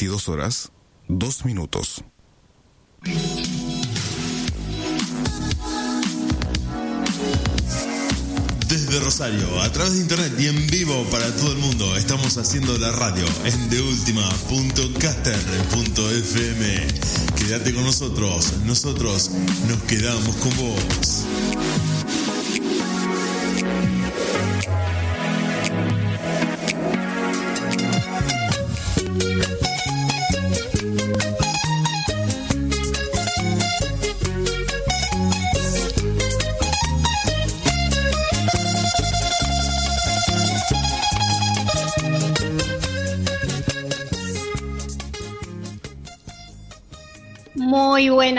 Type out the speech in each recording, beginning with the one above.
22 horas, 2 minutos. Desde Rosario, a través de internet y en vivo para todo el mundo, estamos haciendo la radio en deultima.caster.fm. Quédate con nosotros, nosotros nos quedamos con vos.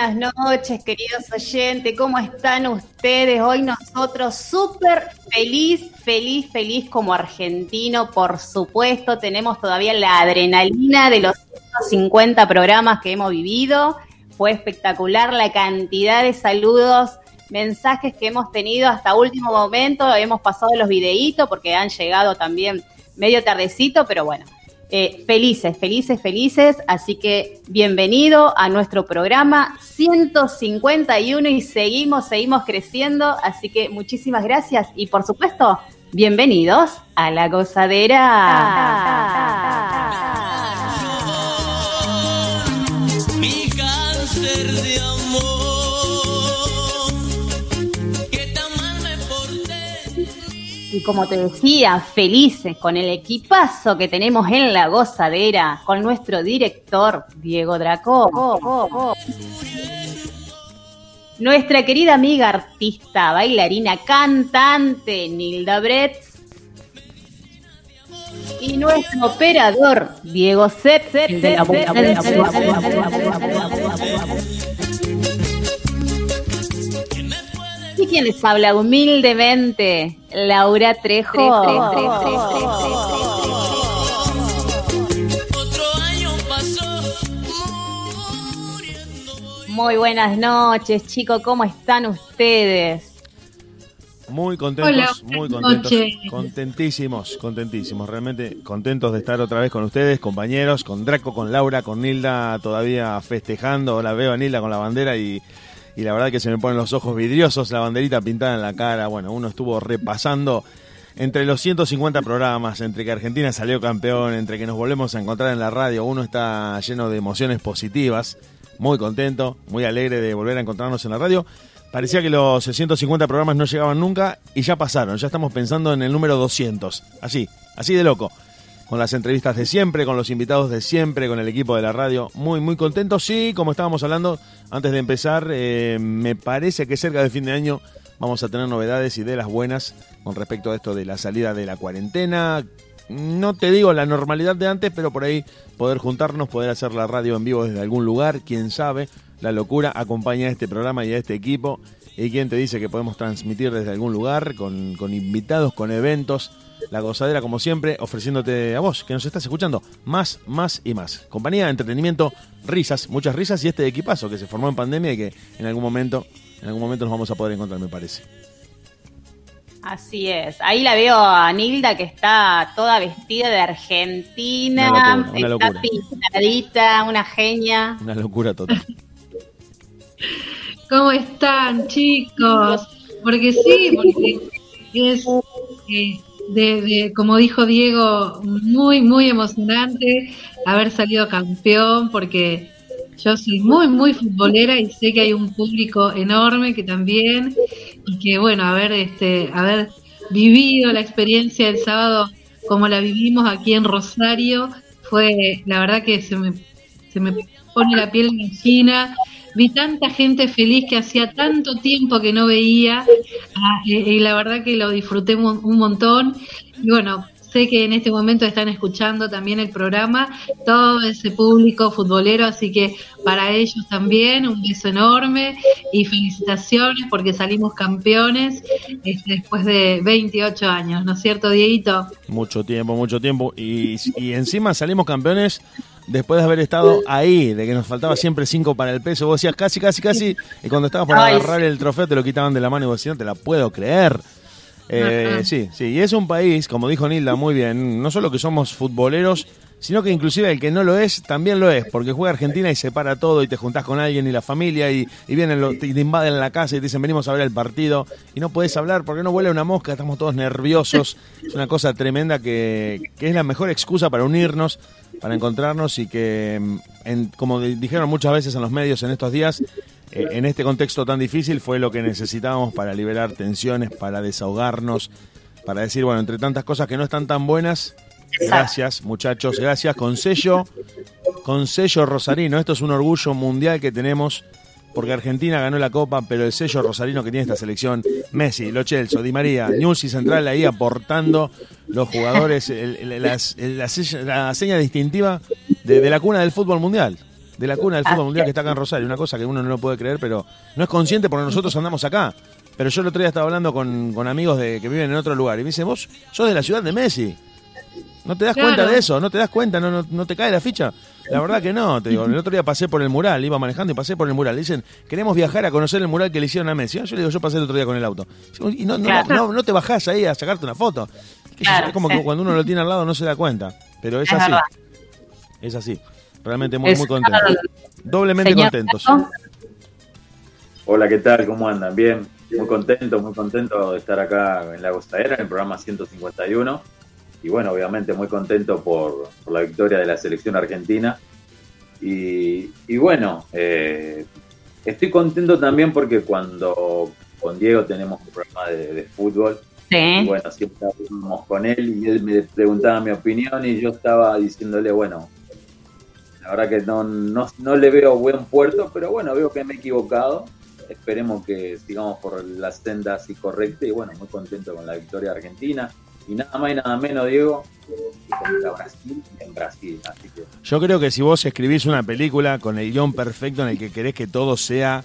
Buenas noches, queridos oyentes. ¿Cómo están ustedes? Hoy nosotros súper feliz, feliz, feliz como argentino, por supuesto. Tenemos todavía la adrenalina de los 150 programas que hemos vivido. Fue espectacular la cantidad de saludos, mensajes que hemos tenido hasta último momento. Hemos pasado los videitos porque han llegado también medio tardecito, pero bueno, eh, felices, felices, felices. Así que bienvenido a nuestro programa 151 y seguimos, seguimos creciendo. Así que muchísimas gracias y por supuesto, bienvenidos a la gozadera. Y como te decía, felices con el equipazo que tenemos en la gozadera, con nuestro director Diego Draco. Nuestra querida amiga artista, bailarina, cantante Nilda Bretz. Y nuestro operador, Diego Sepp, ¿Y quién les habla humildemente? Laura Trejo. Otro año pasó Muy buenas noches, chicos. ¿Cómo están ustedes? Muy contentos, Hola, muy contentos, noches. contentísimos, contentísimos, realmente contentos de estar otra vez con ustedes, compañeros, con Draco, con Laura, con Nilda todavía festejando, la veo a Nilda con la bandera y, y la verdad que se me ponen los ojos vidriosos, la banderita pintada en la cara, bueno, uno estuvo repasando entre los 150 programas, entre que Argentina salió campeón, entre que nos volvemos a encontrar en la radio, uno está lleno de emociones positivas, muy contento, muy alegre de volver a encontrarnos en la radio. Parecía que los 150 programas no llegaban nunca y ya pasaron, ya estamos pensando en el número 200, así, así de loco. Con las entrevistas de siempre, con los invitados de siempre, con el equipo de la radio, muy, muy contentos. Sí, como estábamos hablando antes de empezar, eh, me parece que cerca del fin de año vamos a tener novedades y de las buenas con respecto a esto de la salida de la cuarentena. No te digo la normalidad de antes, pero por ahí poder juntarnos, poder hacer la radio en vivo desde algún lugar, quién sabe. La locura acompaña a este programa y a este equipo. ¿Y quién te dice que podemos transmitir desde algún lugar, con, con invitados, con eventos? La gozadera, como siempre, ofreciéndote a vos, que nos estás escuchando, más, más y más. Compañía, entretenimiento, risas, muchas risas y este equipazo que se formó en pandemia y que en algún momento, en algún momento nos vamos a poder encontrar, me parece. Así es. Ahí la veo a Nilda que está toda vestida de Argentina, Una locura, una está locura. pintadita, una genia. Una locura total. ¿Cómo están, chicos? Porque sí, porque es, eh, de, de- como dijo Diego, muy, muy emocionante haber salido campeón, porque yo soy muy, muy futbolera y sé que hay un público enorme que también, y que bueno, haber, este, haber vivido la experiencia del sábado como la vivimos aquí en Rosario, fue, la verdad que se me, se me pone la piel en gallina. Vi tanta gente feliz que hacía tanto tiempo que no veía ah, y, y la verdad que lo disfruté un, un montón. Y bueno, sé que en este momento están escuchando también el programa, todo ese público futbolero, así que para ellos también un beso enorme y felicitaciones porque salimos campeones este, después de 28 años, ¿no es cierto, Dieguito? Mucho tiempo, mucho tiempo. Y, y encima salimos campeones después de haber estado ahí, de que nos faltaba siempre cinco para el peso. Vos decías casi, casi, casi. Y cuando estabas por Ay, agarrar el trofeo te lo quitaban de la mano y vos decías, no te la puedo creer. Eh, sí, sí, y es un país, como dijo Nilda muy bien, no solo que somos futboleros, sino que inclusive el que no lo es, también lo es, porque juega Argentina y se para todo y te juntás con alguien y la familia y, y vienen, te invaden la casa y te dicen venimos a ver el partido y no podés hablar porque no huele una mosca, estamos todos nerviosos, es una cosa tremenda que, que es la mejor excusa para unirnos, para encontrarnos y que, mm, en- como di- dijeron muchas veces en los medios en estos días, eh, en este contexto tan difícil fue lo que necesitábamos para liberar tensiones, para desahogarnos, para decir, bueno, entre tantas cosas que no están tan buenas, gracias muchachos, gracias, con sello, con sello rosarino, esto es un orgullo mundial que tenemos, porque Argentina ganó la Copa, pero el sello rosarino que tiene esta selección, Messi, Lo Celso, Di María, Newell's y Central ahí aportando los jugadores, el- la, seña distintiva de, de la cuna del fútbol mundial. De la cuna del fútbol mundial que es. está acá en Rosario, una cosa que uno no lo puede creer, pero no es consciente porque nosotros andamos acá. Pero yo el otro día estaba hablando con, con amigos de, que viven en otro lugar y me dicen, vos sos de la ciudad de Messi. ¿No te das Claro. cuenta de eso? ¿No te das cuenta? ¿No, no, no te cae la ficha? La verdad que no, te digo. El otro día pasé por el mural, iba manejando y pasé por el mural. Dicen, queremos viajar a conocer el mural que le hicieron a Messi. Yo le digo, yo pasé el otro día con el auto. Y no, no, Claro. no, no te bajás ahí a sacarte una foto. Claro, es como sí. que cuando uno lo tiene al lado no se da cuenta. Pero es, Es así. verdad. Es así. Realmente muy, Es muy contento. Doblemente Señor contentos. Hola, ¿qué tal? ¿Cómo andan? Bien, muy contento, muy contento de estar acá en La Gostadera, en el programa 151. Y bueno, obviamente muy contento por, por la victoria de la selección argentina. Y, y bueno, eh, estoy contento también porque cuando con Diego tenemos un programa de, de fútbol, y Sí. bueno, siempre hablábamos con él y él me preguntaba mi opinión y yo estaba diciéndole, bueno, la verdad que no, no, no le veo buen puerto, pero bueno, veo que me he equivocado. Esperemos que sigamos por la senda así correcta y bueno, muy contento con la victoria argentina. Y nada más y nada menos, Diego, que contra Brasil en Brasil. Así que Yo creo que si vos escribís una película con el guion perfecto en el que querés que todo sea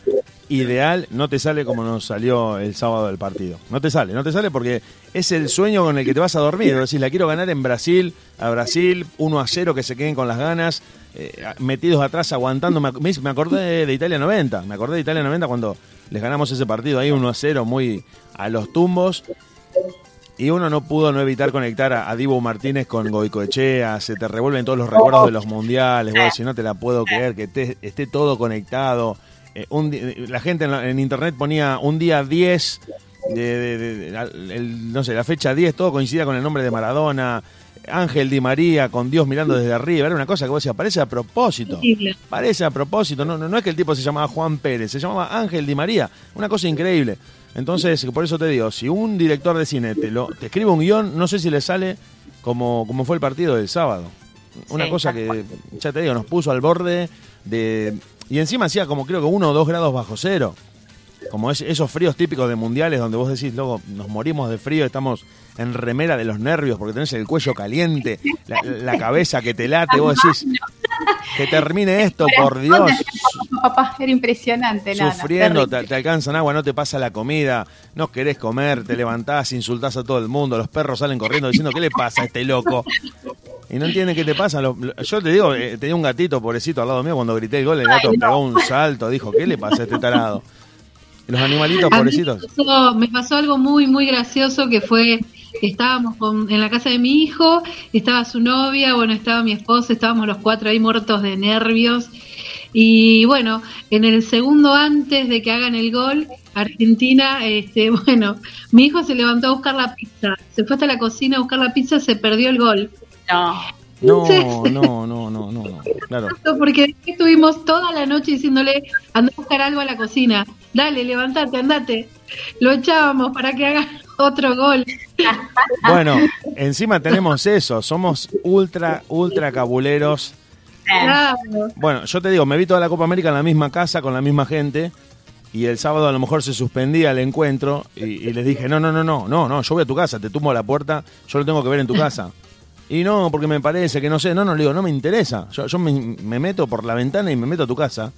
ideal, no te sale como nos salió el sábado del partido. No te sale, no te sale porque es el sueño con el que te vas a dormir. Decir, la quiero ganar en Brasil, a Brasil, 1 a 0, que se queden con las ganas, eh, metidos atrás, aguantando. Me- me acordé de Italia 90, me acordé de Italia 90 cuando les ganamos ese partido ahí 1 a 0, muy a los tumbos. Y uno no pudo no evitar conectar a, a Dibu Martínez con Goicoechea, se te revuelven todos los recuerdos de los mundiales, vos decís, no te la puedo creer, que te- esté todo conectado. Eh, un di- la gente en, en internet ponía un día 10, de, de- el- no sé, la fecha 10, todo coincidía con el nombre de Maradona, Ángel Di María con Dios mirando desde arriba, era una cosa que vos decías, parece a propósito. Parece a propósito, no, no, no es que el tipo se llamaba Juan Pérez, se llamaba Ángel Di María, una cosa increíble. Entonces, por eso te digo, si un director de cine te, lo, te escribe un guion, no sé si le sale como, como fue el partido del sábado. Una Sí, cosa que, ya te digo, nos puso al borde de... Y encima hacía como creo que uno o dos grados bajo cero. Como es- esos fríos típicos de mundiales donde vos decís, luego nos morimos de frío, estamos en remera de los nervios porque tenés el cuello caliente, la, la cabeza que te late, vos decís, que termine esto, por Dios. Papá, era impresionante. Sufriendo, te, te alcanzan agua, no te pasa la comida, no querés comer, te levantás, insultás a todo el mundo, los perros salen corriendo diciendo, ¿qué le pasa a este loco? Y no entienden qué te pasa. Yo te digo, eh, tenía un gatito pobrecito al lado mío cuando grité el gol, el gato pegó un salto, dijo, ¿qué le pasa a este tarado? Los animalitos pobrecitos. Me pasó, me pasó algo muy, muy gracioso que fue, estábamos con- en la casa de mi hijo, estaba su novia, bueno, estaba mi esposa, estábamos los cuatro ahí muertos de nervios. Y bueno, en el segundo antes de que hagan el gol, Argentina, este, bueno, mi hijo se levantó a buscar la pizza, se fue hasta la cocina a buscar la pizza, se perdió el gol. No. No, no, no, no, no, no, claro. Porque estuvimos toda la noche diciéndole, anda a buscar algo a la cocina, dale, levántate, andate. Lo echábamos para que haga otro gol. Bueno, encima tenemos eso, somos ultra, ultra cabuleros. Claro. Bueno, yo te digo, me vi toda la Copa América en la misma casa, con la misma gente, y el sábado a lo mejor se suspendía el encuentro, y, y les dije, no, no, no, no, no, no, yo voy a tu casa, te tumbo a la puerta, yo lo tengo que ver en tu casa. Y no, porque me parece que no sé, no, no, le digo, no me interesa, yo, yo me, me meto por la ventana y me meto a tu casa.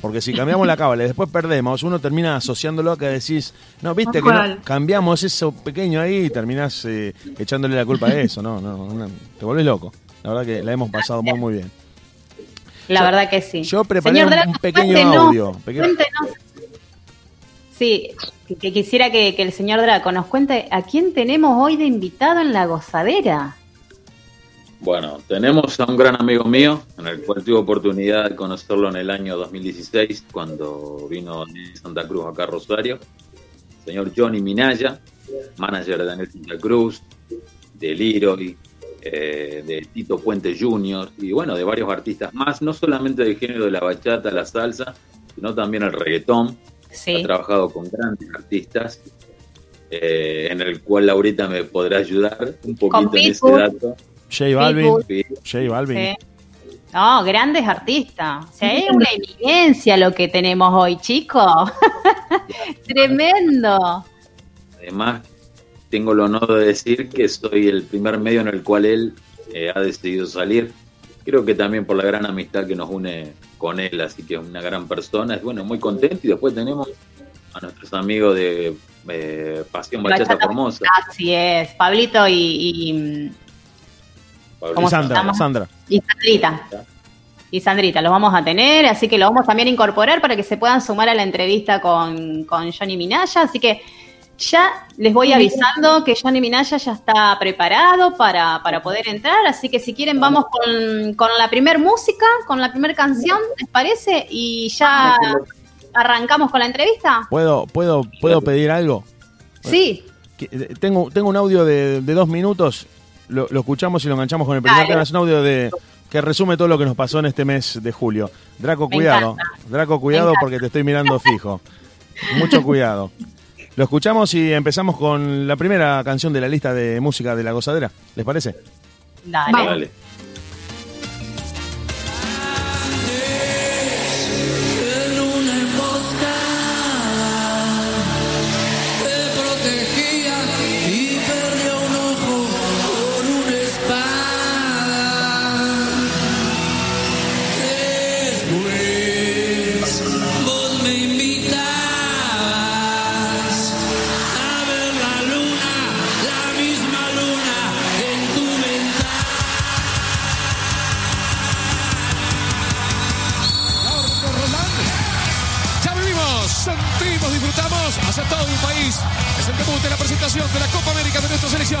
Porque si cambiamos la cábala y después perdemos, uno termina asociándolo a que decís, no, viste que no, cambiamos eso pequeño ahí y terminás eh, echándole la culpa a eso, no, no, te volvés loco. La verdad que la hemos pasado muy, muy bien. La Yo- verdad que sí. yo preparé Señor un- pequeño cuéntenos, audio, pequeño-. Sí, que, que quisiera que, que el señor Draco nos cuente a quién tenemos hoy de invitado en la gozadera. Bueno, tenemos a un gran amigo mío, en el cual tuve oportunidad de conocerlo en el año 2016, cuando vino de Santa Cruz acá a Rosario. Señor Johnny Minaya, manager de Daniel Santa Cruz, de Leroy, eh, de Tito Puente Jr. y bueno, de varios artistas más, no solamente del género de la bachata, la salsa, sino también el reggaetón. Sí. Ha trabajado con grandes artistas, eh, en el cual Laurita me podrá ayudar un poquito en ese dato. J Balvin. J Balvin. Sí. No, grandes artistas. O sea, es una eminencia lo que tenemos hoy, chicos. Tremendo. Además, tengo el honor de decir que soy el primer medio en el cual él eh, ha decidido salir. Creo que también por la gran amistad que nos une con él, así que es una gran persona. Es bueno, muy contento. Y después tenemos a nuestros amigos de eh, Pasión Bachata, Bachata. Formosa. Así es. Pablito y. ¿Cómo Y se Sandra? Sandra. y Sandrita. Y Sandrita, los vamos a tener, así que lo vamos también a incorporar para que se puedan sumar a la entrevista con, con Johnny Minaya. Así que ya les voy avisando que Johnny Minaya ya está preparado para, para poder entrar. Así que si quieren, vamos con, con la primer música, con la primera canción, ¿les parece? Y ya arrancamos con la entrevista. ¿Puedo, puedo, puedo pedir algo? Sí, eh, Tengo, tengo un audio de, de dos minutos. Lo, lo escuchamos y lo enganchamos con el primer tema. Es un audio de que resume todo lo que nos pasó en este mes de julio. Draco, Me cuidado. encanta. Draco, cuidado porque te estoy mirando fijo. Mucho cuidado. Lo escuchamos y empezamos con la primera canción de la lista de música de la gozadera. ¿Les parece? dale. Dale.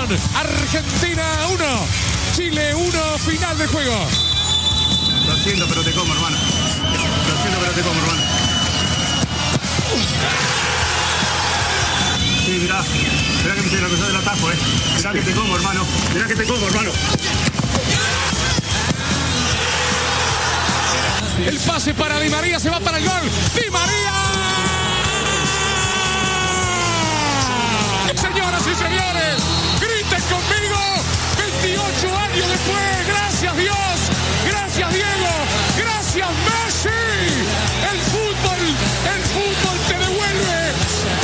Argentina 1, Chile 1, final de juego. Lo siento, pero te como, hermano. Lo siento, pero te como, hermano. Sí, mirá. Mirá que me estoy la del atajo, eh. Mirá que te como, hermano. Mirá que te como, hermano. El pase para Di María, se va para el gol. Di María. Señoras y señores, conmigo. 28 años después, gracias Dios, gracias Diego, gracias Messi. El fútbol, el fútbol te devuelve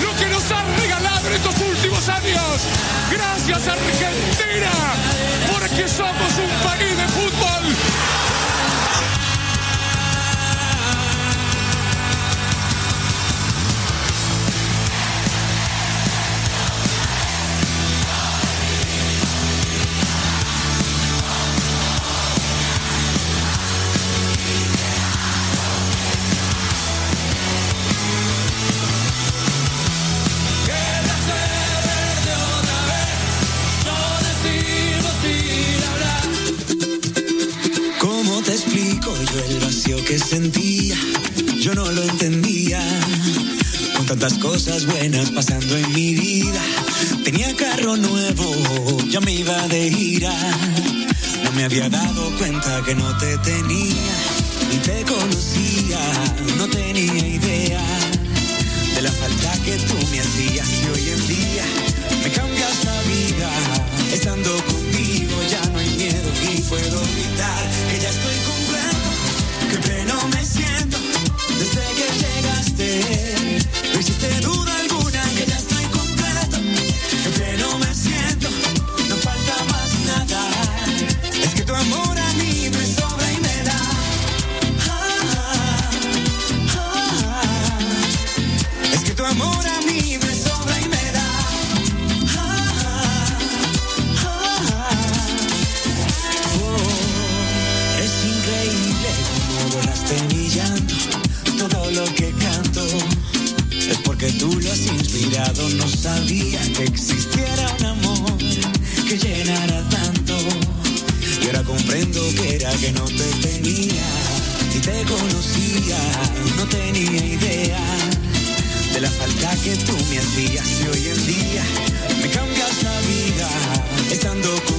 lo que nos ha regalado en estos últimos años. Gracias Argentina, porque somos un país de fútbol. Que sentía? Yo no lo entendía. Con tantas cosas buenas pasando en mi vida. Tenía carro nuevo, ya me iba de gira. No me había dado cuenta que no te tenía. Ni te conocía, no tenía idea de la falta que tú me hacías y hoy en día me cambias la vida. Estando contigo ya no hay miedo y puedo gritar que ya estoy completo, pleno me siento desde que llegaste. Que no te tenía. Si te conocía, no tenía idea de la falta que tú me hacías y hoy en día me cambias la vida. Estando contigo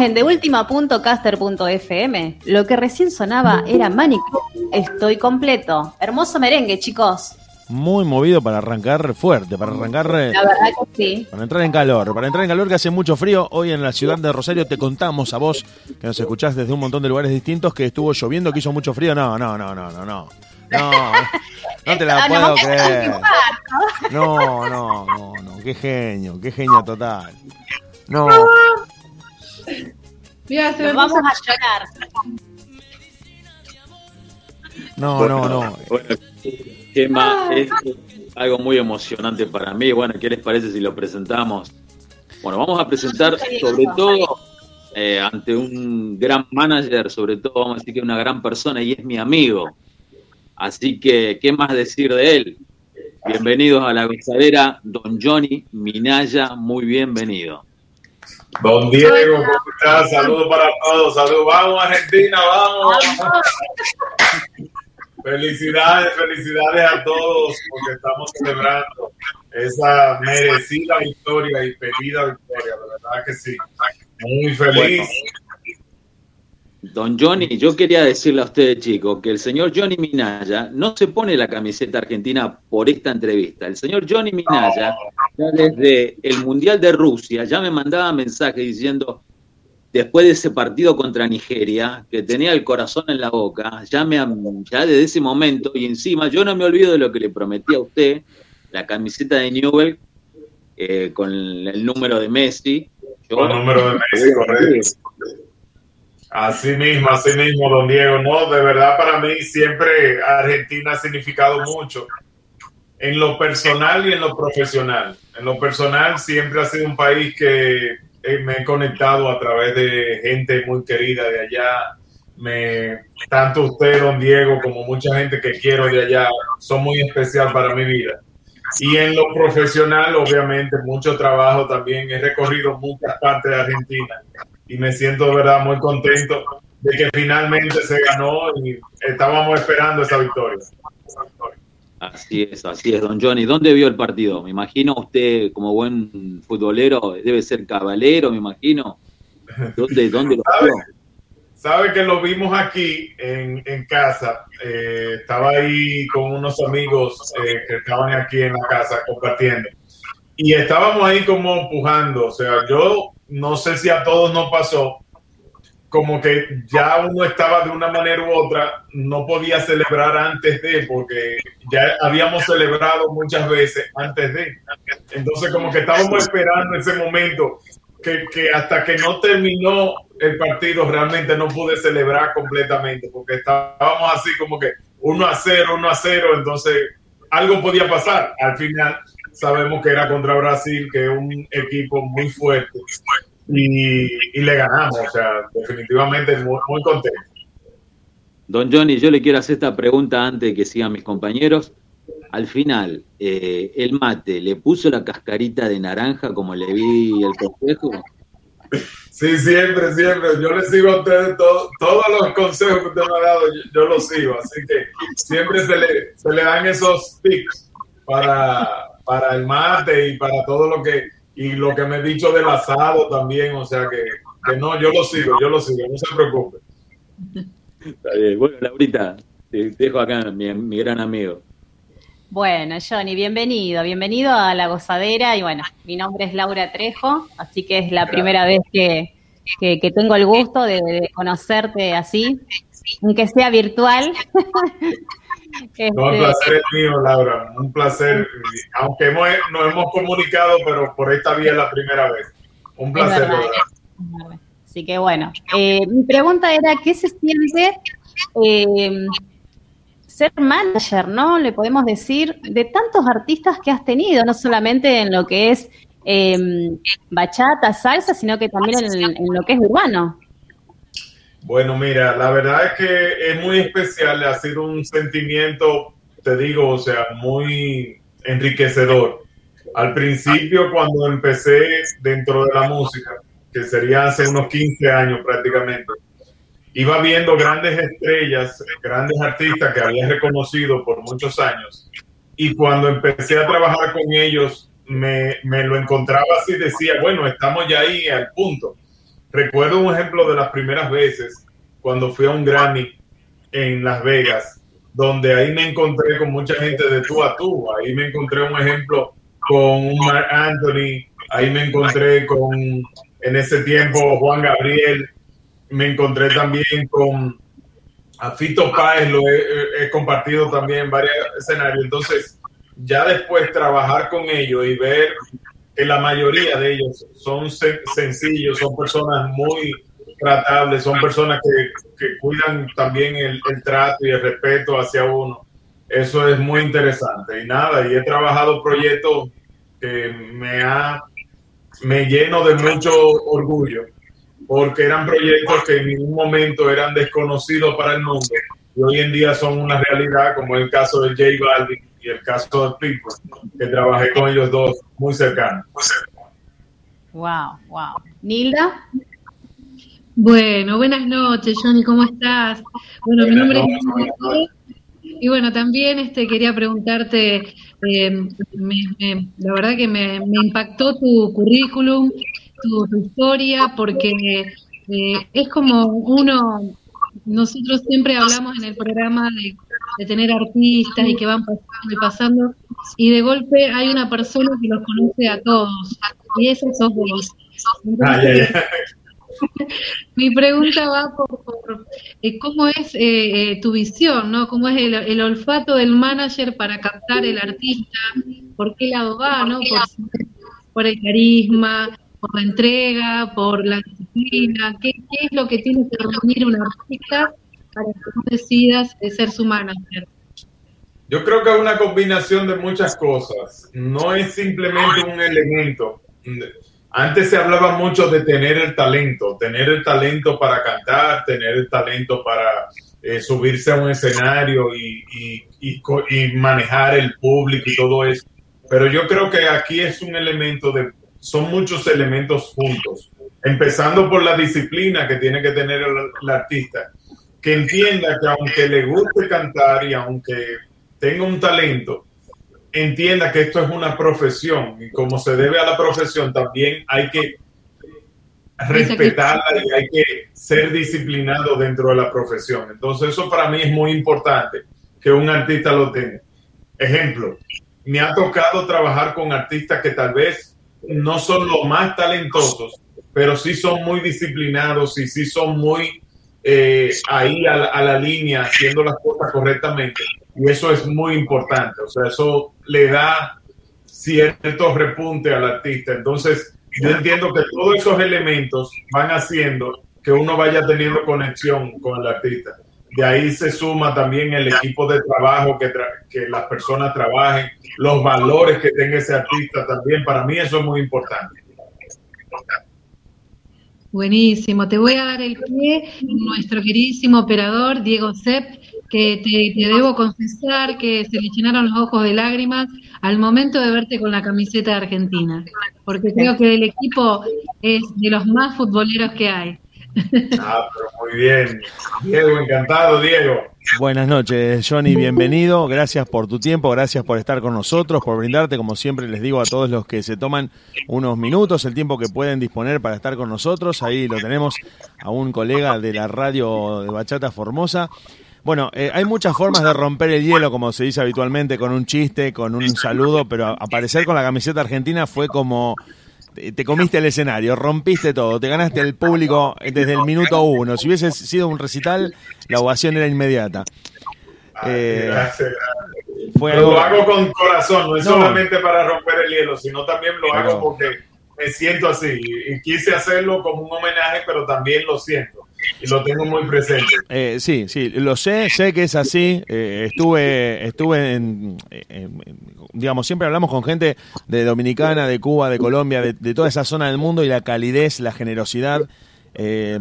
En deultima.caster.fm. Lo que recién sonaba era Manicure. Estoy completo. Hermoso merengue, chicos. Muy movido para arrancar fuerte, para arrancar, eh, La verdad que sí. para entrar en calor, para entrar en calor que hace mucho frío. Hoy en la ciudad de Rosario te contamos a vos, que nos escuchás desde un montón de lugares distintos, que estuvo lloviendo, que hizo mucho frío. No, no, no, no, no, no. No, no te la puedo creer. No, no, no, no, qué genio, qué genio total. No, Mira, se me Nos vamos puso- a llorar. no, no, no. Bueno, Gemma, es algo muy emocionante para mí. Bueno, ¿qué les parece si lo presentamos? Bueno, vamos a presentar sobre todo eh, ante un gran manager, sobre todo vamos a decir que una gran persona y es mi amigo. Así que, ¿qué más decir de él? Bienvenidos a la gozadera, don Johnny Minaya, muy bienvenido. Don Diego, ¿cómo estás? Saludos para todos, saludos. Vamos, Argentina, vamos. Felicidades, felicidades a todos porque estamos celebrando esa merecida victoria y pedida victoria, de verdad que sí. Muy feliz. Don Johnny, yo quería decirle a ustedes, chicos, que el señor Johnny Minaya no se pone la camiseta argentina por esta entrevista. El señor Johnny Minaya, ya desde el Mundial de Rusia, ya me mandaba mensajes diciendo, después de ese partido contra Nigeria, que tenía el corazón en la boca, ya, me, ya desde ese momento, y encima yo no me olvido de lo que le prometí a usted, la camiseta de Newell eh, con el número de Messi. Yo- Con número de Messi, correcto. Así mismo, así mismo, don Diego. No, de verdad para mí siempre Argentina ha significado mucho en lo personal y en lo profesional. En lo personal siempre ha sido un país que eh, me he conectado a través de gente muy querida de allá. Me, tanto usted, don Diego, como mucha gente que quiero de allá, son muy especial para mi vida. Y en lo profesional, obviamente, mucho trabajo también. He recorrido muchas partes de Argentina y me siento, verdad, muy contento de que finalmente se ganó y estábamos esperando esa victoria. Así es, así es, don Johnny. ¿Dónde vio el partido? Me imagino usted, como buen futbolero, debe ser cabalero, me imagino. ¿Dónde, dónde lo ¿Sabe? vio? Sabe que lo vimos aquí en, en casa. Eh, estaba ahí con unos amigos eh, que estaban aquí en la casa compartiendo. Y estábamos ahí como empujando. O sea, yo no sé si a todos nos pasó como que ya uno estaba de una manera u otra, no podía celebrar antes de, porque ya habíamos celebrado muchas veces antes de. Entonces como que estábamos esperando ese momento que, que hasta que no terminó el partido realmente no pude celebrar completamente, porque estábamos así como que uno a cero, uno a cero, entonces algo podía pasar. Al final sabemos que era contra Brasil, que es un equipo muy fuerte y, le ganamos. O sea, definitivamente muy, muy contento. Don Johnny, yo le quiero hacer esta pregunta antes de que sigan mis compañeros. Al final, eh, ¿el mate le puso la cascarita de naranja como le vi el consejo? Sí, siempre, siempre. Yo le sigo a ustedes todos los consejos que usted me ha dado, yo, los sigo. Así que siempre se le, se le dan esos tips para, para el mate y para todo lo que y lo que me he dicho del asado también, o sea que, que no, yo lo sigo, yo lo sigo, no se preocupe. Está bien. Bueno, Laurita, te dejo acá, mi, mi gran amigo. Bueno, Johnny, bienvenido, bienvenido a La Gozadera y bueno, mi nombre es Laura Trejo, así que es la primera vez que, que, tengo el gusto de, de, conocerte así, aunque sea virtual. No, el placer es mío, Laura. Un placer. Aunque hemos, nos hemos comunicado, pero por esta vía es la primera vez. Un placer, Así que bueno, eh, mi pregunta era, ¿qué se siente eh, ser manager, no? Le podemos decir, de tantos artistas que has tenido, no solamente en lo que es eh, bachata, salsa, sino que también en, en lo que es urbano. Bueno, mira, la verdad es que es muy especial, ha sido un sentimiento, te digo, o sea, muy enriquecedor. Al principio, cuando empecé dentro de la música, que sería hace unos 15 años prácticamente, iba viendo grandes estrellas, grandes artistas que había reconocido por muchos años. Y cuando empecé a trabajar con ellos, me, me lo encontraba así, decía, bueno, estamos ya ahí al punto Recuerdo un ejemplo de las primeras veces cuando fui a un Grammy en Las Vegas, donde ahí me encontré con mucha gente de tú a tú. Ahí me encontré un ejemplo con Mark Anthony, ahí me encontré con, en ese tiempo, Juan Gabriel, me encontré también con a Fito Páez, lo he, he compartido también en varios escenarios. Entonces, ya después trabajar con ellos y ver que la mayoría de ellos son sencillos, son personas muy tratables, son personas que, cuidan también el, trato y el respeto hacia uno. Eso es muy interesante. Y nada, y he trabajado proyectos que me ha me lleno de mucho orgullo, porque eran proyectos que en ningún momento eran desconocidos para el mundo y hoy en día son una realidad, como el caso de J Balvin y el caso de People, que trabajé con ellos dos muy cercanos. Wow, wow. Nilda. Bueno, buenas noches, Johnny, ¿cómo estás? Bueno, mi nombre es y bueno, también este quería preguntarte, eh, la verdad que me, impactó tu currículum, tu, historia, porque eh, es como uno nosotros siempre hablamos en el programa de, tener artistas y que van pasando y pasando, y de golpe hay una persona que los conoce a todos, y esa sos vos. Ah, mi pregunta va por, eh, cómo es eh, eh, tu visión, ¿no? ¿Cómo es el, olfato del manager para captar el artista? ¿Por qué lado va, no? por el carisma, por la entrega, por la disciplina? ¿Qué, es lo que tiene que reunir un artista para que tú decidas de ser su? Yo creo que es una combinación de muchas cosas. No es simplemente un elemento. Antes se hablaba mucho de tener el talento, tener el talento para cantar, tener el talento para eh, subirse a un escenario y, y manejar el público y todo eso. Pero yo creo que aquí es un elemento de son muchos elementos juntos, empezando por la disciplina que tiene que tener el, artista, que entienda que aunque le guste cantar y aunque tenga un talento, entienda que esto es una profesión y como se debe a la profesión también hay que respetarla y hay que ser disciplinado dentro de la profesión. Entonces eso para mí es muy importante que un artista lo tenga. Ejemplo, me ha tocado trabajar con artistas que tal vez no son los más talentosos, pero sí son muy disciplinados y sí son muy eh, ahí a la, a la línea haciendo las cosas correctamente. Y eso es muy importante, o sea, eso le da cierto repunte al artista. Entonces, yo entiendo que todos esos elementos van haciendo que uno vaya teniendo conexión con el artista. De ahí se suma también el equipo de trabajo que, tra- que las personas trabajen, los valores que tenga ese artista también. Para mí eso es muy importante. Buenísimo, te voy a dar el pie, nuestro queridísimo operador Diego Sepp, que te, te debo confesar que se le llenaron los ojos de lágrimas al momento de verte con la camiseta de Argentina, porque creo que el equipo es de los más futboleros que hay. Ah, pero muy bien. Diego, encantado, Diego. Buenas noches, Johnny, bienvenido. Gracias por tu tiempo, gracias por estar con nosotros, por brindarte, como siempre les digo a todos los que se toman unos minutos, el tiempo que pueden disponer para estar con nosotros. Ahí lo tenemos a un colega de la radio de Bachata Formosa. Bueno, eh, hay muchas formas de romper el hielo, como se dice habitualmente, con un chiste, con un saludo, pero aparecer con la camiseta argentina fue como te te comiste el escenario, rompiste todo, te ganaste el público desde el minuto uno. Si hubiese sido un recital, la ovación era inmediata. Eh, Gracias. fue Pero lo hago con corazón, no es No. solamente para romper el hielo, sino también lo hago porque me siento así. Y quise hacerlo como un homenaje, pero también lo siento. Lo tengo muy presente. Eh, sí, sí, lo sé, sé que es así. eh, estuve, estuve en- en- digamos, siempre hablamos con gente de Dominicana, de Cuba, de Colombia, de, de toda esa zona del mundo y la calidez, la generosidad eh,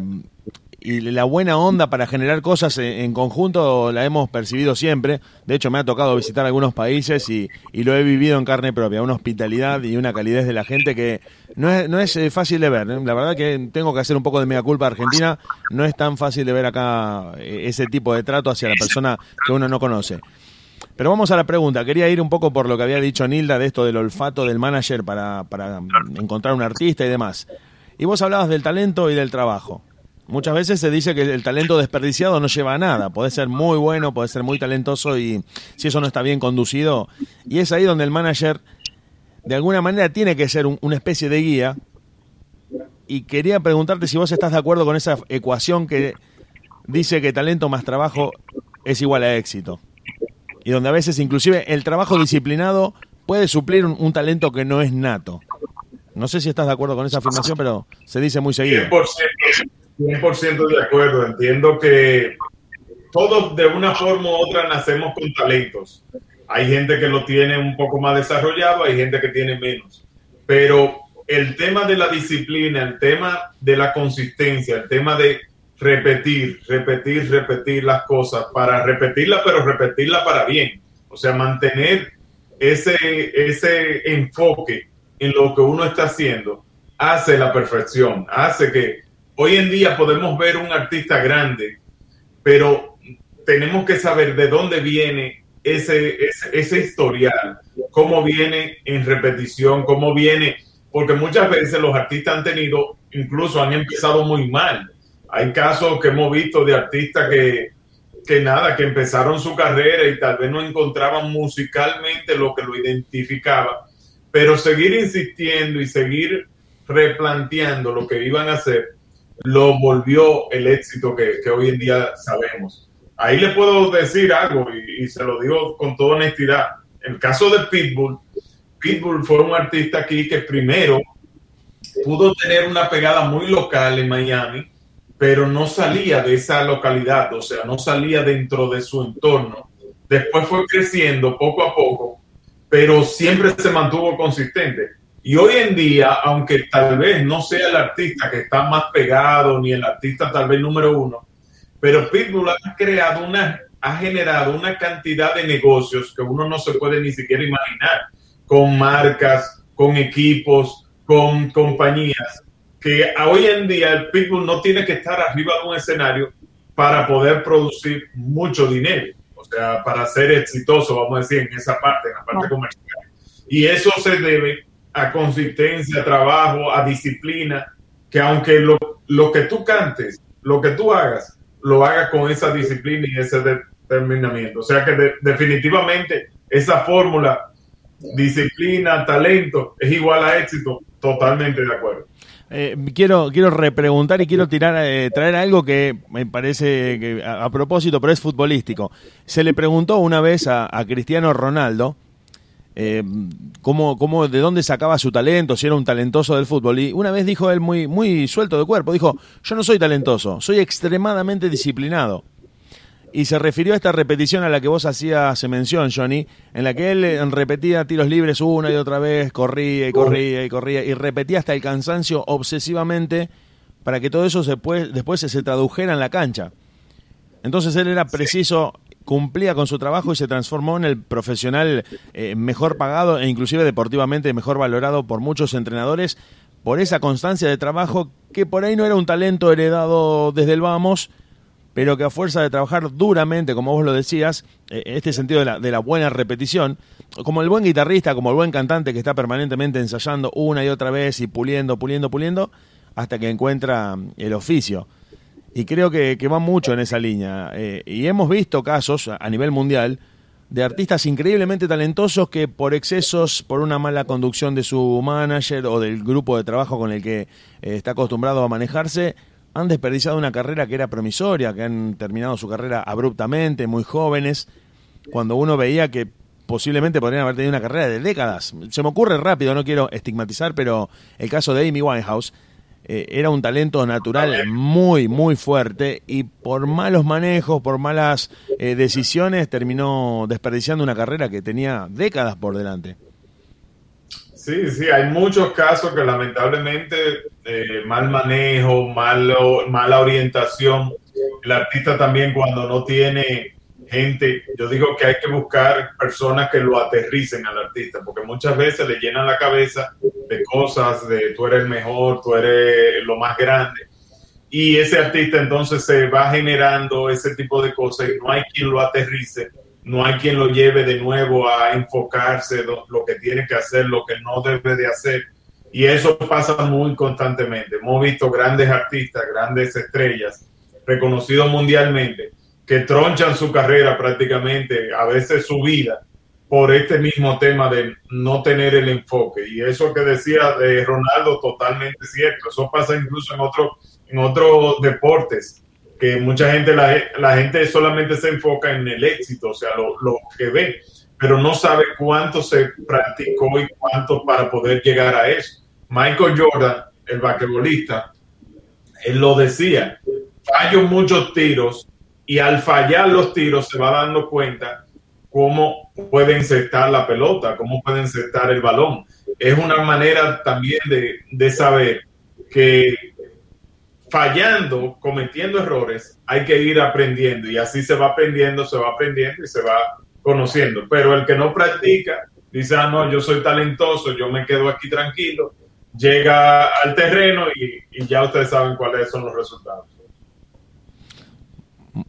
y la buena onda para generar cosas en, conjunto la hemos percibido siempre. De hecho, me ha tocado visitar algunos países y, y lo he vivido en carne propia. Una hospitalidad y una calidez de la gente que no es, no es eh, fácil de ver. ¿eh? La verdad que tengo que hacer un poco de mea culpa Argentina. No es tan fácil de ver acá eh, ese tipo de trato hacia la persona que uno no conoce. Pero vamos a la pregunta. Quería ir un poco por lo que había dicho Nilda de esto del olfato del manager para, para encontrar un artista y demás. Y vos hablabas del talento y del trabajo. Muchas veces se dice que el talento desperdiciado no lleva a nada. Puede ser muy bueno, puede ser muy talentoso y si eso no está bien conducido. Y es ahí donde el manager, de alguna manera, tiene que ser un- una especie de guía. Y quería preguntarte si vos estás de acuerdo con esa ecuación que dice que talento más trabajo es igual a éxito. Y donde a veces inclusive el trabajo disciplinado puede suplir un, un talento que no es nato. No sé si estás de acuerdo con esa afirmación, pero se dice muy seguido. 100%, 100% de acuerdo. Entiendo que todos de una forma u otra nacemos con talentos. Hay gente que lo tiene un poco más desarrollado, hay gente que tiene menos. Pero el tema de la disciplina, el tema de la consistencia, el tema de repetir, repetir, repetir las cosas para repetirlas, pero repetirlas para bien. O sea, mantener ese, ese enfoque en lo que uno está haciendo hace la perfección, hace que hoy en día podemos ver un artista grande, pero tenemos que saber de dónde viene ese, ese, historial, cómo viene en repetición, cómo viene, porque muchas veces los artistas han tenido, incluso han empezado muy mal. Hay casos que hemos visto de artistas que, que nada, que empezaron su carrera y tal vez no encontraban musicalmente lo que lo identificaba, pero seguir insistiendo y seguir replanteando lo que iban a hacer lo volvió el éxito que, hoy en día sabemos. Ahí le puedo decir algo y, y se lo digo con toda honestidad. El caso de Pitbull, Pitbull fue un artista aquí que primero pudo tener una pegada muy local en Miami, pero no salía de esa localidad, o sea, no salía dentro de su entorno. Después fue creciendo poco a poco, pero siempre se mantuvo consistente. Y hoy en día, aunque tal vez no sea el artista que está más pegado, ni el artista tal vez número uno, pero Pitbull ha creado una, ha generado una cantidad de negocios que uno no se puede ni siquiera imaginar, con marcas, con equipos, con compañías, que hoy en día el Pitbull no tiene que estar arriba de un escenario para poder producir mucho dinero, o sea, para ser exitoso, vamos a decir, en esa parte, en la parte comercial. Y eso se debe a consistencia, a trabajo, a disciplina, que aunque lo, lo que tú cantes, lo que tú hagas, lo hagas con esa disciplina y ese determinamiento. O sea que de, definitivamente esa fórmula, disciplina, talento, es igual a éxito, totalmente de acuerdo. Eh, quiero, quiero repreguntar y quiero tirar, eh, traer algo que me parece que a, a propósito, pero es futbolístico. Se le preguntó una vez a, a Cristiano Ronaldo eh, cómo, cómo, de dónde sacaba su talento, si era un talentoso del fútbol. Y una vez dijo él muy, muy suelto de cuerpo, dijo, yo no soy talentoso, soy extremadamente disciplinado. Y se refirió a esta repetición a la que vos hacías mención, Johnny, en la que él eh, repetía tiros libres una y otra vez, corría y corría y corría, y repetía hasta el cansancio obsesivamente para que todo eso se puede, después se tradujera en la cancha. Entonces él era preciso cumplía con su trabajo y se transformó en el profesional eh, mejor pagado e inclusive deportivamente mejor valorado por muchos entrenadores por esa constancia de trabajo que por ahí no era un talento heredado desde el vamos, pero que a fuerza de trabajar duramente, como vos lo decías, eh, este sentido de la, de la buena repetición, como el buen guitarrista, como el buen cantante que está permanentemente ensayando una y otra vez y puliendo, puliendo, puliendo, hasta que encuentra el oficio y creo que, que va mucho en esa línea. Eh, y hemos visto casos a, nivel mundial de artistas increíblemente talentosos que por excesos, por una mala conducción de su manager o del grupo de trabajo con el que eh, está acostumbrado a manejarse, han desperdiciado una carrera que era promisoria, que han terminado su carrera abruptamente, muy jóvenes, cuando uno veía que posiblemente podrían haber tenido una carrera de décadas. Se me ocurre rápido, no quiero estigmatizar, pero el caso de Amy Winehouse, eh, era un talento natural muy, muy fuerte y por malos manejos, por malas eh, decisiones, terminó desperdiciando una carrera que tenía décadas por delante. Sí, sí, hay muchos casos que lamentablemente eh, mal manejo, malo, mala orientación. El artista también cuando no tiene gente, yo digo que hay que buscar personas que lo aterricen al artista, porque muchas veces le llenan la cabeza de cosas, de tú eres el mejor, tú eres lo más grande. Y ese artista entonces se va generando ese tipo de cosas no hay quien lo aterrice, no hay quien lo lleve de nuevo a enfocarse lo, lo que tiene que hacer, lo que no debe de hacer. Y eso pasa muy constantemente. Hemos visto grandes artistas, grandes estrellas, reconocidos mundialmente, que tronchan su carrera prácticamente, a veces su vida, por este mismo tema de no tener el enfoque. Y eso que decía de Ronaldo, totalmente cierto. Eso pasa incluso en, otro, en otros deportes, que mucha gente, la, la, gente solamente se enfoca en el éxito, o sea, lo, lo que ve, pero no sabe cuánto se practicó y cuánto para poder llegar a eso. Michael Jordan, el basquetbolista, él lo decía, fallo muchos tiros y al fallar los tiros se va dando cuenta cómo puede insertar la pelota, cómo puede insertar el balón. Es una manera también de, de saber que fallando, cometiendo errores, hay que ir aprendiendo y así se va aprendiendo, se va aprendiendo y se va conociendo. Pero el que no practica dice, ah, no, yo soy talentoso, yo me quedo aquí tranquilo, llega al terreno y, y ya ustedes saben cuáles son los resultados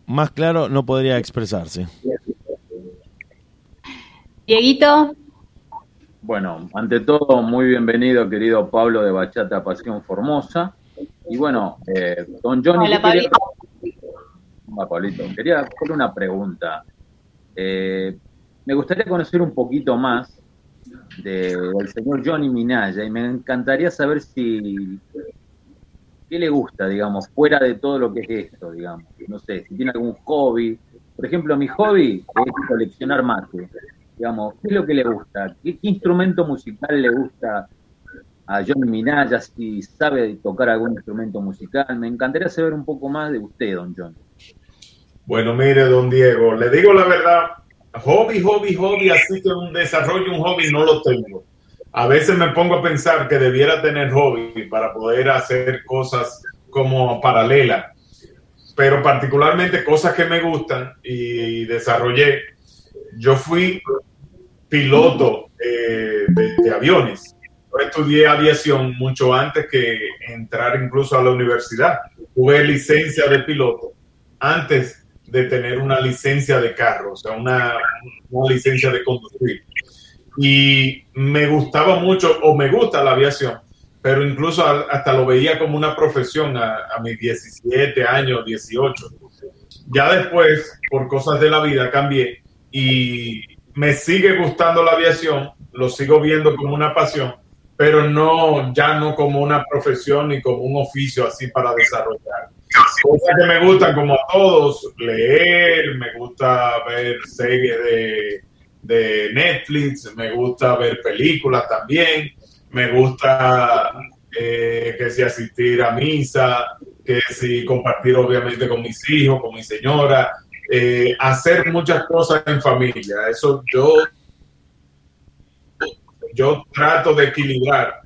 más claro no podría expresarse. Dieguito. Bueno, ante todo, muy bienvenido, querido Pablo de Bachata Pasión Formosa. Y bueno, eh, don Johnny. Hola, quería... Hola, Pablito. Quería hacerle una pregunta. Eh, me gustaría conocer un poquito más de, del señor Johnny Minaya y me encantaría saber si ¿qué le gusta, digamos, fuera de todo lo que es esto, digamos? No sé, si tiene algún hobby. Por ejemplo, mi hobby es coleccionar mate. Digamos, ¿qué es lo que le gusta? ¿Qué, qué instrumento musical le gusta a John Minaya? Si sabe tocar algún instrumento musical. Me encantaría saber un poco más de usted, don John. Bueno, mire, don Diego, le digo la verdad, hobby, hobby, hobby, así que un desarrollo, un hobby no lo tengo a veces me pongo a pensar que debiera tener hobby para poder hacer cosas como paralela, pero particularmente cosas que me gustan y desarrollé. Yo fui piloto eh, de, de, aviones. Yo estudié aviación mucho antes que entrar incluso a la universidad. Tuve licencia de piloto antes de tener una licencia de carro, o sea, una, una licencia de conducir y me gustaba mucho o me gusta la aviación, pero incluso hasta lo veía como una profesión a, a mis 17 años, 18. Ya después, por cosas de la vida, cambié y me sigue gustando la aviación, lo sigo viendo como una pasión, pero no, ya no como una profesión ni como un oficio así para desarrollar. Cosas que me gustan como a todos, leer, me gusta ver series de, de Netflix, me gusta ver películas también, me gusta eh, que si asistir a misa, que si compartir obviamente con mis hijos, con mi señora, eh, hacer muchas cosas en familia. Eso yo, yo trato de equilibrar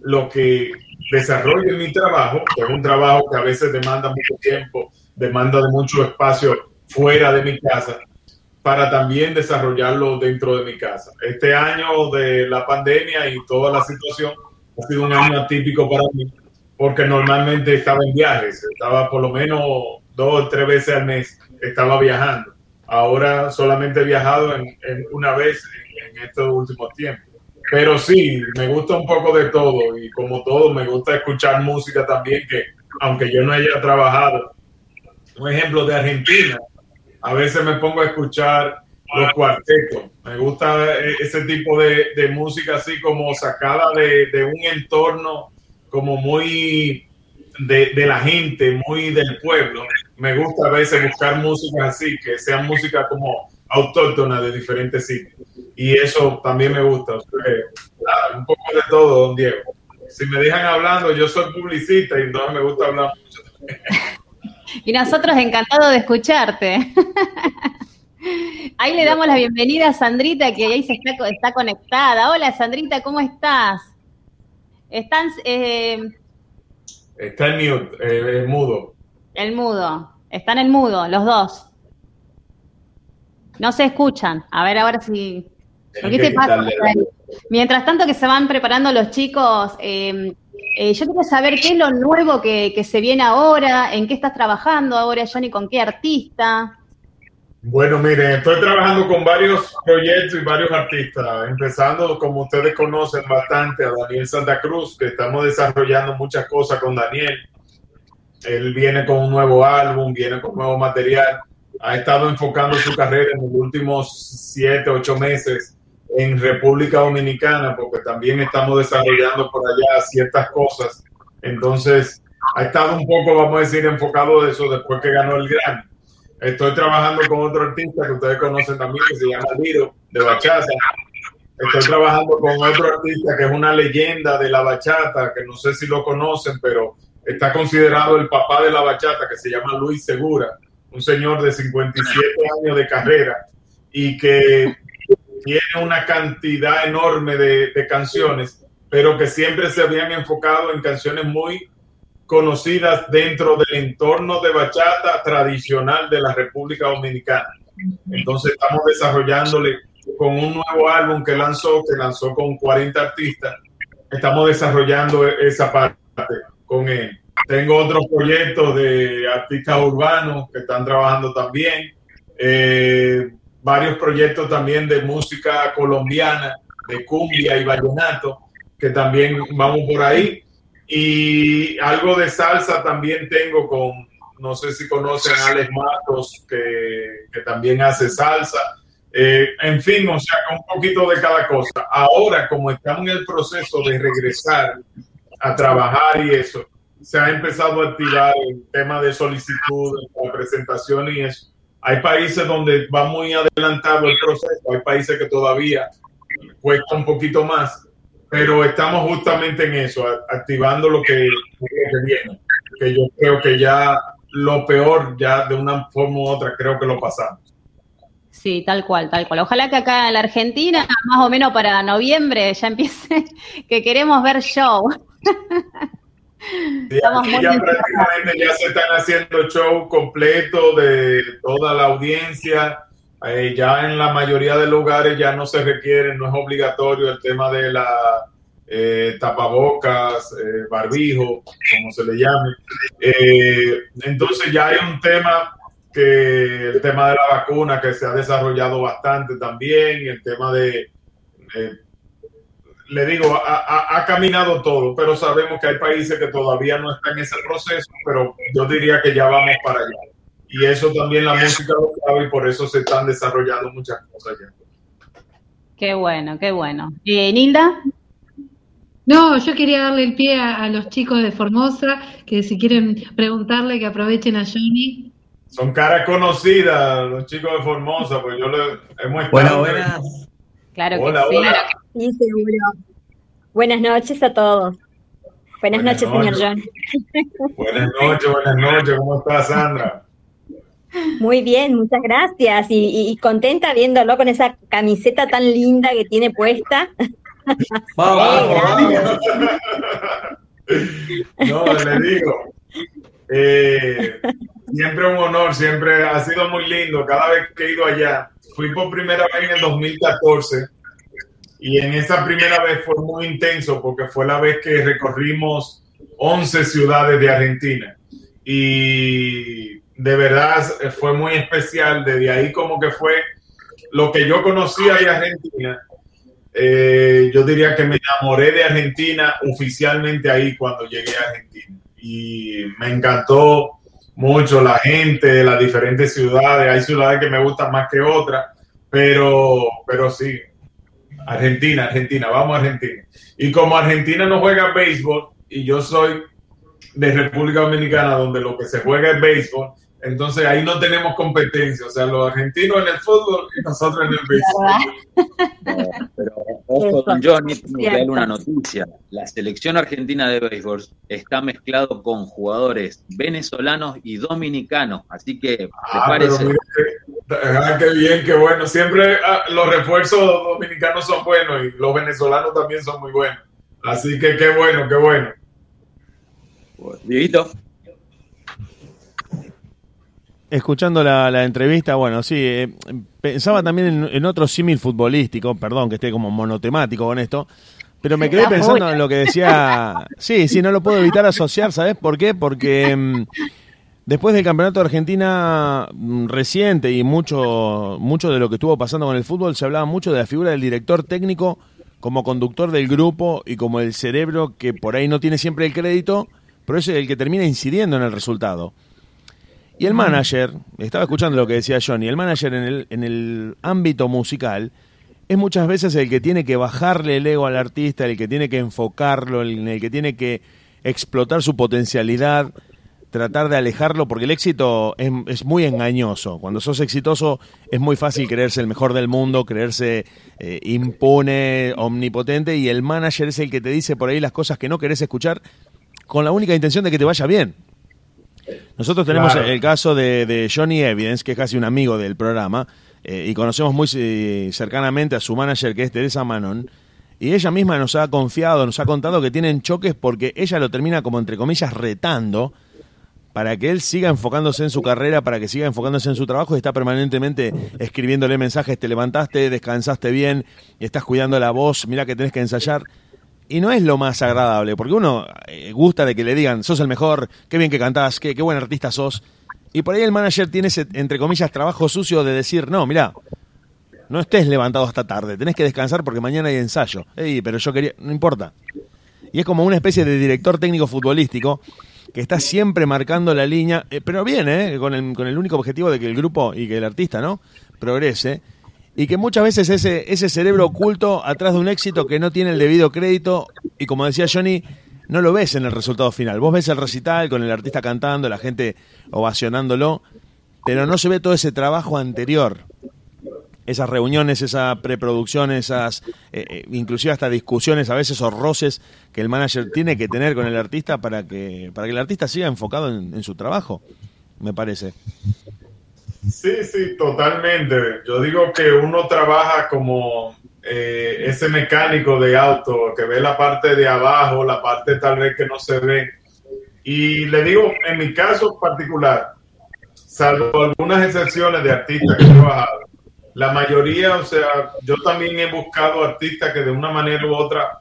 lo que desarrollo en mi trabajo, que es un trabajo que a veces demanda mucho tiempo, demanda de mucho espacio fuera de mi casa, para también desarrollarlo dentro de mi casa. Este año de la pandemia y toda la situación ha sido un año atípico para mí, porque normalmente estaba en viajes, estaba por lo menos dos o tres veces al mes, estaba viajando. Ahora solamente he viajado en, una vez en, estos últimos tiempos. Pero sí, me gusta un poco de todo y como todo, me gusta escuchar música también, que aunque yo no haya trabajado, un ejemplo de Argentina, a veces me pongo a escuchar los cuartetos. Me gusta ese tipo de, música así como sacada de, un entorno como muy de, la gente, muy del pueblo. Me gusta a veces buscar música así, que sean música como autóctona de diferentes sitios. Y eso también me gusta. un poco de todo, don Diego. Si me dejan hablando, yo soy publicista y entonces me gusta hablar mucho. y nosotros encantados de escucharte. Ahí le damos la bienvenida a Sandrita, que ahí se está, está conectada. Hola, Sandrita, ¿cómo estás? Están... Eh, está en mute, eh, el mudo. El mudo. Están en mudo, los dos. No se escuchan. A ver ahora si... ¿Qué te pasa? Mientras tanto que se van preparando los chicos, eh, yo quiero saber qué es lo nuevo que, se viene ahora, en qué estás trabajando ahora, Johnny, con qué artista. Bueno, miren, estoy trabajando con varios proyectos y varios artistas, empezando, como ustedes conocen bastante, a Daniel Santa Cruz, que estamos desarrollando muchas cosas con Daniel. Él viene con un nuevo álbum, viene con nuevo material. Ha estado enfocando su carrera en los últimos siete, ocho meses en República Dominicana, porque también estamos desarrollando por allá ciertas cosas. Entonces, ha estado un poco, vamos a decir, enfocado de eso después que ganó el Grammy Estoy trabajando con otro artista que ustedes conocen también, que se llama Liro, de bachata. Estoy trabajando con otro artista que es una leyenda de la bachata, que no sé si lo conocen, pero está considerado el papá de la bachata, que se llama Luis Segura, un señor de 57 años de carrera y que tiene una cantidad enorme de, canciones, pero que siempre se habían enfocado en canciones muy conocidas dentro del entorno de bachata tradicional de la República Dominicana. Entonces estamos desarrollándole con un nuevo álbum que lanzó, que lanzó con 40 artistas. Estamos desarrollando esa parte con él. Tengo otros proyectos de artistas urbanos que están trabajando también. Eh, varios proyectos también de música colombiana, de cumbia y vallenato, que también vamos por ahí. Y algo de salsa también tengo con, no sé si conocen a Alex Matos, que, también hace salsa. Eh, en fin, o sea, un poquito de cada cosa. Ahora, como estamos en el proceso de regresar a trabajar y eso, se ha empezado a activar el tema de solicitud, de presentación y eso. Hay países donde va muy adelantado el proceso, hay países que todavía cuesta un poquito más, pero estamos justamente en eso, activando lo que, viene, que yo creo que ya lo peor, ya de una forma u otra, creo que lo pasamos. Sí, tal cual, tal cual. Ojalá que acá en la Argentina, más o menos para noviembre, ya empiece, que queremos ver show. ya prácticamente ya se están haciendo show completo de toda la audiencia eh, ya en la mayoría de lugares ya no se requiere, no es obligatorio el tema de la eh, tapabocas, eh, barbijo, como se le llame. entonces ya hay un tema que el tema de la vacuna que se ha desarrollado bastante también, y el tema de, le digo, ha, ha, caminado todo, pero sabemos que hay países que todavía no están en ese proceso, pero yo diría que ya vamos para allá y eso también la música lo sabe y por eso se están desarrollando muchas cosas ya. Qué bueno, qué bueno. Eh, Nilda. No, yo quería darle el pie a, a los chicos de Formosa, que si quieren preguntarle, que aprovechen a Johnny. Son caras conocidas los chicos de Formosa, pues yo le hemos estado. Buenas, buenas. Claro que Hola, sí. hola. Sí, seguro. Buenas noches a todos. Buenas, Buenas noches, señor. John. Buenas noches, buenas noches, ¿cómo estás, Sandra? Muy bien, muchas gracias. Y, y- y contenta viéndolo con esa camiseta tan linda que tiene puesta. Vamos, gracias. No, le digo. eh, siempre un honor, siempre ha sido muy lindo. Cada vez que he ido allá, fui por primera vez en el 2014 y en esa primera vez fue muy intenso porque fue la vez que recorrimos 11 ciudades de Argentina y de verdad fue muy especial. Desde ahí como que fue lo que yo conocía de Argentina. Eh, yo diría que me enamoré de Argentina oficialmente ahí cuando llegué a Argentina. Y me encantó mucho la gente, las diferentes ciudades. Hay ciudades que me gustan más que otras, pero, pero sí. Argentina, Argentina, vamos a Argentina. Y como Argentina no juega béisbol y yo soy de República Dominicana donde lo que se juega es béisbol, entonces ahí no tenemos competencia. O sea, los argentinos en el fútbol y nosotros en el béisbol. Pero ojo, don Johnny, tengo que darle Cierto. una noticia. La selección argentina de béisbol está mezclado con jugadores venezolanos y dominicanos, así que Ah, pero prepárese. mire ah, qué bien, qué bueno. Siempre ah, los refuerzos dominicanos son buenos y los venezolanos también son muy buenos. Así que qué bueno, qué bueno. Dieguito. Escuchando la, la entrevista, bueno, sí, eh, pensaba también en, en otro símil futbolístico, perdón que esté como monotemático con esto, pero me quedé Está pensando en lo que decía, sí, sí, no lo puedo evitar asociar, ¿sabes por qué? Porque mm, después del campeonato de Argentina mm, reciente y mucho, mucho de lo que estuvo pasando con el fútbol, se hablaba mucho de la figura del director técnico como conductor del grupo y como el cerebro que por ahí no tiene siempre el crédito, pero es el que termina incidiendo en el resultado. Y el manager, estaba escuchando lo que decía Johnny, el manager en el, en el ámbito musical es muchas veces el que tiene que bajarle el ego al artista, el que tiene que enfocarlo, el, el que tiene que explotar su potencialidad, tratar de alejarlo, porque el éxito es, es muy engañoso. Cuando sos exitoso es muy fácil creerse el mejor del mundo, creerse eh, impune, omnipotente, y el manager es el que te dice por ahí las cosas que no querés escuchar con la única intención de que te vaya bien. Nosotros tenemos Claro. el caso de, de Johnny Evidence, que es casi un amigo del programa, eh, y conocemos muy eh, cercanamente a su manager, que es Teresa Manon, y ella misma nos ha confiado, nos ha contado que tienen choques porque ella lo termina como, entre comillas, retando para que él siga enfocándose en su carrera, para que siga enfocándose en su trabajo y está permanentemente escribiéndole mensajes, te levantaste, descansaste bien, estás cuidando la voz, mira que tenés que ensayar. Y no es lo más agradable, porque uno eh, gusta de que le digan, sos el mejor, qué bien que cantás, qué, qué buen artista sos. Y por ahí el manager tiene ese, entre comillas, trabajo sucio de decir, no, mira, no estés levantado hasta tarde, tenés que descansar porque mañana hay ensayo. Ey, pero yo quería, no importa. Y es como una especie de director técnico futbolístico que está siempre marcando la línea, eh, pero bien, ¿eh? Con el, con el único objetivo de que el grupo y que el artista, ¿no? Progrese. Y que muchas veces ese, ese cerebro oculto atrás de un éxito que no tiene el debido crédito, y como decía Johnny, no lo ves en el resultado final. Vos ves el recital con el artista cantando, la gente ovacionándolo, pero no se ve todo ese trabajo anterior. Esas reuniones, esa preproducción, esas, eh, eh, inclusive hasta discusiones, a veces o que el manager tiene que tener con el artista para que, para que el artista siga enfocado en, en su trabajo, me parece. Sí, sí, totalmente. Yo digo que uno trabaja como eh, ese mecánico de auto que ve la parte de abajo, la parte tal vez que no se ve. Y le digo, en mi caso particular, salvo algunas excepciones de artistas que he trabajado, la mayoría, o sea, yo también he buscado artistas que de una manera u otra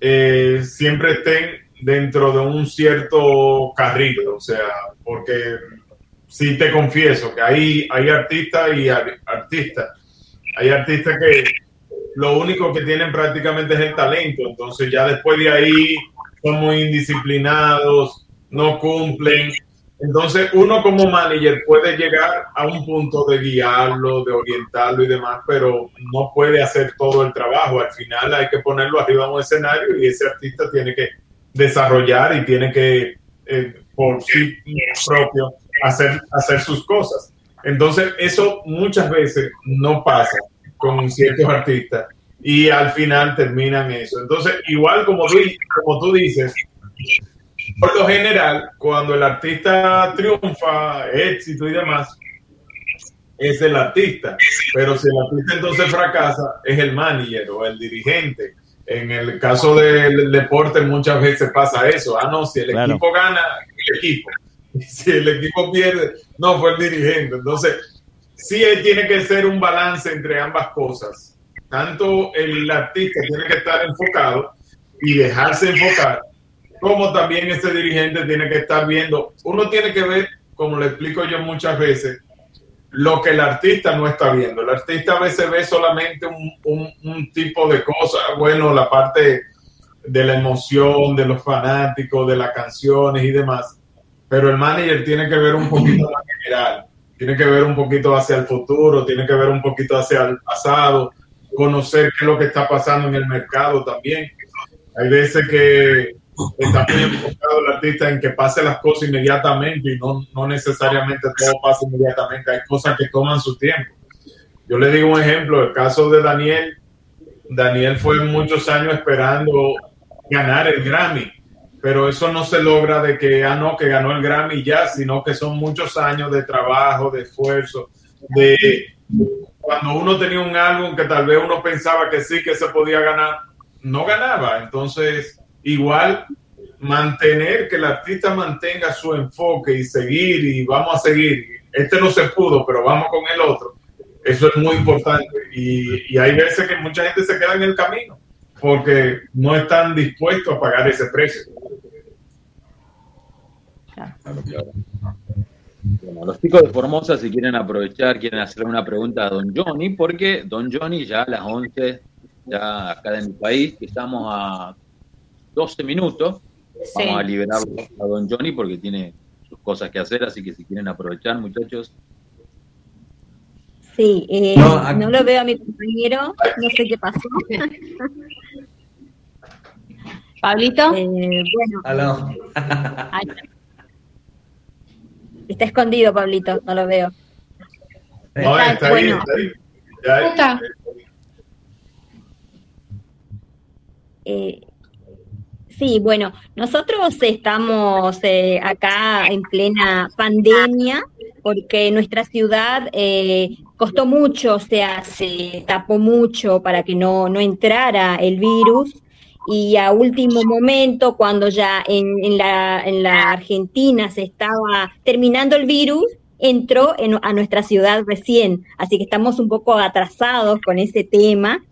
eh, siempre estén dentro de un cierto carrito, o sea, porque sí te confieso que hay, hay artistas y ar- artistas. Hay artistas que lo único que tienen prácticamente es el talento, entonces ya después de ahí son muy indisciplinados, no cumplen, Entonces, uno como manager puede llegar a un punto de guiarlo, de orientarlo y demás, pero no puede hacer todo el trabajo. Al final hay que ponerlo arriba de un escenario y ese artista tiene que desarrollar y tiene que, eh, por sí propio, hacer, hacer sus cosas. Entonces, eso muchas veces no pasa con ciertos artistas y al final terminan eso. Entonces, igual como tú, como tú dices, por lo general, cuando el artista triunfa, éxito y demás, es el artista. Pero si el artista entonces fracasa, es el manager o el dirigente. En el caso del deporte muchas veces pasa eso. Ah, no, si el equipo gana, el equipo. Si el equipo pierde, no, fue el dirigente. Entonces, sí tiene que ser un balance entre ambas cosas. Tanto el artista tiene que estar enfocado y dejarse enfocar, como también este dirigente tiene que estar viendo. Uno tiene que ver, como le explico yo muchas veces, lo que el artista no está viendo. El artista a veces ve solamente un, un tipo de cosas, bueno, la parte de la emoción, de los fanáticos, de las canciones y demás, pero el manager tiene que ver un poquito más general tiene que ver un poquito hacia el futuro, tiene que ver un poquito hacia el pasado, conocer qué es lo que está pasando en el mercado también. Hay veces que está muy enfocado el artista en que pase las cosas inmediatamente y no, no necesariamente todo pasa inmediatamente. Hay cosas que toman su tiempo. Yo le digo un ejemplo, el caso de Daniel. Daniel fue muchos años esperando ganar el Grammy pero eso no se logra de que, ah, no, que ganó el Grammy ya, sino que son muchos años de trabajo, de esfuerzo, de cuando uno tenía un álbum que tal vez uno pensaba que sí, que se podía ganar, no ganaba. Entonces, igual mantener, que el artista mantenga su enfoque y seguir y vamos a seguir. Este no se pudo, pero vamos con el otro. Eso es muy importante. Y, y hay veces que mucha gente se queda en el camino porque no están dispuestos a pagar ese precio. Bueno, los chicos de Formosa, si quieren aprovechar, quieren hacer una pregunta a Don Johnny, porque Don Johnny ya a las 11, ya acá en mi país, estamos a 12 minutos, vamos a liberar a Don Johnny porque tiene sus cosas que hacer, así que si quieren aprovechar, muchachos. Sí, eh, no, lo veo a mi compañero, no sé qué pasó. Pablito. Eh, bueno. Está escondido, Pablito, no lo veo. No, está, ahí, está eh, sí, bueno, nosotros estamos eh, acá en plena pandemia porque nuestra ciudad eh, costó mucho, o sea, se tapó mucho para que no, no entrara el virus y a último momento, cuando ya en, la, en la Argentina se estaba terminando el virus, entró a nuestra ciudad recién, así que estamos un poco atrasados con ese tema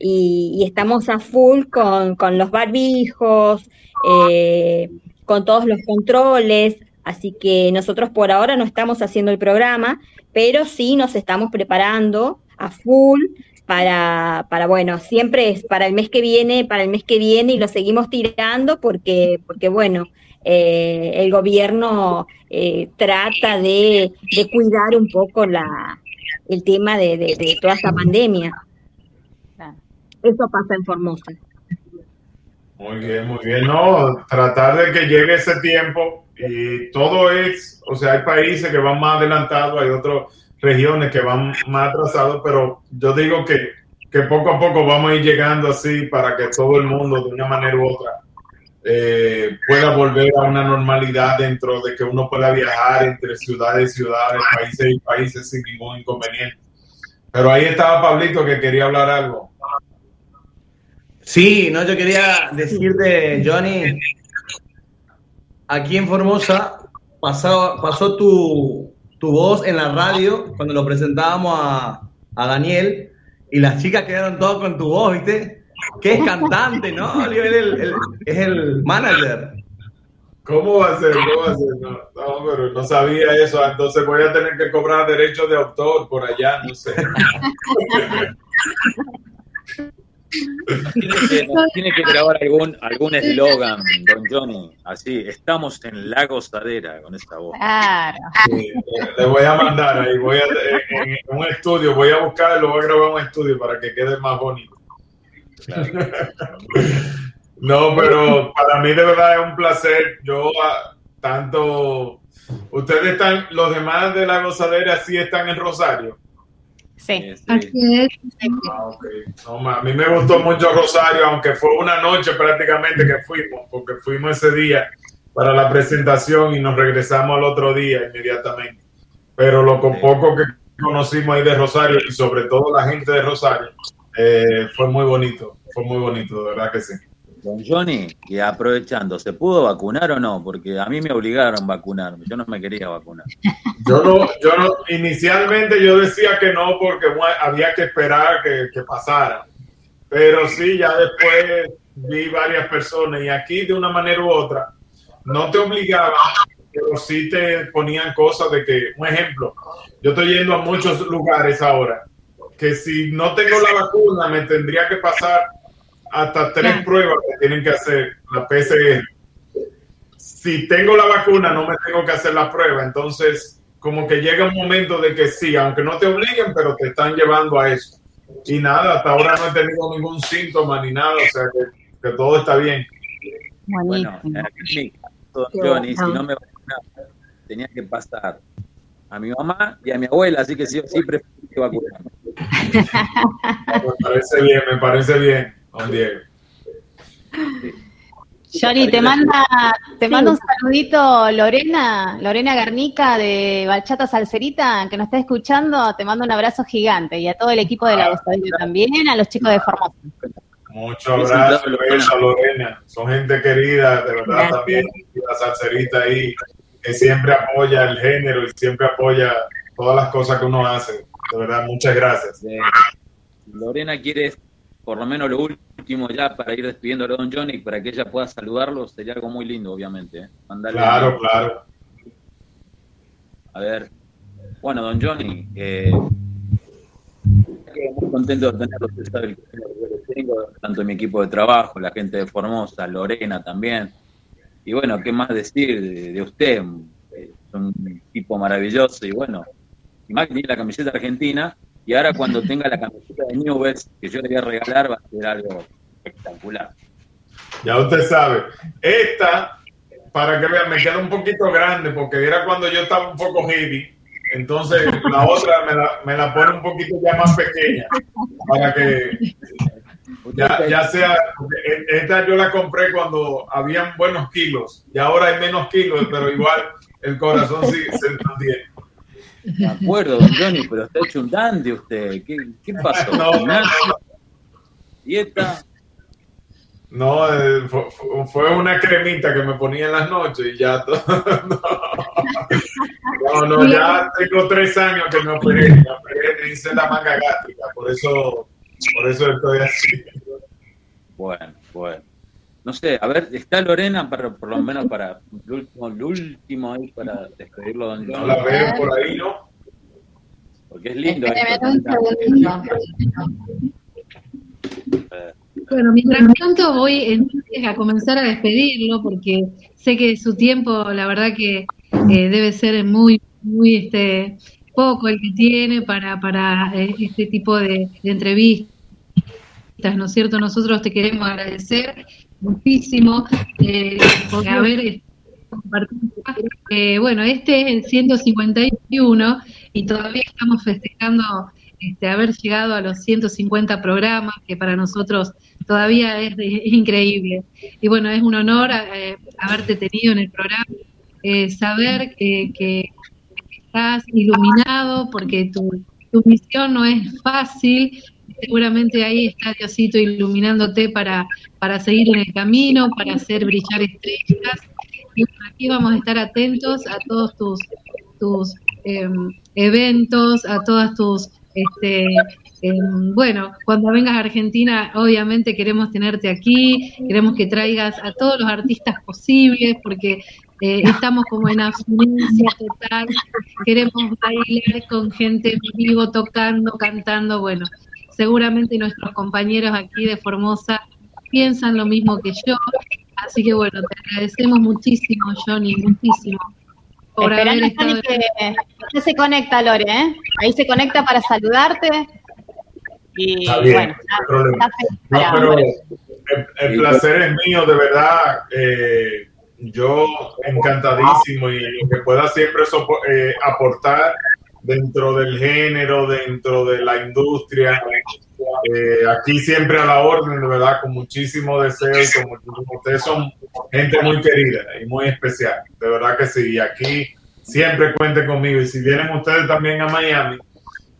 y, estamos a full con, los barbijos, eh, con todos los controles, así que nosotros por ahora no estamos haciendo el programa, pero sí nos estamos preparando a full para, para, bueno, siempre es para el mes que viene, para el mes que viene y lo seguimos tirando porque, porque bueno, eh, el gobierno eh, trata de, cuidar un poco la, el tema de, de, toda esta pandemia. Eso pasa en Formosa. Muy bien, muy bien. No, tratar de que llegue ese tiempo y todo es, o sea, hay países que van más adelantados, hay otros regiones que van más atrasados, pero yo digo que, que poco a poco vamos a ir llegando así para que todo el mundo, de una manera u otra, eh, pueda volver a una normalidad dentro de que uno pueda viajar entre ciudades y ciudades, países y países sin ningún inconveniente. Pero ahí estaba Pablito que quería hablar algo. Sí, no, yo quería decirte, Johnny, aquí en Formosa pasó, pasó tu, tu voz en la radio cuando lo presentábamos a, a Daniel y las chicas quedaron todas con tu voz, ¿viste? Que es cantante, ¿no? es el manager. ¿Cómo va a ser? ¿Cómo va a ser? No, no, pero no sabía eso. Entonces voy a tener que cobrar derechos de autor por allá, no sé. Tiene que, nos tiene que grabar algún algún eslogan, don Johnny. Así, estamos en la gozadera con esta voz. Claro. Sí, le voy a mandar ahí, voy a, en, en un estudio, voy a buscar y lo voy a grabar en un estudio para que quede más bonito. No, pero para mí de verdad es un placer. Yo ah, tanto, ustedes están, los demás de la gozadera sí están en Rosario. Sí. Así es. Ah. No, a mí me gustó mucho Rosario, aunque fue una noche prácticamente que fuimos, porque fuimos ese día para la presentación y nos regresamos al otro día inmediatamente. Pero lo con poco que conocimos ahí de Rosario y sobre todo la gente de Rosario, eh, fue muy bonito, fue muy bonito, de verdad que sí. Don Johnny, y aprovechando, ¿se pudo vacunar o no? Porque a mí me obligaron a vacunarme, yo no me quería vacunar. Yo no, yo no, inicialmente yo decía que no porque había que esperar que, que pasara. Pero sí, ya después vi varias personas y aquí de una manera u otra no te obligaban, pero sí te ponían cosas de que, un ejemplo, yo estoy yendo a muchos lugares ahora, que si no tengo la vacuna me tendría que pasar hasta tres pruebas que tienen que hacer la PCR. Si tengo la vacuna no me tengo que hacer la prueba, entonces como que llega un momento de que sí, aunque no te obliguen, pero te están llevando a eso. Y nada, hasta ahora no he tenido ningún síntoma ni nada, o sea que, que todo está bien. Bueno, en mi caso, don Johnny, si no me vacunaba, tenía que pasar a mi mamá y a mi abuela, así que sí, sí vacunarme. Me parece bien, me parece bien, don Diego. Johnny, te manda, te manda un saludito Lorena, Lorena Garnica de Bachata Salcerita, que nos está escuchando, te manda un abrazo gigante y a todo el equipo de la Gostadilla también, a los chicos de Formosa. Mucho abrazo, beso, Lorena. Son gente querida, de verdad, también. La salserita ahí, que siempre apoya el género y siempre apoya todas las cosas que uno hace. De verdad, muchas gracias. Lorena quiere por lo menos lo último ya para ir despidiendo a Don Johnny, para que ella pueda saludarlo, sería algo muy lindo, obviamente. ¿eh? Mandarle Claro, claro. A ver, bueno, Don Johnny, eh, muy contento de tenerlo, usted sabe tanto mi equipo de trabajo, la gente de Formosa, Lorena también. Y bueno, ¿qué más decir de, de usted? Es un equipo maravilloso y bueno, y más que tiene la camiseta argentina, y ahora cuando tenga la camiseta de Newell's que yo le voy a regalar, va a ser algo espectacular. Ya usted sabe. Esta, para que vean, me queda un poquito grande porque era cuando yo estaba un poco heavy. Entonces la otra me la, me la pone un poquito ya más pequeña para que ya, ya sea. e- Esta yo la compré cuando habían buenos kilos y ahora hay menos kilos, pero igual el corazón sí se mantiene. De acuerdo, don Johnny, pero está hecho un dandy usted. ¿Qué, qué pasó? No, no. ¿Dieta? No, eh, fue, fue una cremita que me ponía en las noches y ya todo. No, no, ya tengo tres años que me operé, me operé, me hice la manga gástrica, por eso, por eso estoy así. Bueno, bueno. No sé, a ver, está Lorena para por lo menos para el último, el último ahí para despedirlo, don Johnny. No la veo por ahí, ¿no? Porque es lindo. Bueno, mientras tanto voy entonces a comenzar a despedirlo porque sé que su tiempo, la verdad que eh, debe ser muy, muy este poco el que tiene para, para eh, este tipo de, de entrevistas, ¿no es cierto? Nosotros te queremos agradecer muchísimo eh, por haber compartido. Eh, bueno, este es el 151 y todavía estamos festejando este, haber llegado a los 150 programas, que para nosotros todavía es, es increíble. Y bueno, es un honor eh, haberte tenido en el programa, eh, saber que, que estás iluminado porque tu, tu misión no es fácil, seguramente ahí está Diosito iluminándote para, para seguir en el camino, para hacer brillar estrellas. Y aquí vamos a estar atentos a todos tus, tus eh, eventos, a todas tus, este, eh, bueno, cuando vengas a Argentina, obviamente queremos tenerte aquí, queremos que traigas a todos los artistas posibles, porque eh, estamos como en abstinencia total, queremos bailar con gente en vivo, tocando, cantando, bueno, seguramente nuestros compañeros aquí de Formosa piensan lo mismo que yo. Así que bueno, te agradecemos muchísimo, Johnny, muchísimo. Por haber estado Johnny, que ya se conecta Lore, ¿eh? Ahí se conecta para saludarte. Y Está bien, bueno, no hay problema. está No, pero el, el placer es mío, de verdad. Eh, yo encantadísimo y lo que pueda siempre sopo- eh, aportar dentro del género, dentro de la industria. Eh, aquí siempre a la orden, de verdad, con muchísimo deseo y con muchísimo- ustedes son gente muy querida y muy especial, de verdad que sí. Aquí siempre cuenten conmigo. Y si vienen ustedes también a Miami,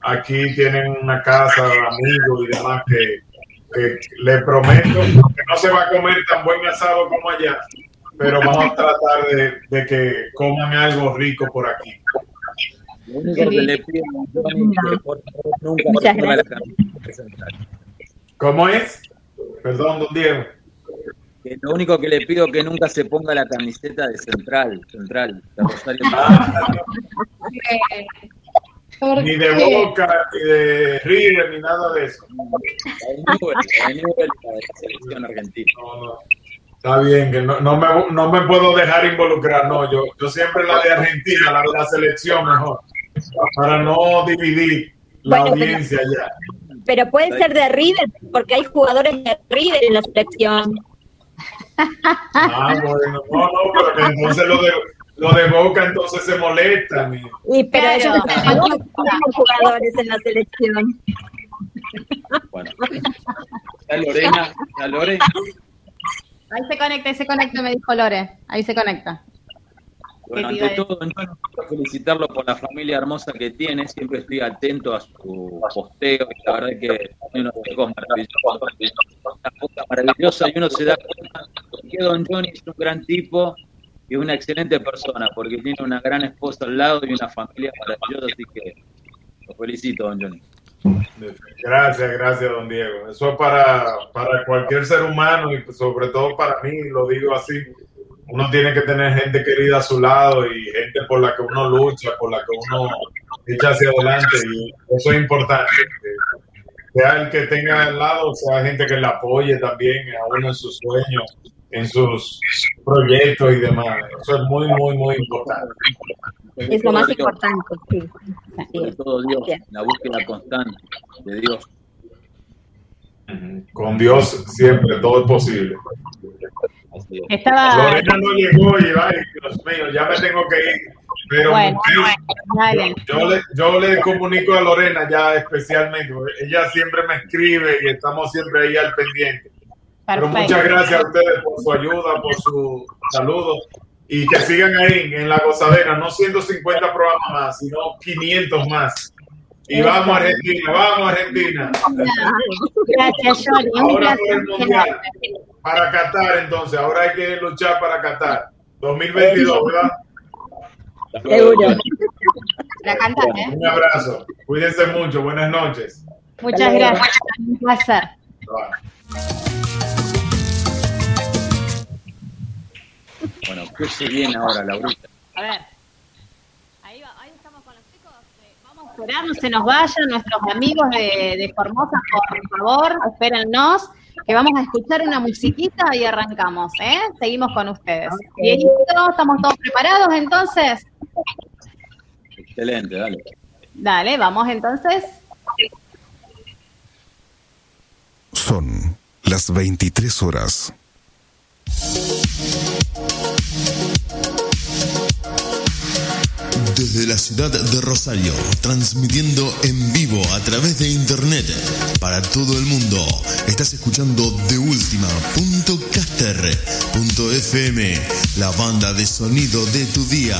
aquí tienen una casa, amigos y demás que, que les prometo que no se va a comer tan buen asado como allá, pero vamos a tratar de que coman algo rico por aquí. Lo único que le pido a Johnny es que por favor nunca ponga la camiseta central. ¿Cómo es? Perdón, don Diego. Que lo único que le pido es que nunca se ponga la camiseta de central, central, de Rosario. ¿Por Ni de? Boca, ni de River, ni nada de eso. Newell, Newell, la selección argentina. No, no. Está bien, que no, no, me, no me puedo dejar involucrar, no, yo, yo siempre la de Argentina, la de la selección mejor, para no dividir la Bueno, pero- audiencia ya. Pero puede ser de River, porque hay jugadores de River en la selección. Ah, bueno, no, no, pero que entonces lo de, lo de Boca entonces se molestan. y- Y, pero Claro. ellos jugadores en la selección. Bueno, ya Lorena, ya Lore, Ahí se conecta, ahí se conecta, me dijo Lore. Ahí se conecta. Bueno, ¿Qué te iba ante todo, entonces, quiero felicitarlo por la familia hermosa que tiene, siempre estoy atento a su posteo, y la verdad es que tiene unos hijos maravillosos, una puta maravillosa, y uno se da cuenta que Don Johnny es un gran tipo y una excelente persona, porque tiene una gran esposa al lado y una familia maravillosa, así que lo felicito, Don Johnny. Gracias, gracias, don Diego. Eso es para, para cualquier ser humano y sobre todo para mí, lo digo así. Uno tiene que tener gente querida a su lado y gente por la que uno lucha, por la que uno echa hacia adelante y eso es importante. Sea el que tenga al lado, sea gente que le apoye también a uno en sus sueños, en sus proyectos y demás. Eso es muy, muy, muy importante. Es lo más importante, sí. Sobre todo Dios, la búsqueda constante de Dios. Con Dios siempre todo es posible. Así es. Estaba. Lorena no llegó y ay, Dios mío, ya me tengo que ir. Pero Bueno, yo, le, yo le comunico a Lorena ya especialmente, porque ella siempre me escribe y estamos siempre ahí al pendiente. Pero muchas gracias a ustedes por su ayuda, por su saludo y que sigan ahí en la gozadera, no 150 programas más, sino 500 más. Y vamos a Argentina, vamos a Argentina. Gracias, Johnny. Un Ahora placer. por el Mundial. Para Qatar, entonces, ahora hay que luchar para Qatar. 2022, ¿verdad? Seguro. La ¿eh? Un abrazo. Cuídense mucho. Buenas noches. Muchas gracias. Un placer. Bueno, ¿qué se viene ahora, Laurita? A ver. Ahí, va, ahí estamos con los chicos. Eh, Vamos a esperar, no se nos vayan nuestros amigos de, de Formosa, por favor, espérennos, que vamos a escuchar una musiquita y arrancamos, ¿eh? Seguimos con ustedes. Dieguito, ¿estamos todos preparados entonces? Excelente, dale. Dale, vamos entonces. Son las 23 horas. Desde la ciudad de Rosario, transmitiendo en vivo a través de internet para todo el mundo. Estás escuchando de FM, la banda de sonido de tu día.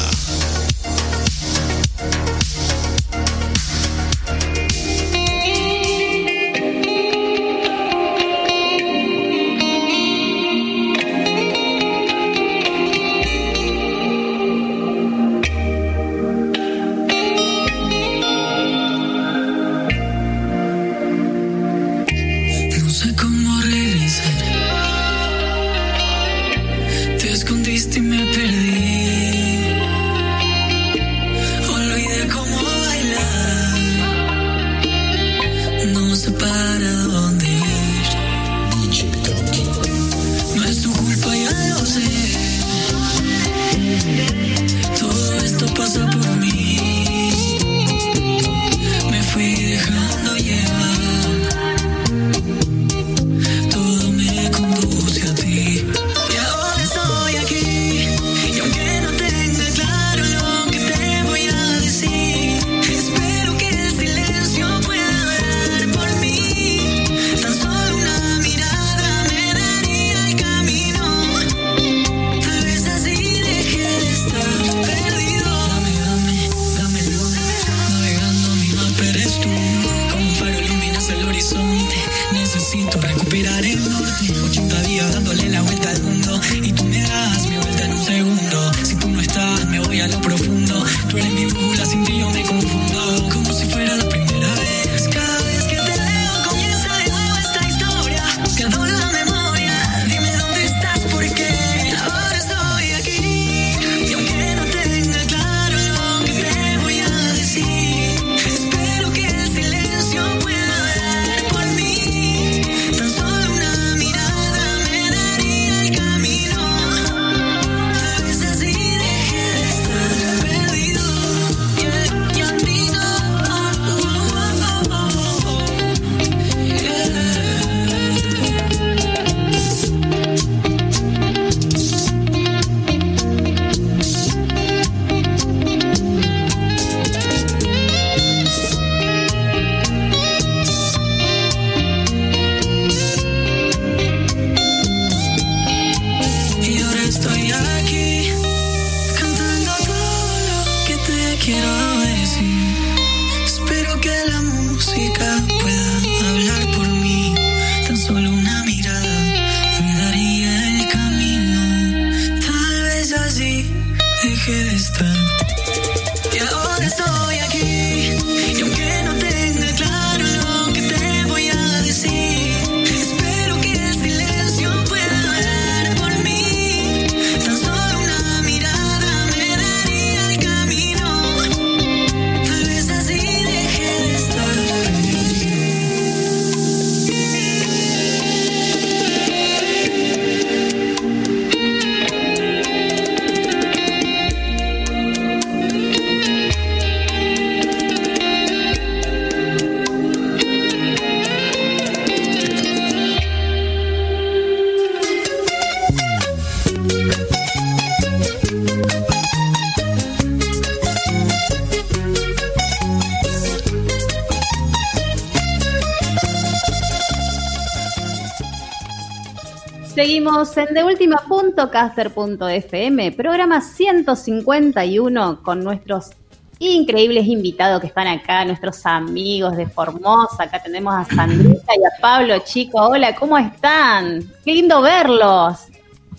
Seguimos en deultima.caster.fm, programa 151 con nuestros increíbles invitados que están acá, nuestros amigos de Formosa. Acá tenemos a Sandrita y a Pablo, chicos. Hola, ¿cómo están? Qué lindo verlos.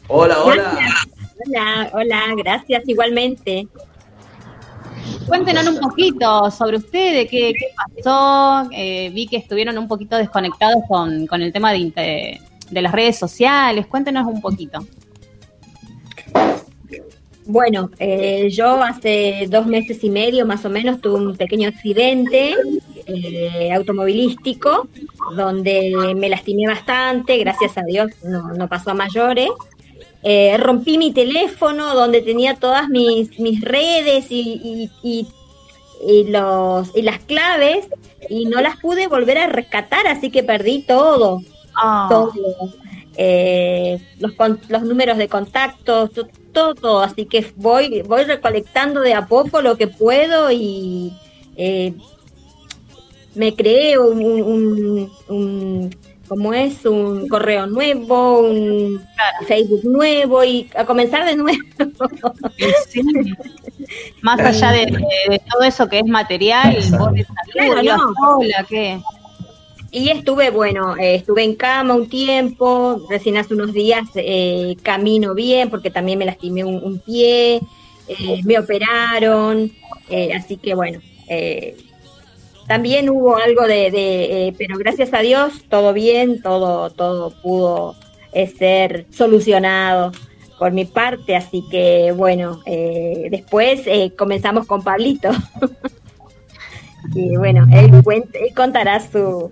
Hola, hola. Hola, hola, gracias igualmente. Cuéntenos un poquito sobre ustedes, qué, qué pasó. Eh, vi que estuvieron un poquito desconectados con, con el tema de, de las redes sociales. Cuéntenos un poquito. Bueno, eh, yo hace dos meses y medio más o menos tuve un pequeño accidente eh, automovilístico donde me lastimé bastante, gracias a Dios no, no pasó a mayores. Eh, rompí mi teléfono donde tenía todas mis, mis redes y, y- y- y los, y las claves y no las pude volver a rescatar, así que perdí todo. Todo. Eh, los, con- los números de contacto, to- todo, todo. Así que voy, voy recolectando de a poco lo que puedo y eh, me creé un, un, un- un- ¿cómo es? Un correo nuevo, un Facebook nuevo y a comenzar de nuevo. Más allá de, de- de todo eso que es material, vos Claro, no. sola, ¿qué? Y estuve, bueno, eh, estuve en cama un tiempo, recién hace unos días eh, camino bien porque también me lastimé un, pie, eh, me operaron, eh, así que bueno, también hubo algo de, pero gracias a Dios todo bien, todo, todo pudo ser solucionado por mi parte, así que bueno, después comenzamos con Pablito. y bueno, él, cuen- él contará su,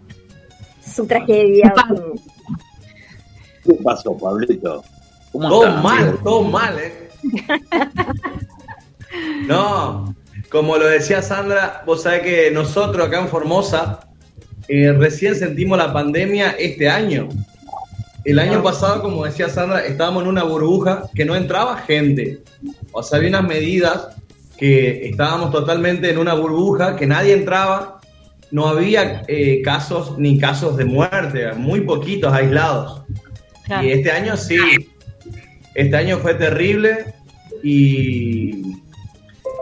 su tragedia. ¿Qué pasó, Pablito? ¿Cómo Todo estás, mal, todo mal, ¿eh? No, como lo decía Sandra, vos sabés que nosotros acá en Formosa eh, recién sentimos la pandemia este año. El año pasado, como decía Sandra, estábamos en una burbuja que no entraba gente. O sea, había unas medidas que estábamos totalmente en una burbuja, que nadie entraba, no había eh, casos ni casos de muerte, muy poquitos aislados. Y este año sí, este año fue terrible y,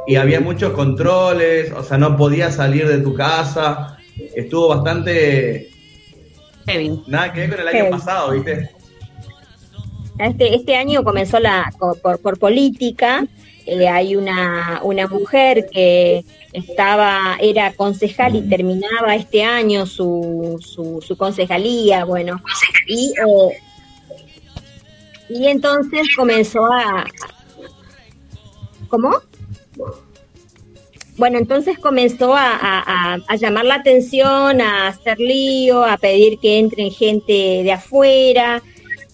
y había muchos controles, o sea, no podías salir de tu casa, estuvo bastante... Nada que ver con el año Heavy. pasado, ¿viste? Este, este año comenzó la por, por política. Eh, hay una, una mujer que estaba, era concejal y terminaba este año su, su, su concejalía, bueno, y, eh, y entonces comenzó a... ¿Cómo? Bueno, entonces comenzó a, a- a- llamar la atención, a hacer lío, a pedir que entren gente de afuera,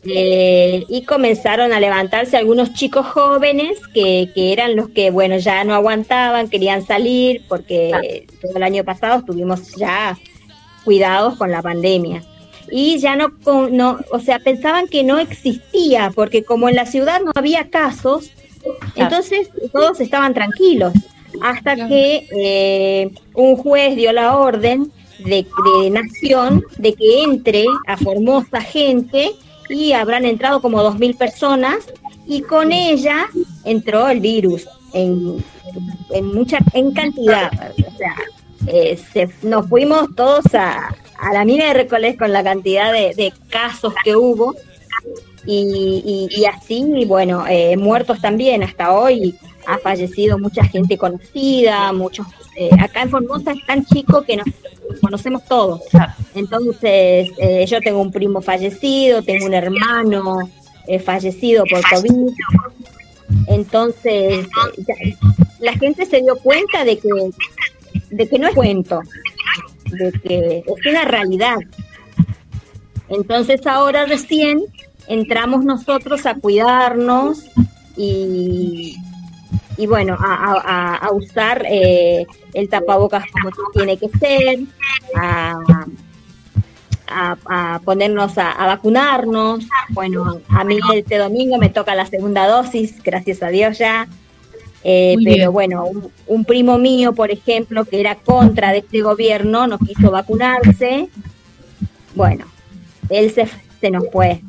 eh, y comenzaron a levantarse algunos chicos jóvenes que, que eran los que, bueno, ya no aguantaban, querían salir, porque todo el año pasado estuvimos ya cuidados con la pandemia. Y ya no, no, o sea, pensaban que no existía, porque como en la ciudad no había casos, entonces todos estaban tranquilos, hasta que eh, un juez dio la orden de, de nación de que entre a Formosa gente y habrán entrado como 2.000 personas y con ella entró el virus en, en mucha en cantidad. O sea, eh, se- nos fuimos todos a, a la mina de Recolés con la cantidad de, de casos que hubo y, y- y así, bueno, eh, muertos también. Hasta hoy ha fallecido mucha gente conocida, muchos. eh, acá en Formosa es tan chico que nos conocemos todos. Entonces, eh, yo tengo un primo fallecido, tengo un hermano eh, fallecido por COVID. Entonces, ya- la gente se dio cuenta de que, de que no es cuento, de que es una realidad. Entonces ahora recién entramos nosotros a cuidarnos y, y bueno, a, a- a- usar eh, el tapabocas como tiene que ser, a, a- a ponernos a, a vacunarnos. Bueno, a mí este domingo me toca la segunda dosis, gracias a Dios ya. Eh, pero bien. bueno, un, un primo mío, por ejemplo, que era contra de este gobierno, no quiso vacunarse. Bueno, él se, se nos fue.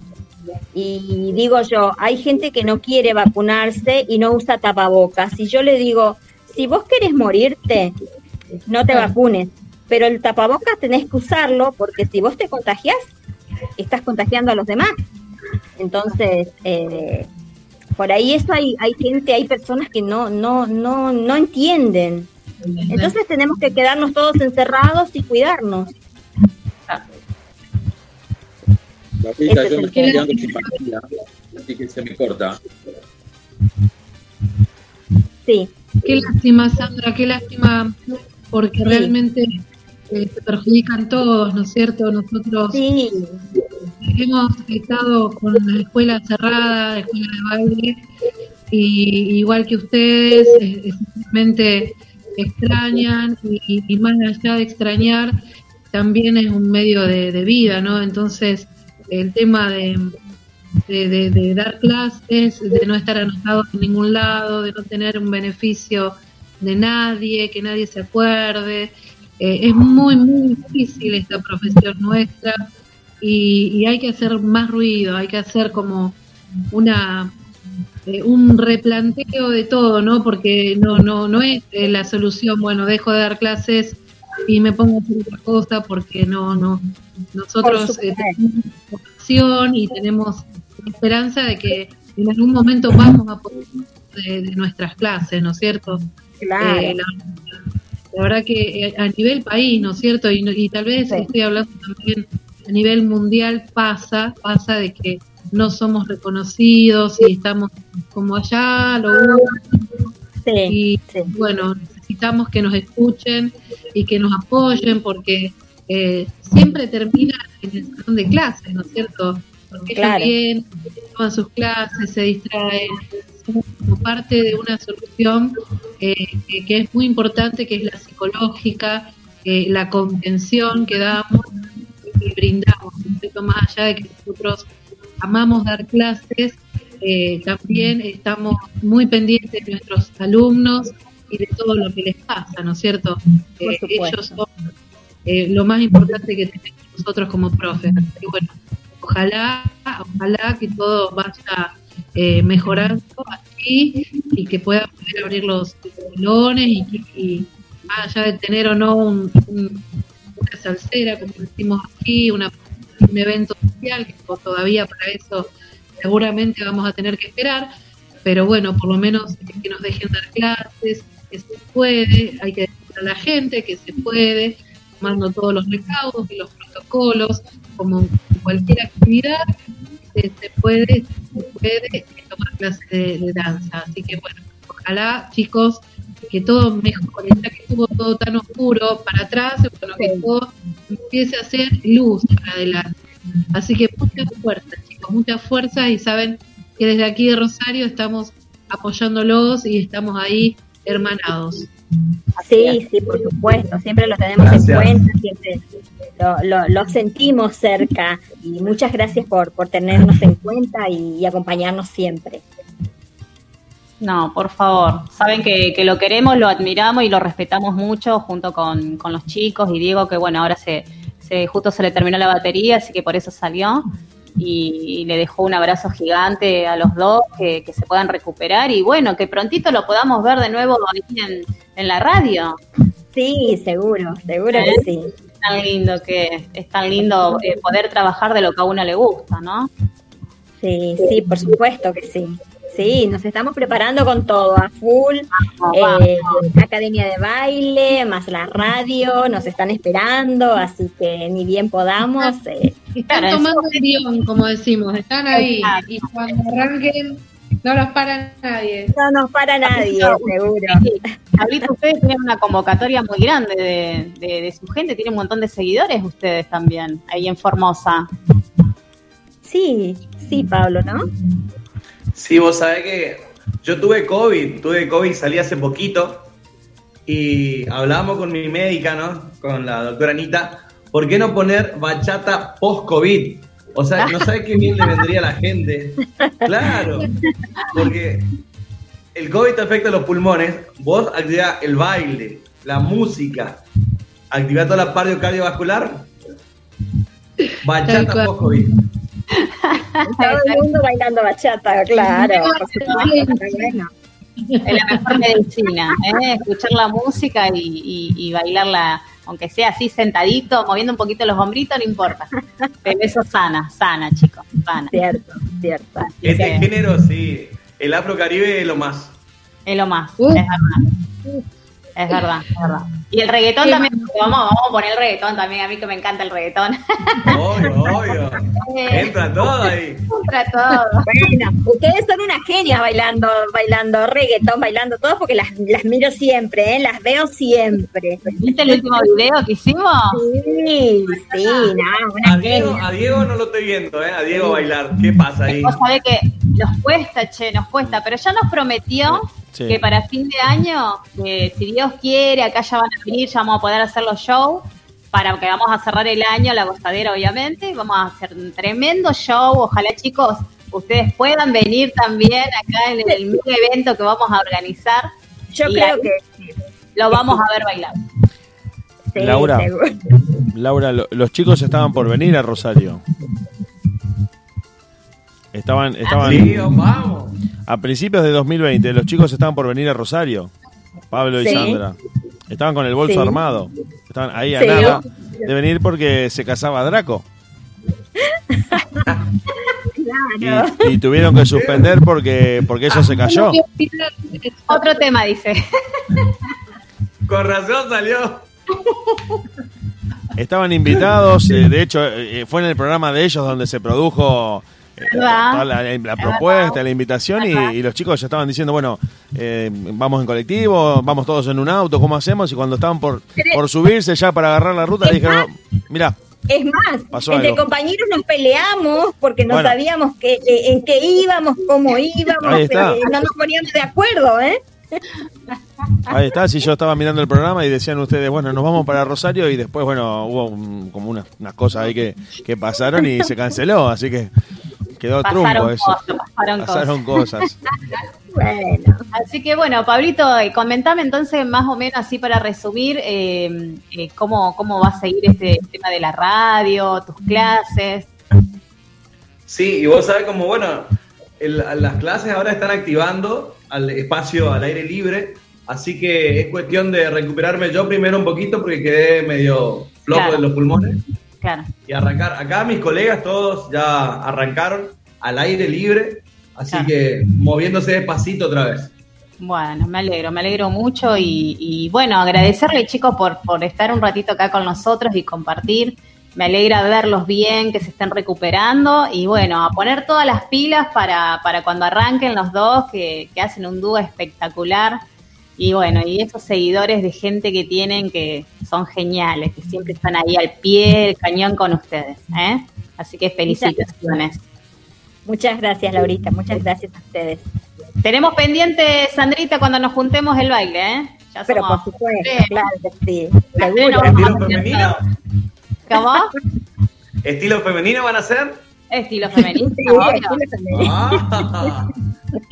Y digo yo, hay gente que no quiere vacunarse y no usa tapabocas. Y yo le digo, si vos querés morirte, no te vacunes. Pero el tapabocas tenés que usarlo porque si vos te contagias, estás contagiando a los demás. Entonces, eh, por ahí eso hay, hay gente, hay personas que no, no, no, no entienden. Entonces tenemos que quedarnos todos encerrados y cuidarnos. Ese yo me estoy que- quedando sin batería, así que se me corta. Sí. Qué lástima, Sandra, qué lástima, porque realmente eh, se perjudican todos, ¿no es cierto? Nosotros hemos estado con la escuela cerrada, la escuela de baile, y igual que ustedes, eh, eh, simplemente extrañan, y, y más allá de extrañar, también es un medio de, de vida, ¿no? Entonces, el tema de, de, dar clases, de no estar anotados en ningún lado, de no tener un beneficio de nadie, que nadie se acuerde. Eh, es muy, muy difícil esta profesión nuestra y, y hay que hacer más ruido, hay que hacer como una eh, un replanteo de todo, ¿no? Porque no no no es eh, la solución, bueno, dejo de dar clases y me pongo a hacer otra cosa porque no no nosotros eh, tenemos y tenemos esperanza de que en algún momento vamos a poder de, de nuestras clases, ¿no es cierto? Claro. Eh, la, la verdad que eh, a nivel país, ¿no es cierto? Y, y tal vez estoy hablando también a nivel mundial pasa, pasa de que no somos reconocidos y estamos como allá, lo y bueno, necesitamos que nos escuchen y que nos apoyen porque eh, siempre termina en el salón de clases, ¿no es cierto? Porque Claro. ellos vienen, toman sus clases, se distraen, como parte de una solución eh, que, es muy importante, que es la psicológica, eh, la contención que damos y brindamos, ¿no es cierto? más allá de que nosotros amamos dar clases, eh, también estamos muy pendientes de nuestros alumnos y de todo lo que les pasa, ¿no es cierto? Eh, ellos son eh, lo más importante que tenemos nosotros como profes. Así bueno, ojalá, ojalá que todo vaya eh, mejorando así y que puedan poder abrir los salones y, y más allá de tener o no un- un- una salsera, como decimos aquí, una, un evento social, que todavía para eso seguramente vamos a tener que esperar, pero bueno, por lo menos que nos dejen dar clases, que se puede, hay que decir a la gente que se puede, tomando todos los recaudos y los protocolos, como cualquier actividad, se, se puede, se puede tomar clases de, de danza. Así que bueno, ojalá chicos que todo mejore, ya que estuvo todo tan oscuro para atrás, bueno, que todo empiece a hacer luz para adelante. Así que mucha fuerza, chicos, mucha fuerza y saben que desde aquí de Rosario estamos apoyándolos y estamos ahí hermanados. Sí, sí, por supuesto, siempre lo tenemos Gracias. en cuenta, siempre lo, lo- lo sentimos cerca y muchas gracias por, por tenernos en cuenta y, y acompañarnos siempre. No, por favor. Saben que, que lo queremos, lo admiramos y lo respetamos mucho junto con, con los chicos y Diego, que bueno, ahora se, se justo se le terminó la batería, así que por eso salió. Y, le dejó un abrazo gigante a los dos, que, que se puedan recuperar y bueno, que prontito lo podamos ver de nuevo aquí en, en la radio. Sí, seguro, seguro ¿Eh? que sí. Es tan lindo que es tan lindo eh, poder trabajar de lo que a uno le gusta, ¿no? Sí, sí, por supuesto que sí. Sí, nos estamos preparando con todo, a full. Eh, academia de baile, más la radio, nos están esperando, así que ni bien podamos. eh, Están tomando el guion, como decimos, están ahí. Y cuando arranquen, no los para nadie. No nos para nadie, seguro. Ahorita ustedes tienen una convocatoria muy grande de, de- de su gente, tienen un montón de seguidores ustedes también, ahí en Formosa. Sí, sí, Pablo, ¿no? Sí, vos sabés que yo tuve COVID, tuve COVID, salí hace poquito y hablamos con mi médica, ¿no? Con la doctora Anita, ¿por qué no poner bachata post-COVID? O sea, no sabes qué bien le vendría a la gente. Claro, porque el COVID te afecta los pulmones, vos activás el baile, la música, activás toda la parte cardiovascular, bachata post-COVID. Todo el mundo bailando bachata, claro. Es la mejor medicina, ¿eh? escuchar la música y, y- y bailarla, aunque sea así sentadito, moviendo un poquito los hombritos, no importa. Pero eso sana, sana, chicos, sana. Cierto, cierto. Este género, sí, el afro-caribe es lo más. Es lo más, es verdad. Es verdad, es verdad. Y el reggaetón también, porque vamos, vamos a poner el reggaetón también, a mí que me encanta el reggaetón. Obvio, obvio. Entra todo ahí. Contra todo. Bueno, ustedes son unas genias bailando, bailando reggaetón, bailando todo, porque las, las miro siempre, ¿eh? las veo siempre. ¿Viste el último video que hicimos? Sí, sí, no, una A Diego, a Diego no lo estoy viendo, ¿eh? A Diego bailar. ¿Qué pasa ahí? Vos sabés que nos cuesta, che, nos cuesta, pero ya nos prometió Sí. que para fin de año, que si Dios quiere, acá ya van a venir, ya vamos a poder hacer los shows, para que vamos a cerrar el año, la gostadera obviamente, vamos a hacer un tremendo show, ojalá chicos, ustedes puedan venir también acá en el mega evento que vamos a organizar. Yo Y creo que Lo vamos a ver bailar. Sí, Laura. seguro. Laura, lo- los chicos estaban por venir a Rosario. Estaban, estaban Sí, vamos. a principios de 2020, los chicos estaban por venir a Rosario. Pablo y Sí. Sandra. Estaban con el bolso Sí. armado. Estaban ahí a Sí. nada de venir porque se casaba Draco. Claro. Y, y tuvieron que suspender porque, porque eso se cayó. Otro tema, dice. Con razón salió. Estaban invitados, eh, de hecho, eh, fue en el programa de ellos donde se produjo. Toda la, la propuesta, la invitación y, y los chicos ya estaban diciendo, bueno, eh, vamos en colectivo, vamos todos en un auto, ¿cómo hacemos? Y cuando estaban por, por subirse ya para agarrar la ruta, dijeron, mira, Es más, Pasó entre algo. compañeros nos peleamos porque no Bueno. sabíamos que, en qué íbamos, cómo íbamos, eh, no nos poníamos de acuerdo, ¿eh? ahí está, si yo estaba mirando el programa y decían ustedes, bueno, nos vamos para Rosario y después, bueno, hubo un- como unas, unas cosas ahí que, que pasaron y se canceló, así que quedó trunco Pasaron eso. cosas, pasaron Pasaron cosas. Bueno. Así que bueno, Pablito, eh, comentame entonces más o menos así para resumir eh, eh, cómo, cómo va a seguir este tema de la radio, tus clases. Sí, y vos sabés como, bueno, el- las clases ahora están activando al espacio al aire libre, así que es cuestión de recuperarme yo primero un poquito porque quedé medio flojo Claro. de los pulmones Claro. y arrancar. Acá mis colegas todos ya arrancaron al aire libre, así Claro. que moviéndose despacito otra vez. Bueno, me alegro, me alegro mucho y, y, bueno, agradecerle chicos por, por estar un ratito acá con nosotros y compartir. Me alegra verlos bien, que se estén recuperando y bueno, a poner todas las pilas para, para cuando arranquen los dos, que, que hacen un dúo espectacular. Y bueno, y esos seguidores de gente que tienen que son geniales, que siempre están ahí al pie del cañón con ustedes. ¿eh? Así que felicitaciones. Muchas gracias, Laurita, muchas gracias a ustedes. Tenemos pendiente, Sandrita, cuando nos juntemos el baile, ¿eh? Ya Pero somos- por supuesto, Sí. claro que sí, seguro. ¿Estilo femenino? ¿Cómo? ¿Estilo femenino van a ser? Estilo femenino, Sí, estilo femenino. Ah,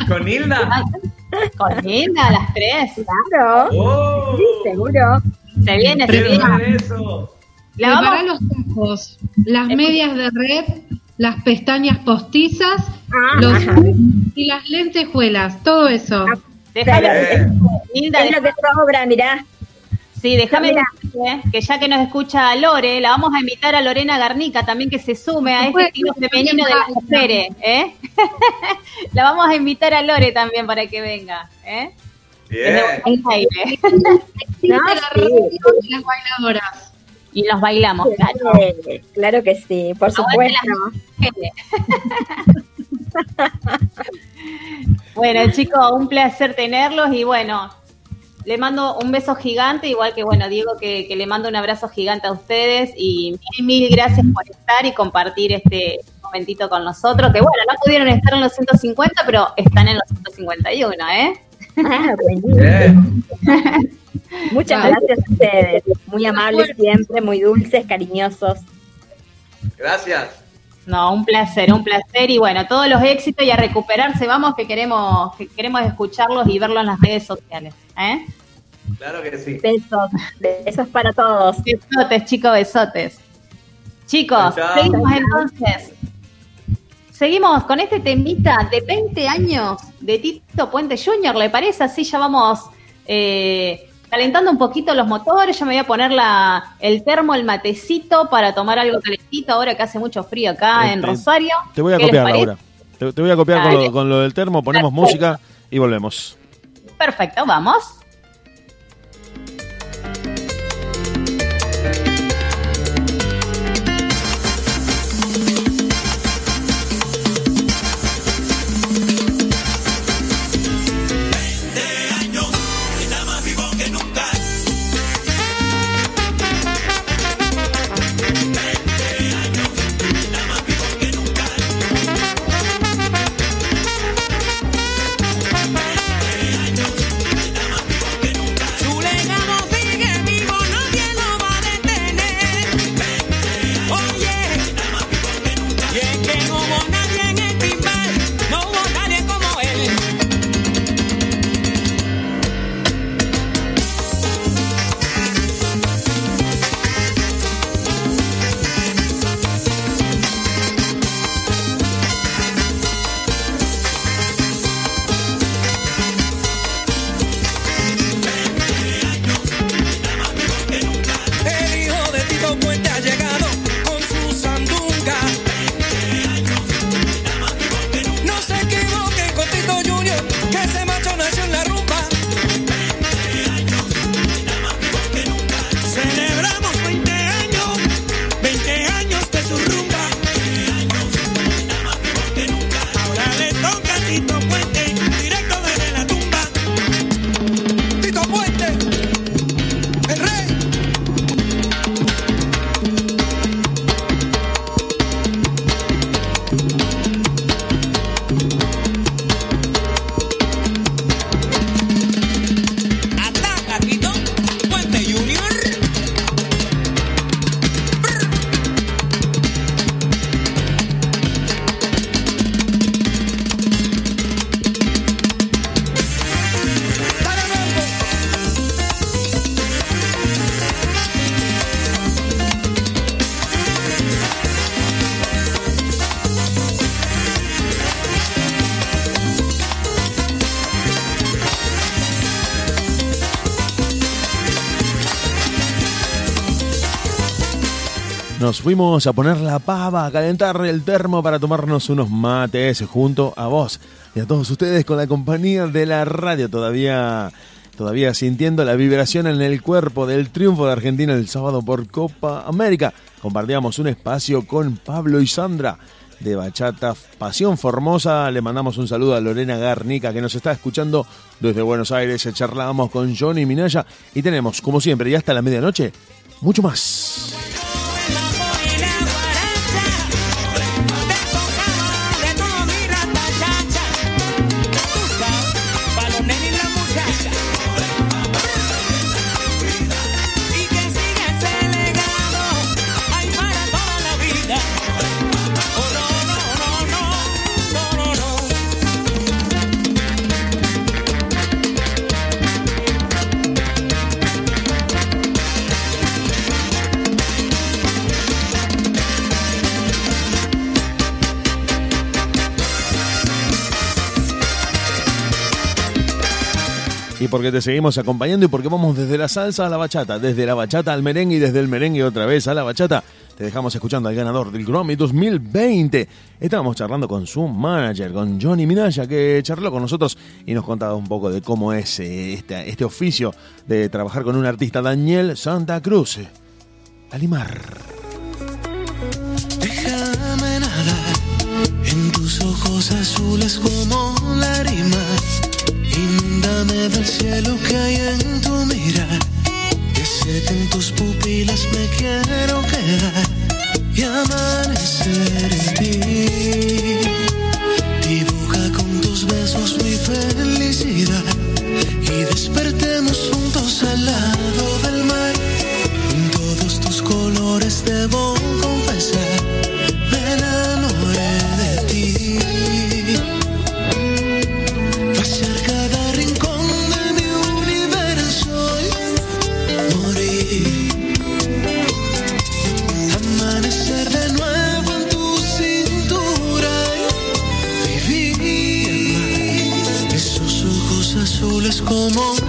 ¿Con Hilda? Con Linda, las tres. Claro, Oh, sí, seguro. Se viene, se viene. eso. La Prepará los tacos, las medias de red las pestañas postizas Ah, los, ajá. y las lentejuelas, todo eso. Déjalo, Claro. Hilda, Es lo que sobra, mirá. Sí, déjame decirte que ya que nos escucha Lore, la vamos a invitar a Lorena Garnica también que se sume a este estilo femenino de las mujeres, ¿eh? la vamos a invitar a Lore también para que venga, ¿eh? No, sí. radio y las bailadoras. y nos bailamos, claro. Claro que sí, por supuesto. Bueno, chicos, un placer tenerlos y bueno, le mando un beso gigante, igual que bueno, Diego, que, que le mando un abrazo gigante a ustedes y mil, mil gracias por estar y compartir este momentito con nosotros, que bueno, no pudieron estar en los 150, pero están en los 151, ¿eh? Ah. Muchas gracias a ustedes. Muy amables siempre, muy dulces, cariñosos. Gracias. No, un placer, un placer y bueno, todos los éxitos y a recuperarse, vamos, que queremos, que queremos escucharlos y verlos en las redes sociales, ¿eh? Claro que sí. Besos, besos para todos. Besotes, chicos, besotes. Chicos, Chao. seguimos entonces. Seguimos con este temita de 20 años de Tito Puente Jr., ¿le parece? Así ya vamos eh, calentando un poquito los motores. Yo me voy a poner la, el termo, el matecito para tomar algo calentito ahora que hace mucho frío acá en Este, Rosario. Te voy a ¿Qué les copiar? Laura. Te, te voy a copiar con lo, con lo del termo, ponemos música y volvemos. Perfecto, vamos. Nos fuimos a poner la pava, a calentar el termo para tomarnos unos mates junto a vos y a todos ustedes con la compañía de la radio todavía todavía sintiendo la vibración en el cuerpo del triunfo de Argentina el sábado por Copa América. Compartíamos un espacio con Pablo y Sandra de Bachata Pasión Formosa. Le mandamos un saludo a Lorena Garnica que nos está escuchando desde Buenos Aires. Charlamos con Johnny Minaya y tenemos, como siempre, y hasta la medianoche, mucho más. Porque te seguimos acompañando y porque vamos desde la salsa a la bachata, desde la bachata al merengue y desde el merengue otra vez a la bachata. Te dejamos escuchando al ganador del Grammy 2020. Estábamos charlando con su manager, con Johnny Minaya, que charló con nosotros y nos contaba un poco de cómo es eh, este, este oficio de trabajar con un artista, Daniel Santa Cruz. Alimar. Déjame nadar en tus ojos azules como lágrima. Inúndame del cielo que hay en tu mirar. Que sé que en tus pupilas me quiero quedar y amanecer en ti. Dibuja con tus besos mi felicidad y despertemos juntos al lado del mar. En todos tus colores debo confesar, como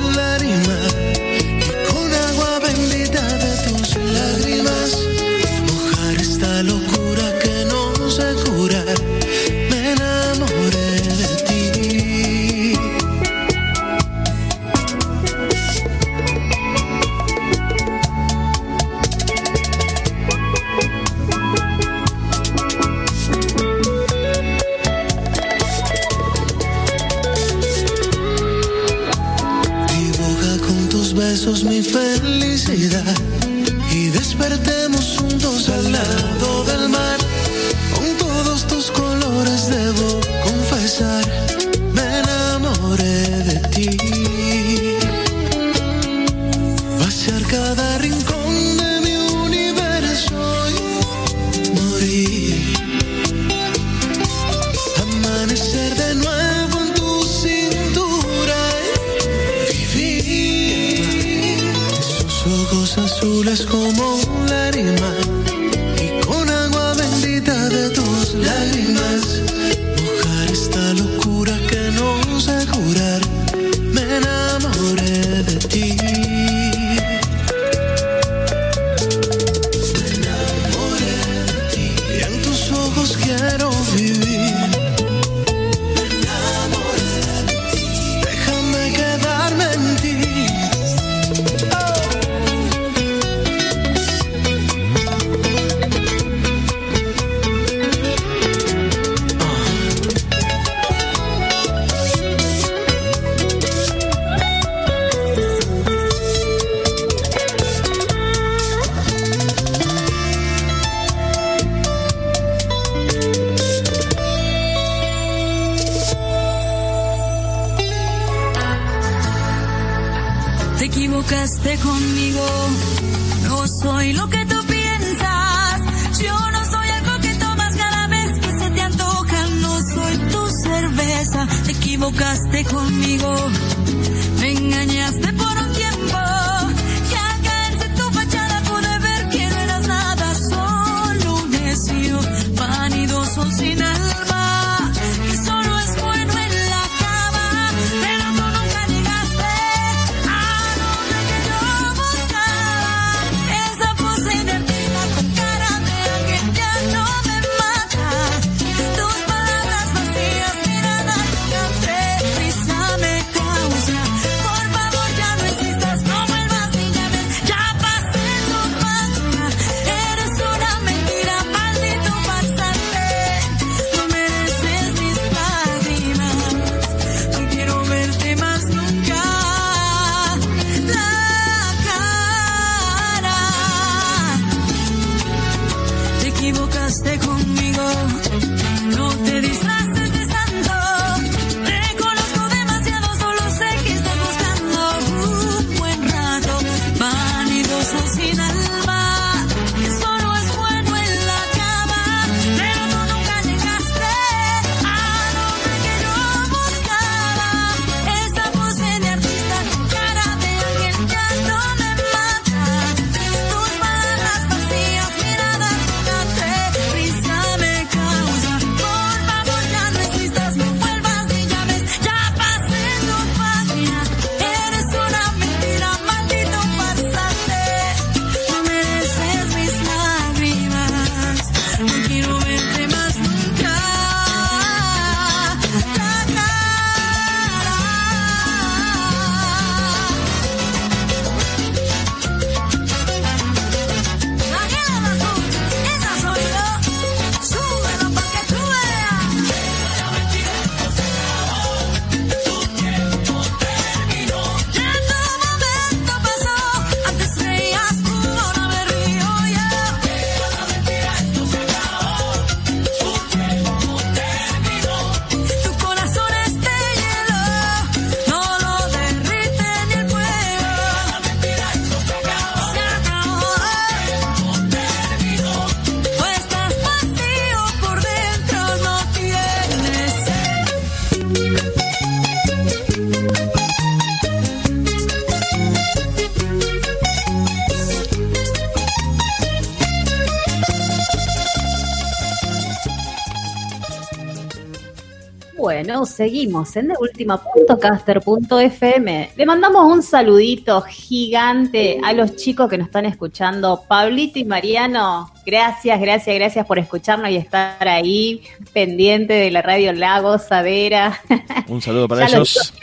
seguimos en deultima.caster.fm. Le mandamos un saludito gigante a los chicos que nos están escuchando. Pablito y Mariano, gracias, gracias, gracias por escucharnos y estar ahí pendiente de la radio Lago Sadera. Un saludo para ellos.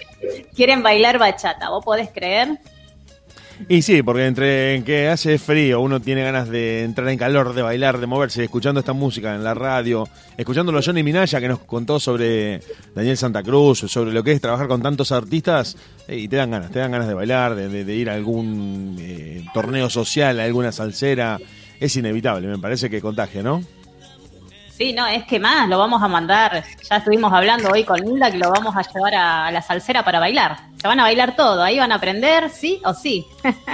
Quieren bailar bachata, ¿vos podés creer? Y sí, porque entre que hace frío, uno tiene ganas de entrar en calor, de bailar, de moverse, escuchando esta música en la radio, escuchando a Johnny Minaya que nos contó sobre Daniel Santa Cruz, sobre lo que es trabajar con tantos artistas, y te dan ganas, te dan ganas de bailar, de, de- de ir a algún eh, torneo social, a alguna salsera. Es inevitable, me parece que contagia, ¿no? Sí, no, es que más, lo vamos a mandar. Ya estuvimos hablando hoy con Linda que lo vamos a llevar a, a la salsera para bailar. Se van a bailar todo, ahí van a aprender, sí o sí.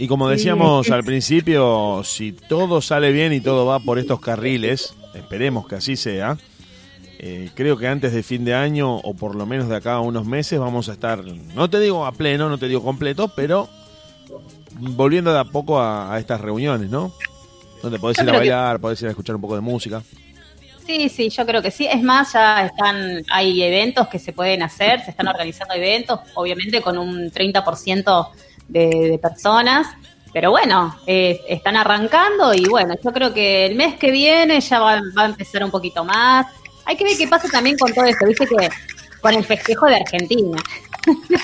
Y como decíamos al principio, si todo sale bien y todo va por estos carriles, esperemos que así sea, eh, creo que antes de fin de año o por lo menos de acá a unos meses vamos a estar, no te digo a pleno, no te digo completo, pero volviendo de a poco a, a estas reuniones, ¿no? Donde podés Yo ir a creo que- bailar, podés ir a escuchar un poco de música. Sí, sí, yo creo que sí. Es más, ya están, hay eventos que se pueden hacer, se están organizando eventos, obviamente con un 30% de, de personas. Pero bueno, eh, están arrancando y bueno, yo creo que el mes que viene ya va, va a empezar un poquito más. Hay que ver qué pasa también con todo esto, viste que con el festejo de Argentina.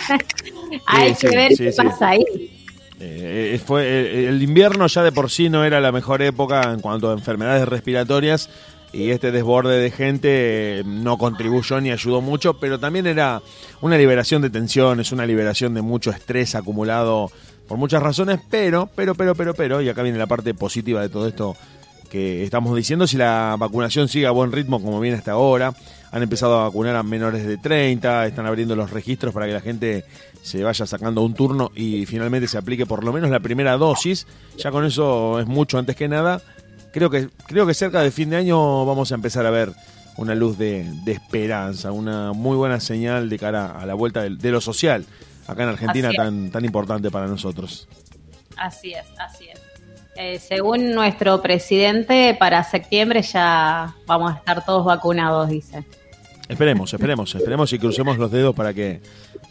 Hay Sí, que sí, ver sí, qué pasa ahí. Eh, fue, eh, el invierno ya de por sí no era la mejor época en cuanto a enfermedades respiratorias y este desborde de gente eh, no contribuyó ni ayudó mucho, pero también era una liberación de tensiones, una liberación de mucho estrés acumulado por muchas razones, pero, pero, pero, pero, pero, y acá viene la parte positiva de todo esto que estamos diciendo, si la vacunación sigue a buen ritmo como viene hasta ahora, han empezado a vacunar a menores de 30, están abriendo los registros para que la gente se vaya sacando un turno y finalmente se aplique por lo menos la primera dosis, ya con eso es mucho antes que nada. Creo que, creo que cerca de fin de año vamos a empezar a ver una luz de, de esperanza, una muy buena señal de cara a la vuelta de, de lo social acá en Argentina tan, tan importante para nosotros. Así es, así es. Eh, según nuestro presidente, para septiembre ya vamos a estar todos vacunados, dice. Esperemos, esperemos, esperemos y crucemos los dedos para que,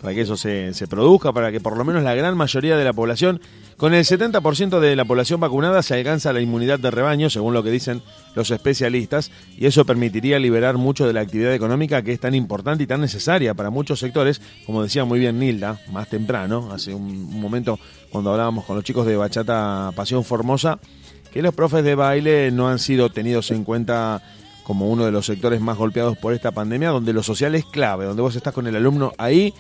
para que eso se, se produzca, para que por lo menos la gran mayoría de la población, con el 70% de la población vacunada, se alcanza la inmunidad de rebaño, según lo que dicen los especialistas, y eso permitiría liberar mucho de la actividad económica que es tan importante y tan necesaria para muchos sectores, como decía muy bien Nilda, más temprano, hace un, momento cuando hablábamos con los chicos de Bachata Pasión Formosa, que los profes de baile no han sido tenidos en cuenta como uno de los sectores más golpeados por esta pandemia, donde lo social es clave, donde vos estás con el alumno ahí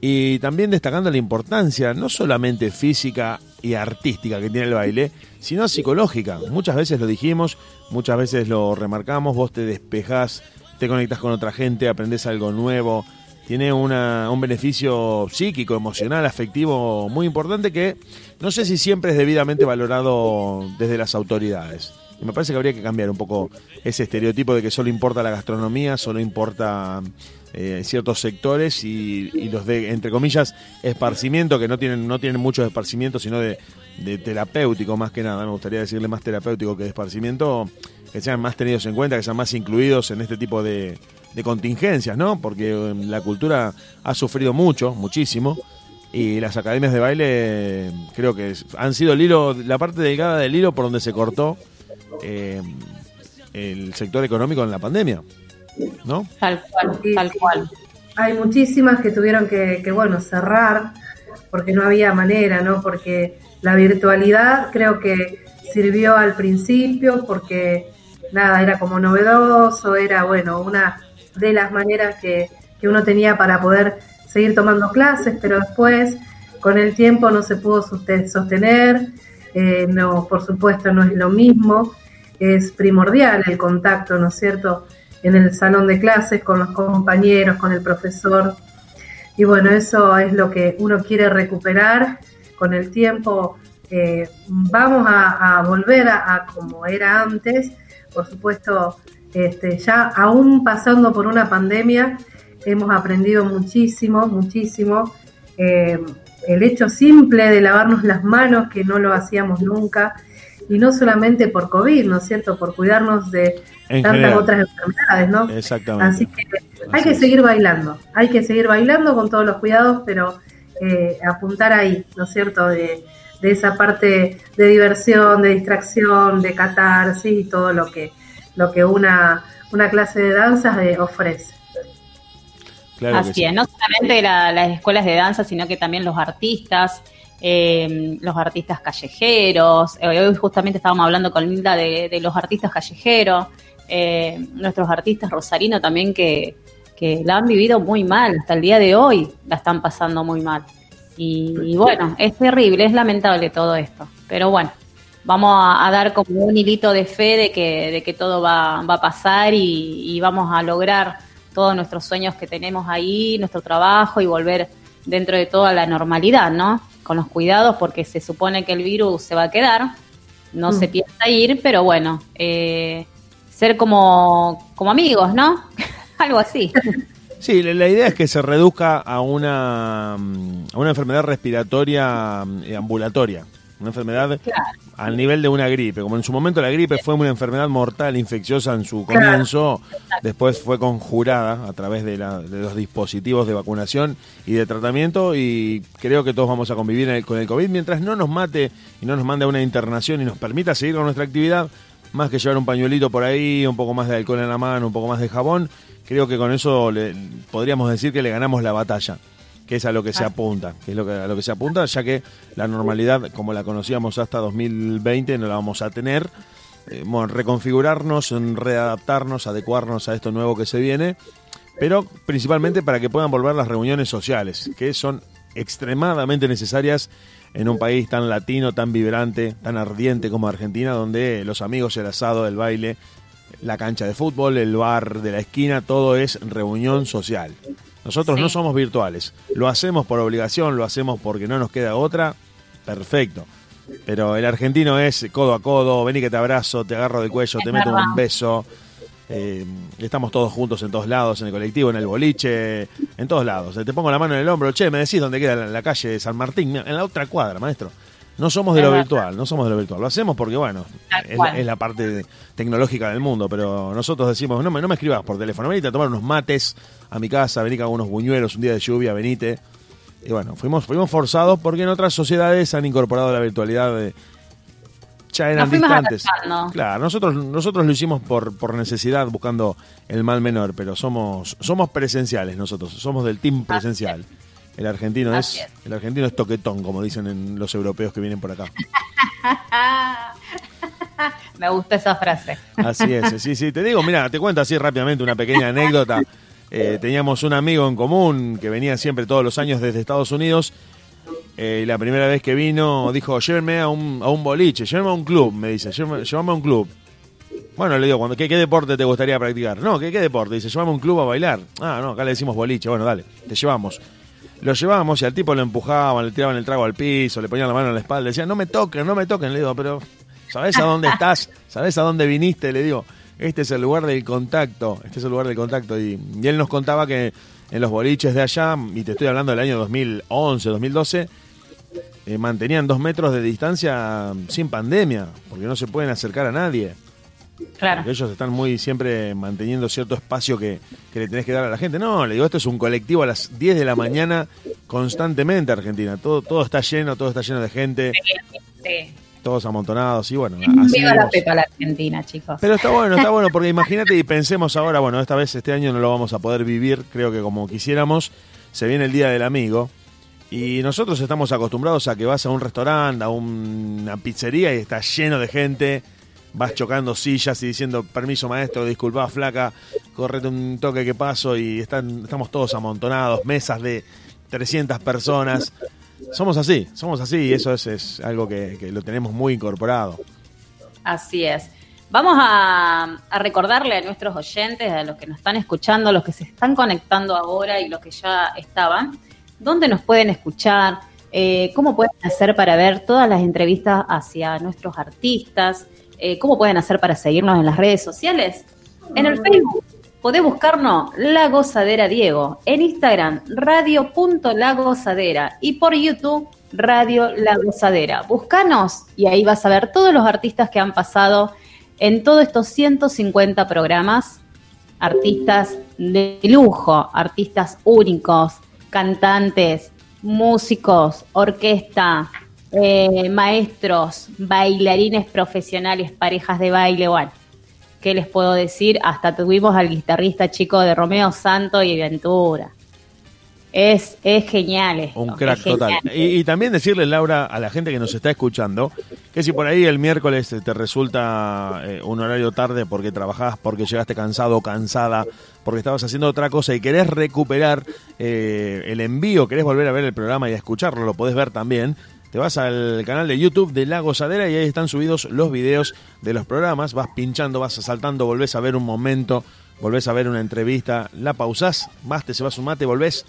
y también destacando la importancia no solamente física y artística que tiene el baile, sino psicológica. Muchas veces lo dijimos, muchas veces lo remarcamos, vos te despejás, te conectás con otra gente, aprendés algo nuevo, tiene una, un beneficio psíquico, emocional, afectivo muy importante que no sé si siempre es debidamente valorado desde las autoridades. Y me parece que habría que cambiar un poco ese estereotipo de que solo importa la gastronomía, solo importa eh, ciertos sectores y, los de, entre comillas, esparcimiento, que no tienen, no tienen mucho esparcimiento, sino de, de terapéutico más que nada. Me gustaría decirle más terapéutico que de esparcimiento, que sean más tenidos en cuenta, que sean más incluidos en este tipo de, contingencias, ¿no? Porque eh, la cultura ha sufrido mucho, muchísimo. Y las academias de baile creo que han sido el hilo, la parte delgada del hilo por donde se cortó eh, el sector económico en la pandemia, ¿no? Tal cual, Sí, tal sí. cual. Hay muchísimas que tuvieron que, que, bueno, cerrar porque no había manera, ¿no? Porque la virtualidad creo que sirvió al principio porque nada, era como novedoso, era, bueno, una de las maneras que, que uno tenía para poder seguir tomando clases, pero después con el tiempo no se pudo soste- sostener, eh, no, por supuesto no es lo mismo, es primordial el contacto, ¿no es cierto?, en el salón de clases con los compañeros, con el profesor. Y bueno, eso es lo que uno quiere recuperar con el tiempo. eh, vamos a, volver a, a como era antes, por supuesto, este, ya aún pasando por una pandemia, hemos aprendido muchísimo, muchísimo. Eh, el hecho simple de lavarnos las manos, que no lo hacíamos nunca, y no solamente por COVID, ¿no es cierto? Por cuidarnos de En tantas general. otras enfermedades, ¿no? Exactamente. Así que hay que seguir bailando, hay que seguir bailando con todos los cuidados, pero eh, apuntar ahí, ¿no es cierto? De, de esa parte de diversión, de distracción, de catarsis y todo lo que, lo que una, una clase de danzas eh, ofrece. Claro que Así sí. es, no solamente la- las escuelas de danza, sino que también los artistas, eh, los artistas callejeros. Eh, hoy justamente estábamos hablando con Linda de, los artistas callejeros, eh, nuestros artistas rosarinos también que, que la han vivido muy mal, hasta el día de hoy la están pasando muy mal. Y, bueno, es terrible, es lamentable todo esto. Pero bueno, vamos a, a dar como un hilito de fe de que, de que todo va, va a pasar y, y vamos a lograr todos nuestros sueños que tenemos ahí, nuestro trabajo y volver dentro de toda la normalidad, ¿no? Con los cuidados porque se supone que el virus se va a quedar, no Mm. se piensa ir, pero bueno, eh, ser como, como amigos, ¿no? Algo así. Sí, la, idea es que se reduzca a una, mm, a una enfermedad respiratoria mm, ambulatoria. Una enfermedad al nivel de una gripe. Como en su momento la gripe fue una enfermedad mortal, infecciosa en su Claro. comienzo, después fue conjurada a través de, la- de los dispositivos de vacunación y de tratamiento y creo que todos vamos a convivir el- con el COVID mientras no nos mate y no nos mande a una internación y nos permita seguir con nuestra actividad, más que llevar un pañuelito por ahí, un poco más de alcohol en la mano, un poco más de jabón, creo que con eso le- podríamos decir que le ganamos la batalla, que es a lo que se apunta, que es lo que, a lo que se apunta, ya que la normalidad como la conocíamos hasta 2020 no la vamos a tener. Eh, bueno, reconfigurarnos, readaptarnos, adecuarnos a esto nuevo que se viene, pero principalmente para que puedan volver las reuniones sociales, que son extremadamente necesarias en un país tan latino, tan vibrante, tan ardiente como Argentina, donde los amigos, el asado, el baile, la cancha de fútbol, el bar de la esquina, todo es reunión social. Nosotros no somos virtuales, lo hacemos por obligación, lo hacemos porque no nos queda otra, perfecto. Pero el argentino es codo a codo, vení que te abrazo, te agarro del cuello, te meto verdad. un beso. eh, estamos todos juntos en todos lados, en el colectivo, en el boliche, en todos lados. Te pongo la mano en el hombro, che, me decís dónde queda la, la calle de San Martín, en la otra cuadra, maestro. No somos de lo virtual, no somos de lo virtual. Lo hacemos porque, bueno, es la parte tecnológica del mundo, pero nosotros decimos, no me, no me escribas por teléfono, venite a tomar unos mates a mi casa, vení hago unos buñuelos un día de lluvia, venite. Y bueno, fuimos, fuimos forzados porque en otras sociedades han incorporado la virtualidad de... Ya eran distantes. Claro, nosotros, nosotros lo hicimos por, por necesidad, buscando el mal menor, pero somos, somos presenciales nosotros, somos del team presencial. El argentino es, es. el argentino es toquetón, como dicen en los europeos que vienen por acá. Me gusta esa frase. Así es, sí, sí. Te digo, mira, te cuento así rápidamente una pequeña anécdota. Eh, teníamos un amigo en común que venía siempre todos los años desde Estados Unidos. eh, y la primera vez que vino dijo, llévenme a un, a un boliche, llévenme a un club, me dice, llévenme, llévame a un club. Bueno, le digo, cuando, ¿qué, ¿qué deporte te gustaría practicar? No, ¿qué, ¿qué deporte? Dice, llévame a un club a bailar. Ah, no, acá le decimos boliche. Bueno, dale, te llevamos. Lo llevábamos y al tipo lo empujaban, le tiraban el trago al piso, le ponían la mano en la espalda, decían, no me toquen, no me toquen. Le digo, pero, ¿sabés a dónde estás? ¿Sabés a dónde viniste? Le digo, este es el lugar del contacto, este es el lugar del contacto. Y, y él nos contaba que en los boliches de allá, y te estoy hablando del año 2011, 2012, eh, mantenían dos metros de distancia sin pandemia, porque no se pueden acercar a nadie. Claro. Porque ellos están muy siempre manteniendo cierto espacio que, que le tenés que dar a la gente. No, le digo, esto es un colectivo a las 10 de la mañana constantemente Argentina. Todo, todo está lleno, todo está lleno de gente, Sí. Todos amontonados y bueno, así Viva la. Pepa la Argentina, chicos. Pero está bueno, está bueno, porque imagínate y pensemos ahora, bueno, esta vez este año no lo vamos a poder vivir, creo que como quisiéramos, se viene el Día del Amigo, y nosotros estamos acostumbrados a que vas a un restaurante, a un- una pizzería y está lleno de gente, vas chocando sillas y diciendo, permiso maestro, disculpa flaca, correte un toque que paso y están, estamos todos amontonados, mesas de 300 personas. Somos así, somos así y eso es, algo que- lo tenemos muy incorporado. Así es. Vamos a, a recordarle a nuestros oyentes, a los que nos están escuchando, a los que se están conectando ahora y los que ya estaban, dónde nos pueden escuchar, eh, cómo pueden hacer para ver todas las entrevistas hacia nuestros artistas, eh, cómo pueden hacer para seguirnos en las redes sociales. En el Facebook podés buscarnos La Gozadera Diego, en Instagram radio.lagozadera y por YouTube Radio La Gozadera. Búscanos y ahí vas a ver todos los artistas que han pasado en todos estos 150 programas. Artistas de lujo, artistas únicos, cantantes, músicos, orquesta, eh, maestros, bailarines profesionales, parejas de baile, bueno. ¿Qué les puedo decir? Hasta tuvimos al guitarrista chico de Romeo Santo y Ventura. Es, es genial esto, Un crack es total. y también decirle, Laura, a la gente que nos está escuchando, que si por ahí el miércoles te resulta eh, un horario tarde porque trabajás, porque llegaste cansado o cansada, porque estabas haciendo otra cosa y querés recuperar eh, el envío, querés volver a ver el programa y a escucharlo, lo podés ver también. Te vas al canal de YouTube de La Gozadera y ahí están subidos los videos de los programas. Vas pinchando, vas saltando, volvés a ver un momento, volvés a ver una entrevista, la pausás, vas, te llevas un mate, volvés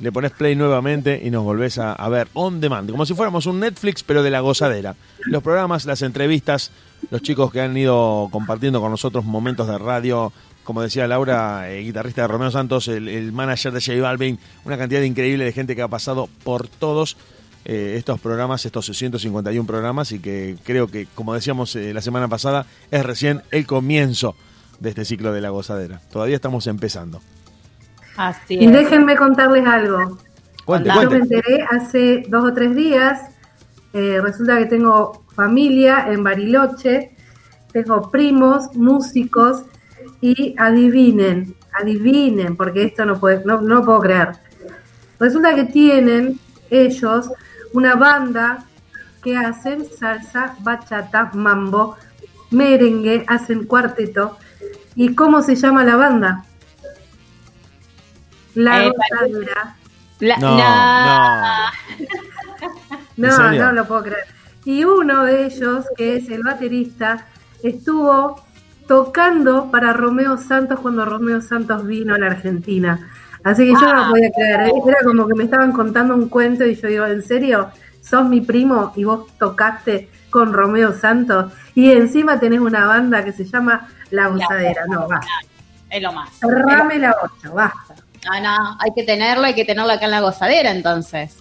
le pones play nuevamente y nos volvés a, a ver on demand, como si fuéramos un Netflix, pero de la gozadera. Los programas, las entrevistas, los chicos que han ido compartiendo con nosotros momentos de radio, como decía Laura, eh, guitarrista de Romeo Santos, el, el manager de J Balvin, una cantidad increíble de gente que ha pasado por todos eh, estos programas, estos 151 programas, y que creo que, como decíamos eh, la semana pasada, es recién el comienzo de este ciclo de la gozadera. Todavía estamos empezando. Así Y déjenme contarles algo. Cuente, Yo me enteré hace dos o tres días. eh, resulta que tengo familia en Bariloche, tengo primos, músicos, y adivinen, adivinen, porque esto no, puede, no, no lo puedo creer. Resulta que tienen ellos una banda que hacen salsa, bachata, mambo, merengue, hacen cuarteto. ¿Y cómo se llama la banda? La Eh, Gozadera. La- No, no. ¿En No, no lo puedo creer. Y uno de ellos, que es el baterista, estuvo tocando para Romeo Santos cuando Romeo Santos vino a la Argentina. Así que yo no lo podía creer. ¿eh? Era como que me estaban contando un cuento y yo digo, ¿en serio? ¿Sos mi primo y vos tocaste con Romeo Santos? Y encima tenés una banda que se llama La Gozadera. No, basta. Es lo más. Cerrame la ocho, basta. No, no, hay que tenerlo, hay que tenerlo acá en la gozadera entonces.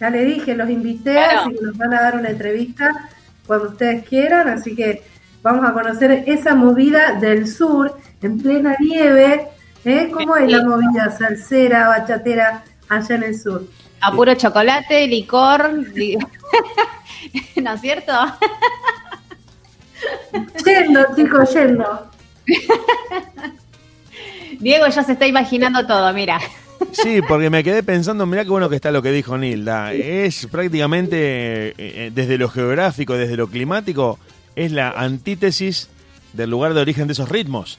Ya le dije, los invité, Claro. así que nos van a dar una entrevista cuando ustedes quieran, así que vamos a conocer esa movida del sur en plena nieve. ¿Eh? ¿Cómo es la movida salsera, bachatera allá en el sur? A puro chocolate, licor, li- ¿no es cierto? Yendo, chicos, yendo. Diego ya se está imaginando todo, mira. Sí, porque me quedé pensando, mirá qué bueno que está lo que dijo Nilda. Es prácticamente, eh, desde lo geográfico, desde lo climático, es la antítesis del lugar de origen de esos ritmos.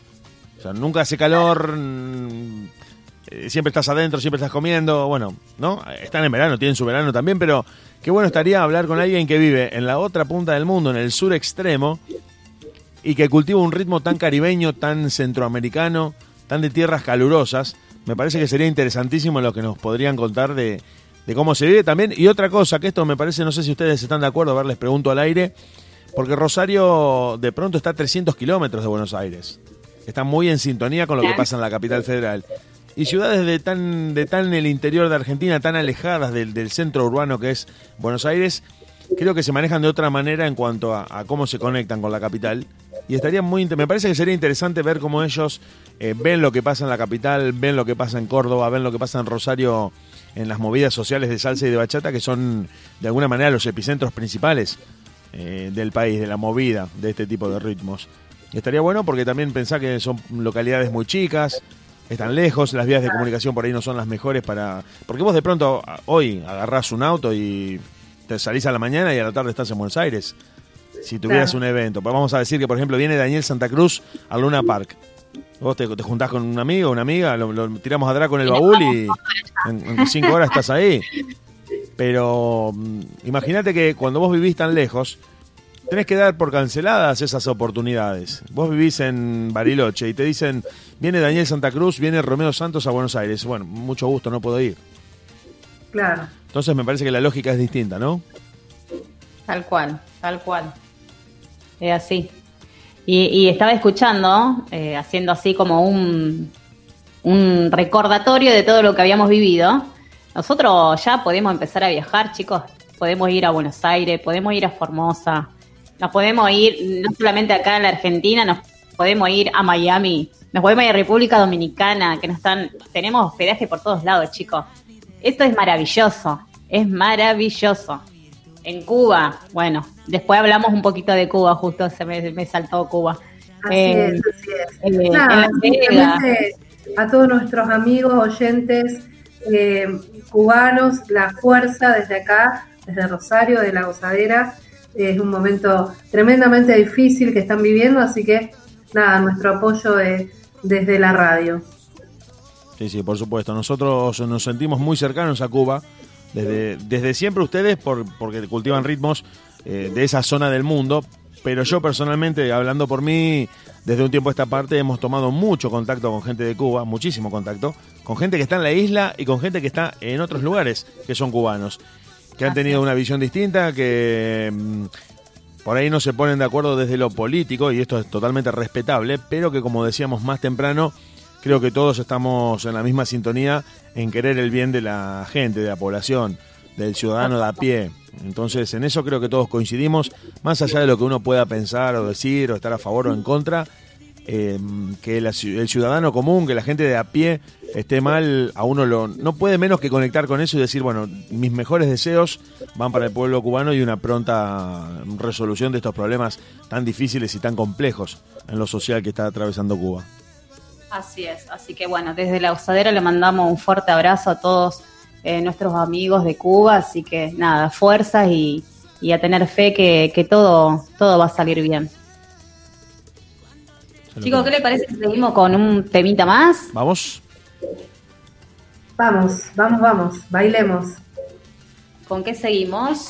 O sea, nunca hace calor, mm, eh, siempre estás adentro, siempre estás comiendo, bueno, ¿no? Están en verano, tienen su verano también, pero qué bueno estaría hablar con alguien que vive en la otra punta del mundo, en el sur extremo, y que cultiva un ritmo tan caribeño, tan centroamericano, tan de tierras calurosas. Me parece que sería interesantísimo lo que nos podrían contar de, cómo se vive también. Y otra cosa, que esto me parece, no sé si ustedes están de acuerdo, a ver, les pregunto al aire, porque Rosario de pronto está a 300 kilómetros de Buenos Aires. Está muy en sintonía con lo que pasa en la capital federal. Y ciudades de tan, de tan el interior de Argentina, tan alejadas del, del centro urbano que es Buenos Aires, creo que se manejan de otra manera en cuanto a, a cómo se conectan con la capital. Y estaría muy, me parece que sería interesante ver cómo ellos eh, ven lo que pasa en la capital, ven lo que pasa en Córdoba, ven lo que pasa en Rosario en las movidas sociales de salsa y de bachata, que son de alguna manera los epicentros principales eh, del país, de la movida de este tipo de ritmos. Estaría bueno porque también pensá que son localidades muy chicas, están lejos, las vías de comunicación por ahí no son las mejores para... Porque vos de pronto a- hoy agarrás un auto y te salís a la mañana y a la tarde estás en Buenos Aires. Si tuvieras Claro. un evento, pues vamos a decir que por ejemplo viene Daniel Santa Cruz al Luna Park. Vos te, te juntás con un amigo, una amiga, lo, lo tiramos a Draco en el baúl y en, en cinco horas estás ahí. Pero mm, imagínate que cuando vos vivís tan lejos, tenés que dar por canceladas esas oportunidades. Vos vivís en Bariloche y te dicen, viene Daniel Santa Cruz, viene Romeo Santos a Buenos Aires. Bueno, mucho gusto, no puedo ir. Claro. Entonces me parece que la lógica es distinta, ¿no? Tal cual, tal cual. Es así. Y, y estaba escuchando, eh, haciendo así como un, un recordatorio de todo lo que habíamos vivido. nosotros ya podemos empezar a viajar, chicos. Podemos ir a Buenos Aires, podemos ir a Formosa, nos podemos ir no solamente acá en la Argentina, nos podemos ir a Miami, nos podemos ir a República Dominicana, que nos están, tenemos hospedaje por todos lados, chicos. Esto es maravilloso, es maravilloso. En Cuba, bueno, después hablamos un poquito de Cuba, justo se me, me saltó Cuba. Así Eh, es, así es. eh, Nada, a todos nuestros amigos oyentes eh, cubanos, la fuerza desde acá, desde Rosario, de la Gozadera. Es un momento tremendamente difícil que están viviendo, así que nada, nuestro apoyo eh, desde la radio. Sí, sí, por supuesto. Nosotros nos sentimos muy cercanos a Cuba. Desde, desde siempre ustedes, por, porque cultivan ritmos eh, de esa zona del mundo. Pero yo personalmente, hablando por mí, desde un tiempo a esta parte hemos tomado mucho contacto con gente de Cuba, muchísimo contacto, con gente que está en la isla y con gente que está en otros lugares que son cubanos, que han tenido una visión distinta, que mm, por ahí no se ponen de acuerdo desde lo político, y esto es totalmente respetable, pero que como decíamos más temprano, creo que todos estamos en la misma sintonía en querer el bien de la gente, de la población, del ciudadano de a pie. Entonces, en eso creo que todos coincidimos, más allá de lo que uno pueda pensar o decir o estar a favor o en contra, eh, que la el ciudadano común, que la gente de a pie esté mal, a uno lo, no puede menos que conectar con eso y decir, bueno, mis mejores deseos van para el pueblo cubano y una pronta resolución de estos problemas tan difíciles y tan complejos en lo social que está atravesando Cuba. Así es, así que bueno, desde la usadera le mandamos un fuerte abrazo a todos eh, nuestros amigos de Cuba, así que nada, fuerzas y, y a tener fe que, que todo, todo va a salir bien. Chicos, ¿qué le parece si seguimos con un temita más? Vamos. Vamos, vamos, vamos, bailemos. ¿Con qué seguimos?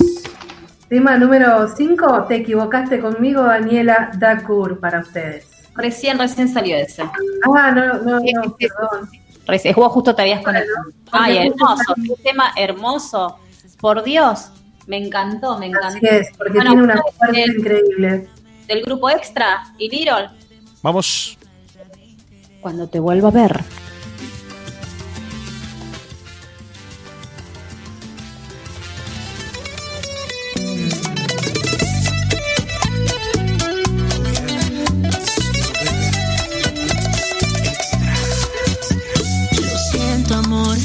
Tema número 5, te equivocaste conmigo, Daniela Dakur, para ustedes. Recién, recién salió ese. Ah, no, no, no, perdón. Recién, vos justo te habías conectado. Ay, hermoso, qué tema hermoso. Por Dios, me encantó, me encantó. Así es, porque Bueno, tiene una fuerza del- increíble. Del grupo Extra y Little, Vamos. cuando te vuelva a ver. Lo siento amor,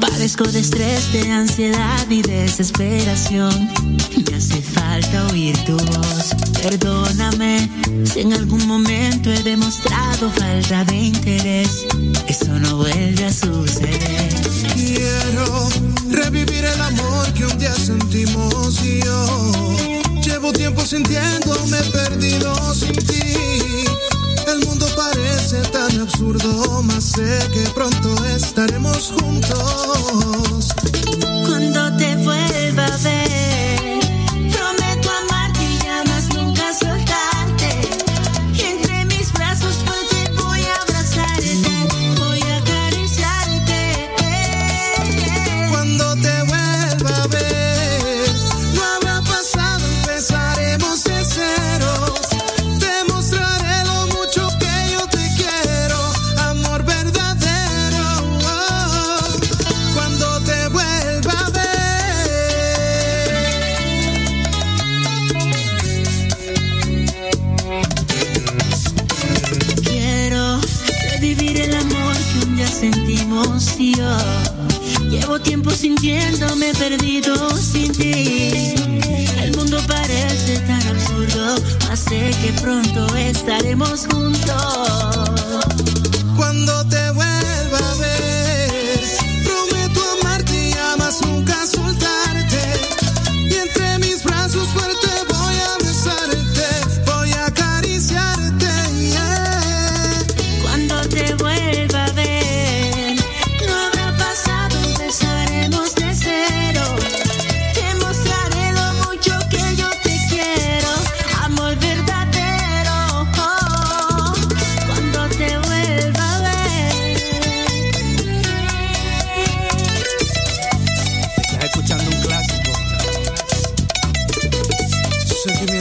padezco de estrés, de ansiedad y desesperación. Me hace falta oír tu voz. Perdóname si en algún momento he demostrado falta de interés. Eso no vuelve a suceder. Quiero revivir el amor que un día sentimos y yo llevo tiempo sintiéndome perdido sin ti. El mundo parece tan absurdo, mas sé que pronto estaremos juntos. Cuando te vuelva a ver, Llevo tiempo sintiéndome perdido sin ti. El mundo parece tan absurdo, mas que pronto estaremos juntos. Cuando te vuelva a ver, prometo amarte y jamás nunca Such a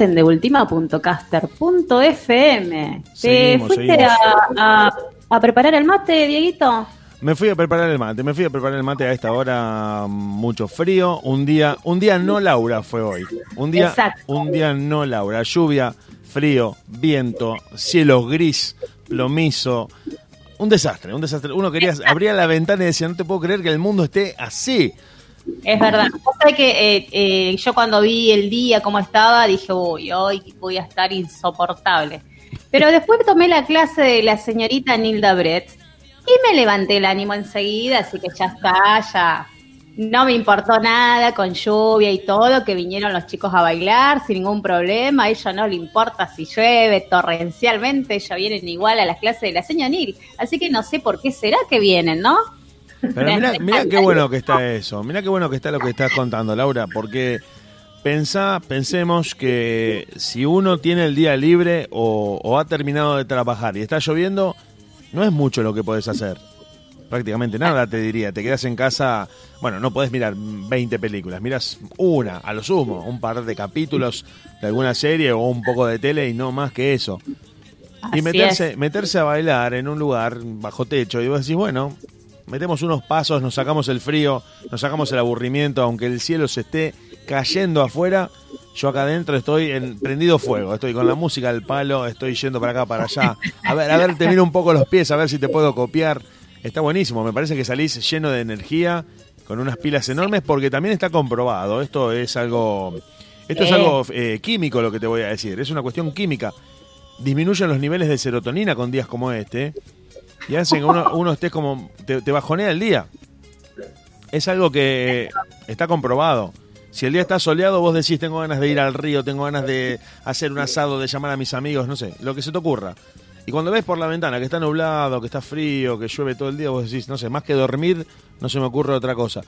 En deultima.caster.fm. ¿Te fuiste a, a- a preparar el mate, Dieguito? Me fui a preparar el mate, me fui a preparar el mate a esta hora, mucho frío, un día, un día no Laura fue hoy, un día, Exacto. un día no Laura, lluvia, frío, viento, cielo gris, plomizo, un desastre, un desastre. Uno quería abría la ventana y decía no te puedo creer que el mundo esté así. Es verdad. Que eh, eh, yo cuando vi el día cómo estaba, dije, uy, hoy voy a estar insoportable. Pero después tomé la clase de la señorita Nilda Brett y me levanté el ánimo enseguida, así que ya está, ya no me importó nada con lluvia y todo, que vinieron los chicos a bailar sin ningún problema, a ella no le importa si llueve torrencialmente, ellos vienen igual a las clases de la señora Nil, así que no sé por qué será que vienen, ¿no? Pero mirá, mirá qué bueno que está eso, mirá qué bueno que está lo que estás contando, Laura, porque pensá, pensemos que si uno tiene el día libre o, o ha terminado de trabajar y está lloviendo, no es mucho lo que podés hacer. Prácticamente nada te diría, te quedas en casa, bueno, no podés mirar 20 películas, miras una, a lo sumo, un par de capítulos de alguna serie o un poco de tele y no más que eso. Así y meterse, es. meterse a bailar en un lugar bajo techo y vos decís, bueno, metemos unos pasos, nos sacamos el frío, nos sacamos el aburrimiento, aunque el cielo se esté cayendo afuera, yo acá adentro estoy en prendido fuego, estoy con la música al palo, estoy yendo para acá, para allá. A ver, a ver, te miro un poco los pies, a ver si te puedo copiar. Está buenísimo, me parece que salís lleno de energía, con unas pilas enormes, porque también está comprobado, esto es algo, esto es Eh. algo eh, químico lo que te voy a decir, es una cuestión química. Disminuyen los niveles de serotonina con días como este y hacen que uno, uno esté como, te, te bajonea el día. Es algo que está comprobado. Si el día está soleado, vos decís, tengo ganas de ir al río, tengo ganas de hacer un asado, de llamar a mis amigos, no sé, lo que se te ocurra. Y cuando ves por la ventana que está nublado, que está frío, que llueve todo el día, vos decís, no sé, más que dormir, no se me ocurre otra cosa.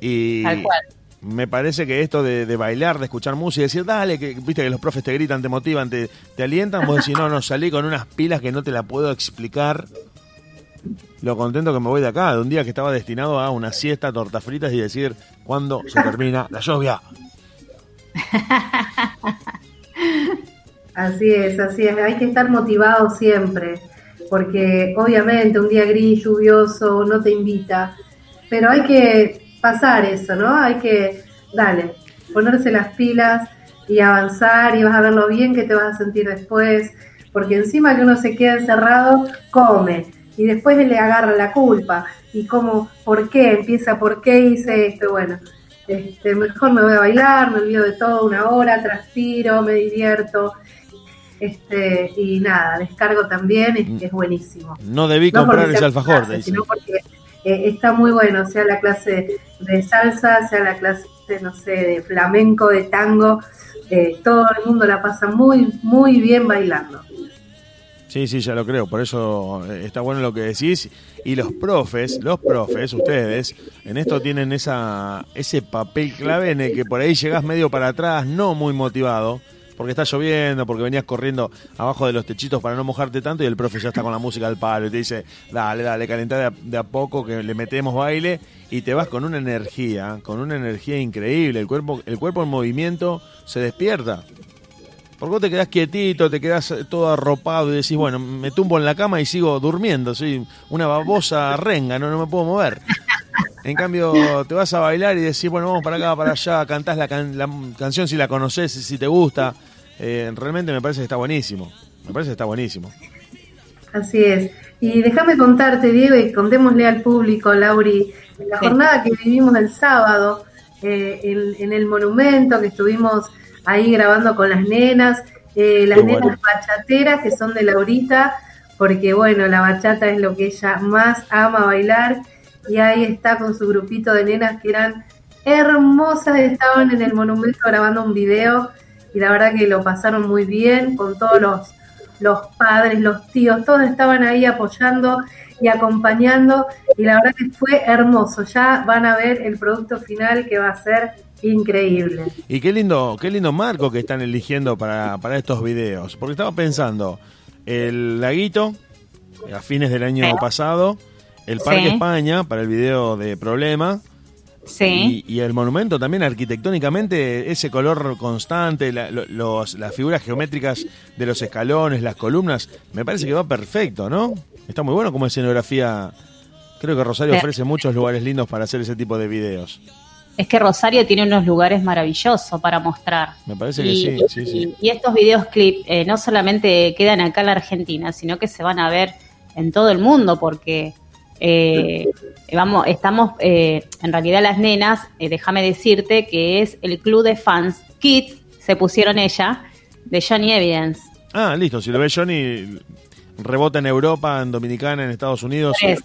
Y Tal cual. me parece que esto de, de bailar, de escuchar música, y decir, dale, que viste que los profes te gritan, te motivan, te, te alientan, vos decís, no, no, salí con unas pilas que no te la puedo explicar. Lo contento que me voy de acá, de un día que estaba destinado a una siesta, tortas fritas y decir, ¿cuándo se termina la lluvia? Así es, así es. Hay que estar motivado siempre, porque obviamente un día gris, lluvioso, no te invita, pero hay que pasar eso, ¿no? Hay que, dale, ponerse las pilas y avanzar y vas a ver lo bien que te vas a sentir después, porque encima que uno se queda encerrado, come y después le agarra la culpa y como, ¿por qué? Empieza, ¿por qué hice esto? Bueno, este, mejor me voy a bailar, me olvido de todo una hora, transpiro, me divierto, este, y nada, descargo también, es, es buenísimo. No debí No comprar ese alfajor, clase, sino porque eh, está muy bueno, sea la clase de salsa, sea la clase, no sé, de flamenco, de tango, eh, todo el mundo la pasa muy, muy bien bailando. Sí, sí, ya lo creo. Por eso eh, está bueno lo que decís. Y los profes, los profes, ustedes, en esto tienen esa, ese papel clave en el que por ahí llegás medio para atrás, no muy motivado, porque está lloviendo, porque venías corriendo abajo de los techitos para no mojarte tanto y el profe ya está con la música al palo y te dice, dale, dale, calentá de a, de a poco que le metemos baile y te vas con una energía, con una energía increíble. El cuerpo, el cuerpo en movimiento se despierta. Porque vos te quedás quietito, te quedás eh, todo arropado y decís, bueno, me tumbo en la cama y sigo durmiendo, soy una babosa renga, no, no me puedo mover. En cambio, te vas a bailar y decís, bueno, vamos para acá, para allá, cantás la, can- la canción si la conoces, si te gusta. Eh, realmente me parece que está buenísimo. Me parece que está buenísimo. Así es. Y déjame contarte, Diego, y contémosle al público, Lauri, en la jornada que vivimos el sábado, eh, en, en el monumento, que estuvimos ahí grabando con las nenas, eh, las Qué bueno. nenas bachateras que son de Laurita, porque bueno, la bachata es lo que ella más ama bailar, y ahí está con su grupito de nenas que eran hermosas, estaban en el monumento grabando un video, y la verdad que lo pasaron muy bien con todos los los padres, los tíos, todos estaban ahí apoyando y acompañando y la verdad que fue hermoso. Ya van a ver el producto final que va a ser increíble. Y qué lindo, qué lindo marco que están eligiendo para, para estos videos. Porque estaba pensando, el laguito, a fines del año Sí. pasado, el Parque Sí. España para el video de Problema. Sí. Y, y el monumento también arquitectónicamente, ese color constante, la- lo- los- las figuras geométricas de los escalones, las columnas, me parece que va perfecto, ¿no? Está muy bueno como escenografía. Creo que Rosario ofrece muchos lugares lindos para hacer ese tipo de videos. Es que Rosario tiene unos lugares maravillosos para mostrar. Me parece que y, sí, sí, sí. y- y estos videos clip eh, no solamente quedan acá en la Argentina, sino que se van a ver en todo el mundo porque eh, vamos, estamos, eh, en realidad las nenas, déjame decirte que es el club de fans Kids, se pusieron ella, de Johnny Evidence. Ah, listo. Si lo ve Johnny, rebota en Europa, en Dominicana, en Estados Unidos. Eh,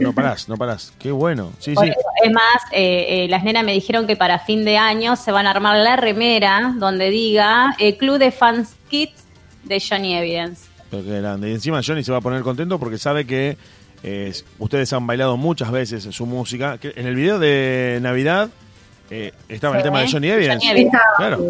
No, parás, no parás. Qué bueno. Sí, Por sí. eso, Es más, eh, eh, las nenas me dijeron que para fin de año se van a armar la remera donde diga el club de fans Kids de Johnny Evidence. Pero qué grande. Y encima Johnny se va a poner contento porque sabe que eh, ustedes han bailado muchas veces su música. Que en el video de Navidad eh, estaba el tema de Johnny Evidence. Johnny Evidence. Claro.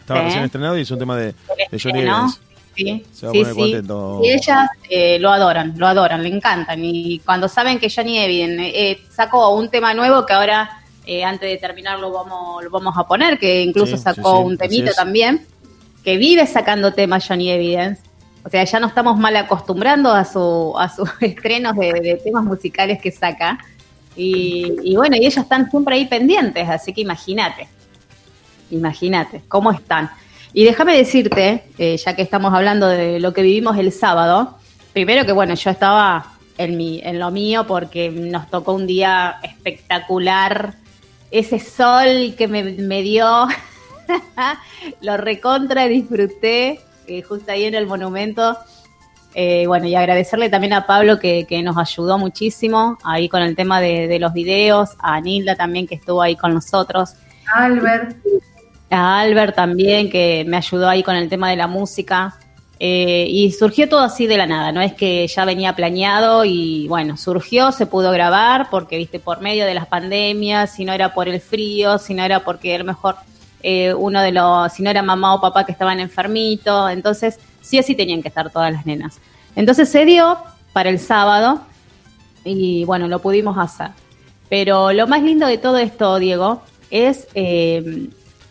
Estaba recién estrenado y es un tema de, de Johnny. Evidence. Sí, Se va a sí, poner sí. contento. Y ellas eh, lo adoran, lo adoran, le encantan. Y cuando saben que Johnny Evidence eh, sacó un tema nuevo que ahora, eh, antes de terminar, lo vamos, lo vamos a poner, que incluso Sí, sacó un temito también, que vive sacando temas Johnny Evidence. O sea, ya no estamos mal acostumbrando a, su, a sus estrenos de, de temas musicales que saca. Y, y bueno, y ellos están siempre ahí pendientes, así que imagínate. Imagínate, ¿cómo están? Y déjame decirte, eh, ya que estamos hablando de lo que vivimos el sábado, primero que bueno, yo estaba en, mi, en lo mío porque nos tocó un día espectacular, ese sol que me, me dio, lo recontra disfruté, eh, justo ahí en el monumento. Eh, bueno, y agradecerle también a Pablo que, que nos ayudó muchísimo ahí con el tema de, de los videos, a Nilda también que estuvo ahí con nosotros. Albert, A Albert también, que me ayudó ahí con el tema de la música. Eh, y surgió todo así de la nada, no es que ya venía planeado y bueno, surgió, se pudo grabar porque, viste, por medio de las pandemias, si no era por el frío, si no era porque a lo mejor eh, uno de los, si no era mamá o papá que estaban enfermitos, entonces sí o sí tenían que estar todas las nenas. Entonces se dio para el sábado y bueno, lo pudimos hacer. Pero lo más lindo de todo esto, Diego, es eh,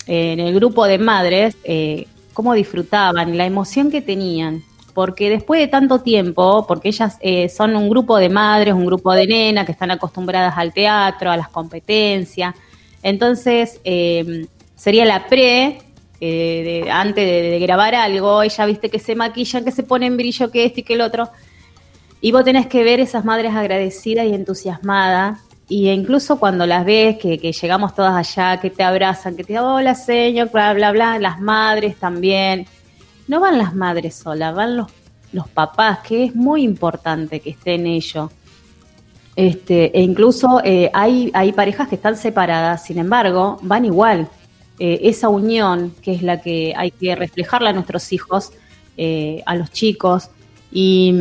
en el grupo de madres, eh, cómo disfrutaban, la emoción que tenían. Porque después de tanto tiempo, porque ellas eh, son un grupo de madres, un grupo de nenas que están acostumbradas al teatro, a las competencias. Entonces, eh, sería la pre, eh, de- antes de, de grabar algo, ella viste que se maquillan, que se ponen brillo, que esto y que el otro. Y vos tenés que ver esas madres agradecidas y entusiasmadas. Y incluso cuando las ves, que, llegamos todas allá, que te abrazan, que te dicen, hola señor, bla, bla, bla, las madres también. No van las madres solas, van los, los papás, que es muy importante que estén ellos. Este, e incluso eh, hay, hay parejas que están separadas, sin embargo, van igual. Eh, esa unión, que es la que hay que reflejarla a nuestros hijos, eh, a los chicos, y,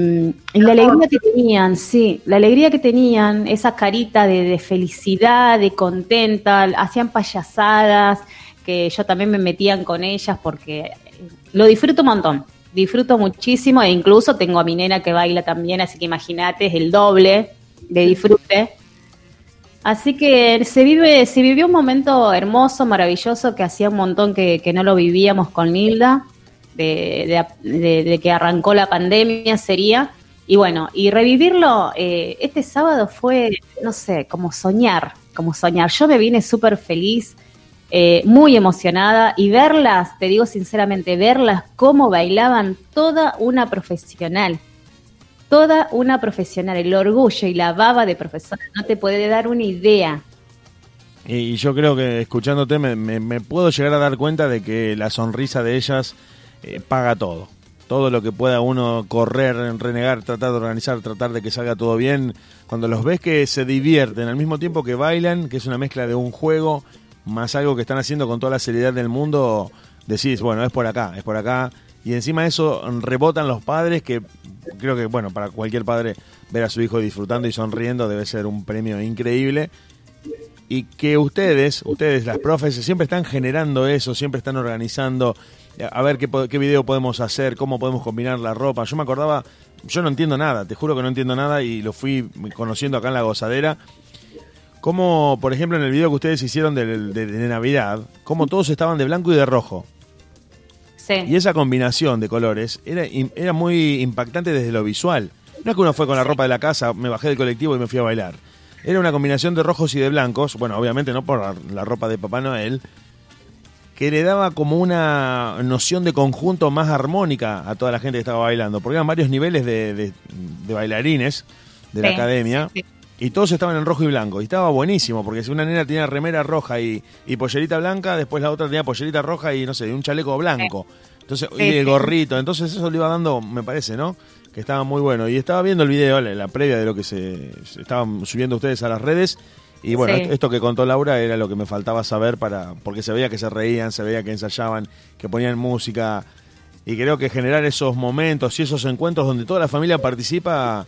y la alegría que tenían, sí, la alegría que tenían, esa carita de, de felicidad, de contenta, hacían payasadas, que yo también me metían con ellas porque eh, lo disfruto un montón, disfruto muchísimo e incluso tengo a mi nena que baila también, así que imagínate, es el doble de disfrute. Así que se vive, se vivió un momento hermoso, maravilloso, que hacía un montón que, que no lo vivíamos con Nilda. De, de- de- que arrancó la pandemia sería. Y bueno, y revivirlo eh, este sábado fue, no sé, como soñar, como soñar. Yo me vine súper feliz, eh, muy emocionada y verlas, te digo sinceramente, verlas cómo bailaban toda una profesional. Toda una profesional, el orgullo y la baba de profesora no te puede dar una idea. Y, yo creo que escuchándote me puedo llegar a dar cuenta de que la sonrisa de ellas eh, paga todo. Todo lo que pueda uno correr, renegar, tratar de organizar, tratar de que salga todo bien. Cuando los ves que se divierten al mismo tiempo que bailan, que es una mezcla de un juego más algo que están haciendo con toda la seriedad del mundo, decís, bueno, es por acá, es por acá. Y encima de eso rebotan los padres que creo que, bueno, para cualquier padre ver a su hijo disfrutando y sonriendo debe ser un premio increíble y que ustedes, ustedes las profes, siempre están generando eso, siempre están organizando, a ver qué, video podemos hacer, cómo podemos combinar la ropa. Yo me acordaba, yo no entiendo nada, te juro que no entiendo nada y lo fui conociendo acá en la gozadera. Como, por ejemplo, en el video que ustedes hicieron de, de- de Navidad, como todos estaban de blanco y de rojo. Sí. Y esa combinación de colores era, muy impactante desde lo visual. No es que uno fue con la ropa de la casa, me bajé del colectivo y me fui a bailar. Era una combinación de rojos y de blancos, bueno, obviamente no por la- la ropa de Papá Noel, que le daba como una noción de conjunto más armónica a toda la gente que estaba bailando, porque eran varios niveles de, de- de bailarines de la Sí, academia. Y todos estaban en rojo y blanco. Y estaba buenísimo, porque si una nena tenía remera roja y, y pollerita blanca, después la otra tenía pollerita roja y no sé, un chaleco blanco. Entonces, y el gorrito. Entonces eso le iba dando, me parece, ¿no? Que estaba muy bueno. Y estaba viendo el video, la, la previa de lo que se, se estaban subiendo ustedes a las redes. Y bueno, Sí. esto, que contó Laura era lo que me faltaba saber para porque se veía que se reían, se veía que ensayaban, que ponían música. Y creo que generar esos momentos y esos encuentros donde toda la familia participa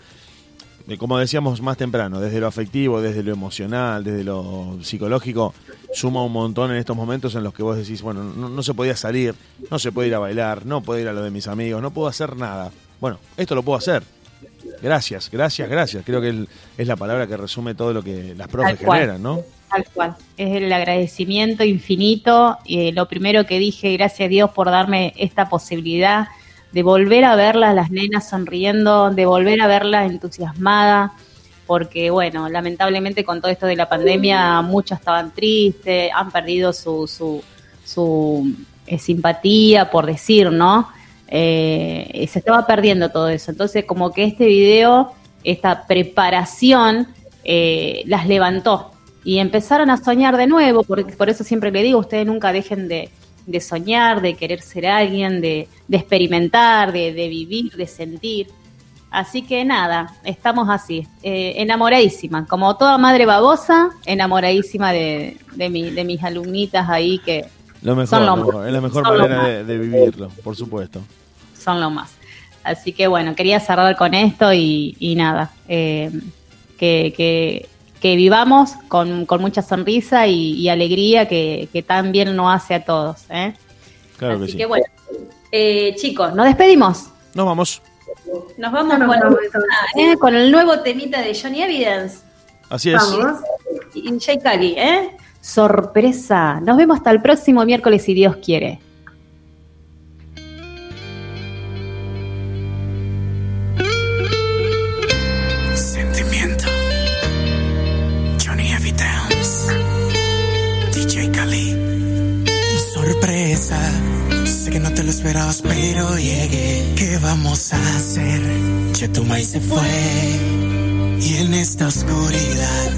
eh, como decíamos más temprano, desde lo afectivo, desde lo emocional, desde lo psicológico, suma un montón en estos momentos en los que vos decís, bueno, no, no se podía salir, no se puede ir a bailar, no puedo ir a lo de mis amigos, no puedo hacer nada. Bueno, esto lo puedo hacer. Gracias, gracias, gracias. Creo que el- es la palabra que resume todo lo que las profes generan, ¿no? Tal cual. Es el agradecimiento infinito. Y lo primero que dije, gracias a Dios por darme esta posibilidad de volver a verlas, las nenas sonriendo, de volver a verlas entusiasmadas, porque bueno, lamentablemente con todo esto de la pandemia muchas estaban tristes, han perdido su, su, su eh, simpatía, por decir, ¿no? Eh, se estaba perdiendo todo eso. Entonces, como que este video, esta preparación, eh, las levantó y empezaron a soñar de nuevo, porque por eso siempre le digo, ustedes nunca dejen de, de soñar, de querer ser alguien, de, de experimentar, de, de vivir, de sentir. Así que nada, estamos así, eh, enamoradísima, como toda madre babosa, enamoradísima de, de mis alumnitas ahí que Lo mejor, Son lo lo más. mejor, es la mejor Son manera de, de vivirlo, por supuesto. son lo más. Así que bueno, quería cerrar con esto y, y nada, eh, que, que, que vivamos con, con mucha sonrisa y, y alegría que, que tan bien nos hace a todos. ¿eh? Claro que Así sí. que bueno, eh, chicos, nos despedimos. Nos vamos. Nos vamos con, ¿eh? el nuevo temita de Johnny Evidence Así es. Vamos. y Jay ¿eh? Sorpresa. Nos vemos hasta el próximo miércoles si Dios quiere. Sentimiento. Johnny Evidence. DJ Khalid. Sorpresa. Sé que no te lo esperabas, pero llegué. ¿Qué vamos a hacer? Maíz se fue. Y en esta oscuridad,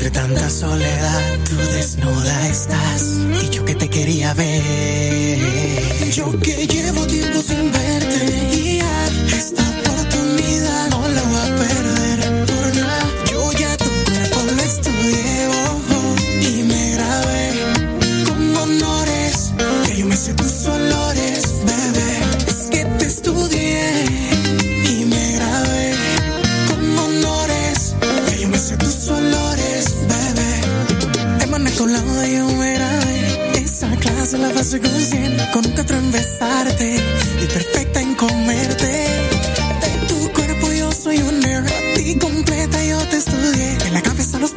entre tanta soledad, tú desnuda estás. Y yo que te quería ver. Yo que llevo tiempo sin verte. Y esta con un cuatro en besarte y perfecta en comerte. De tu cuerpo yo soy un nerd, a ti completa yo te estudié, en la cabeza los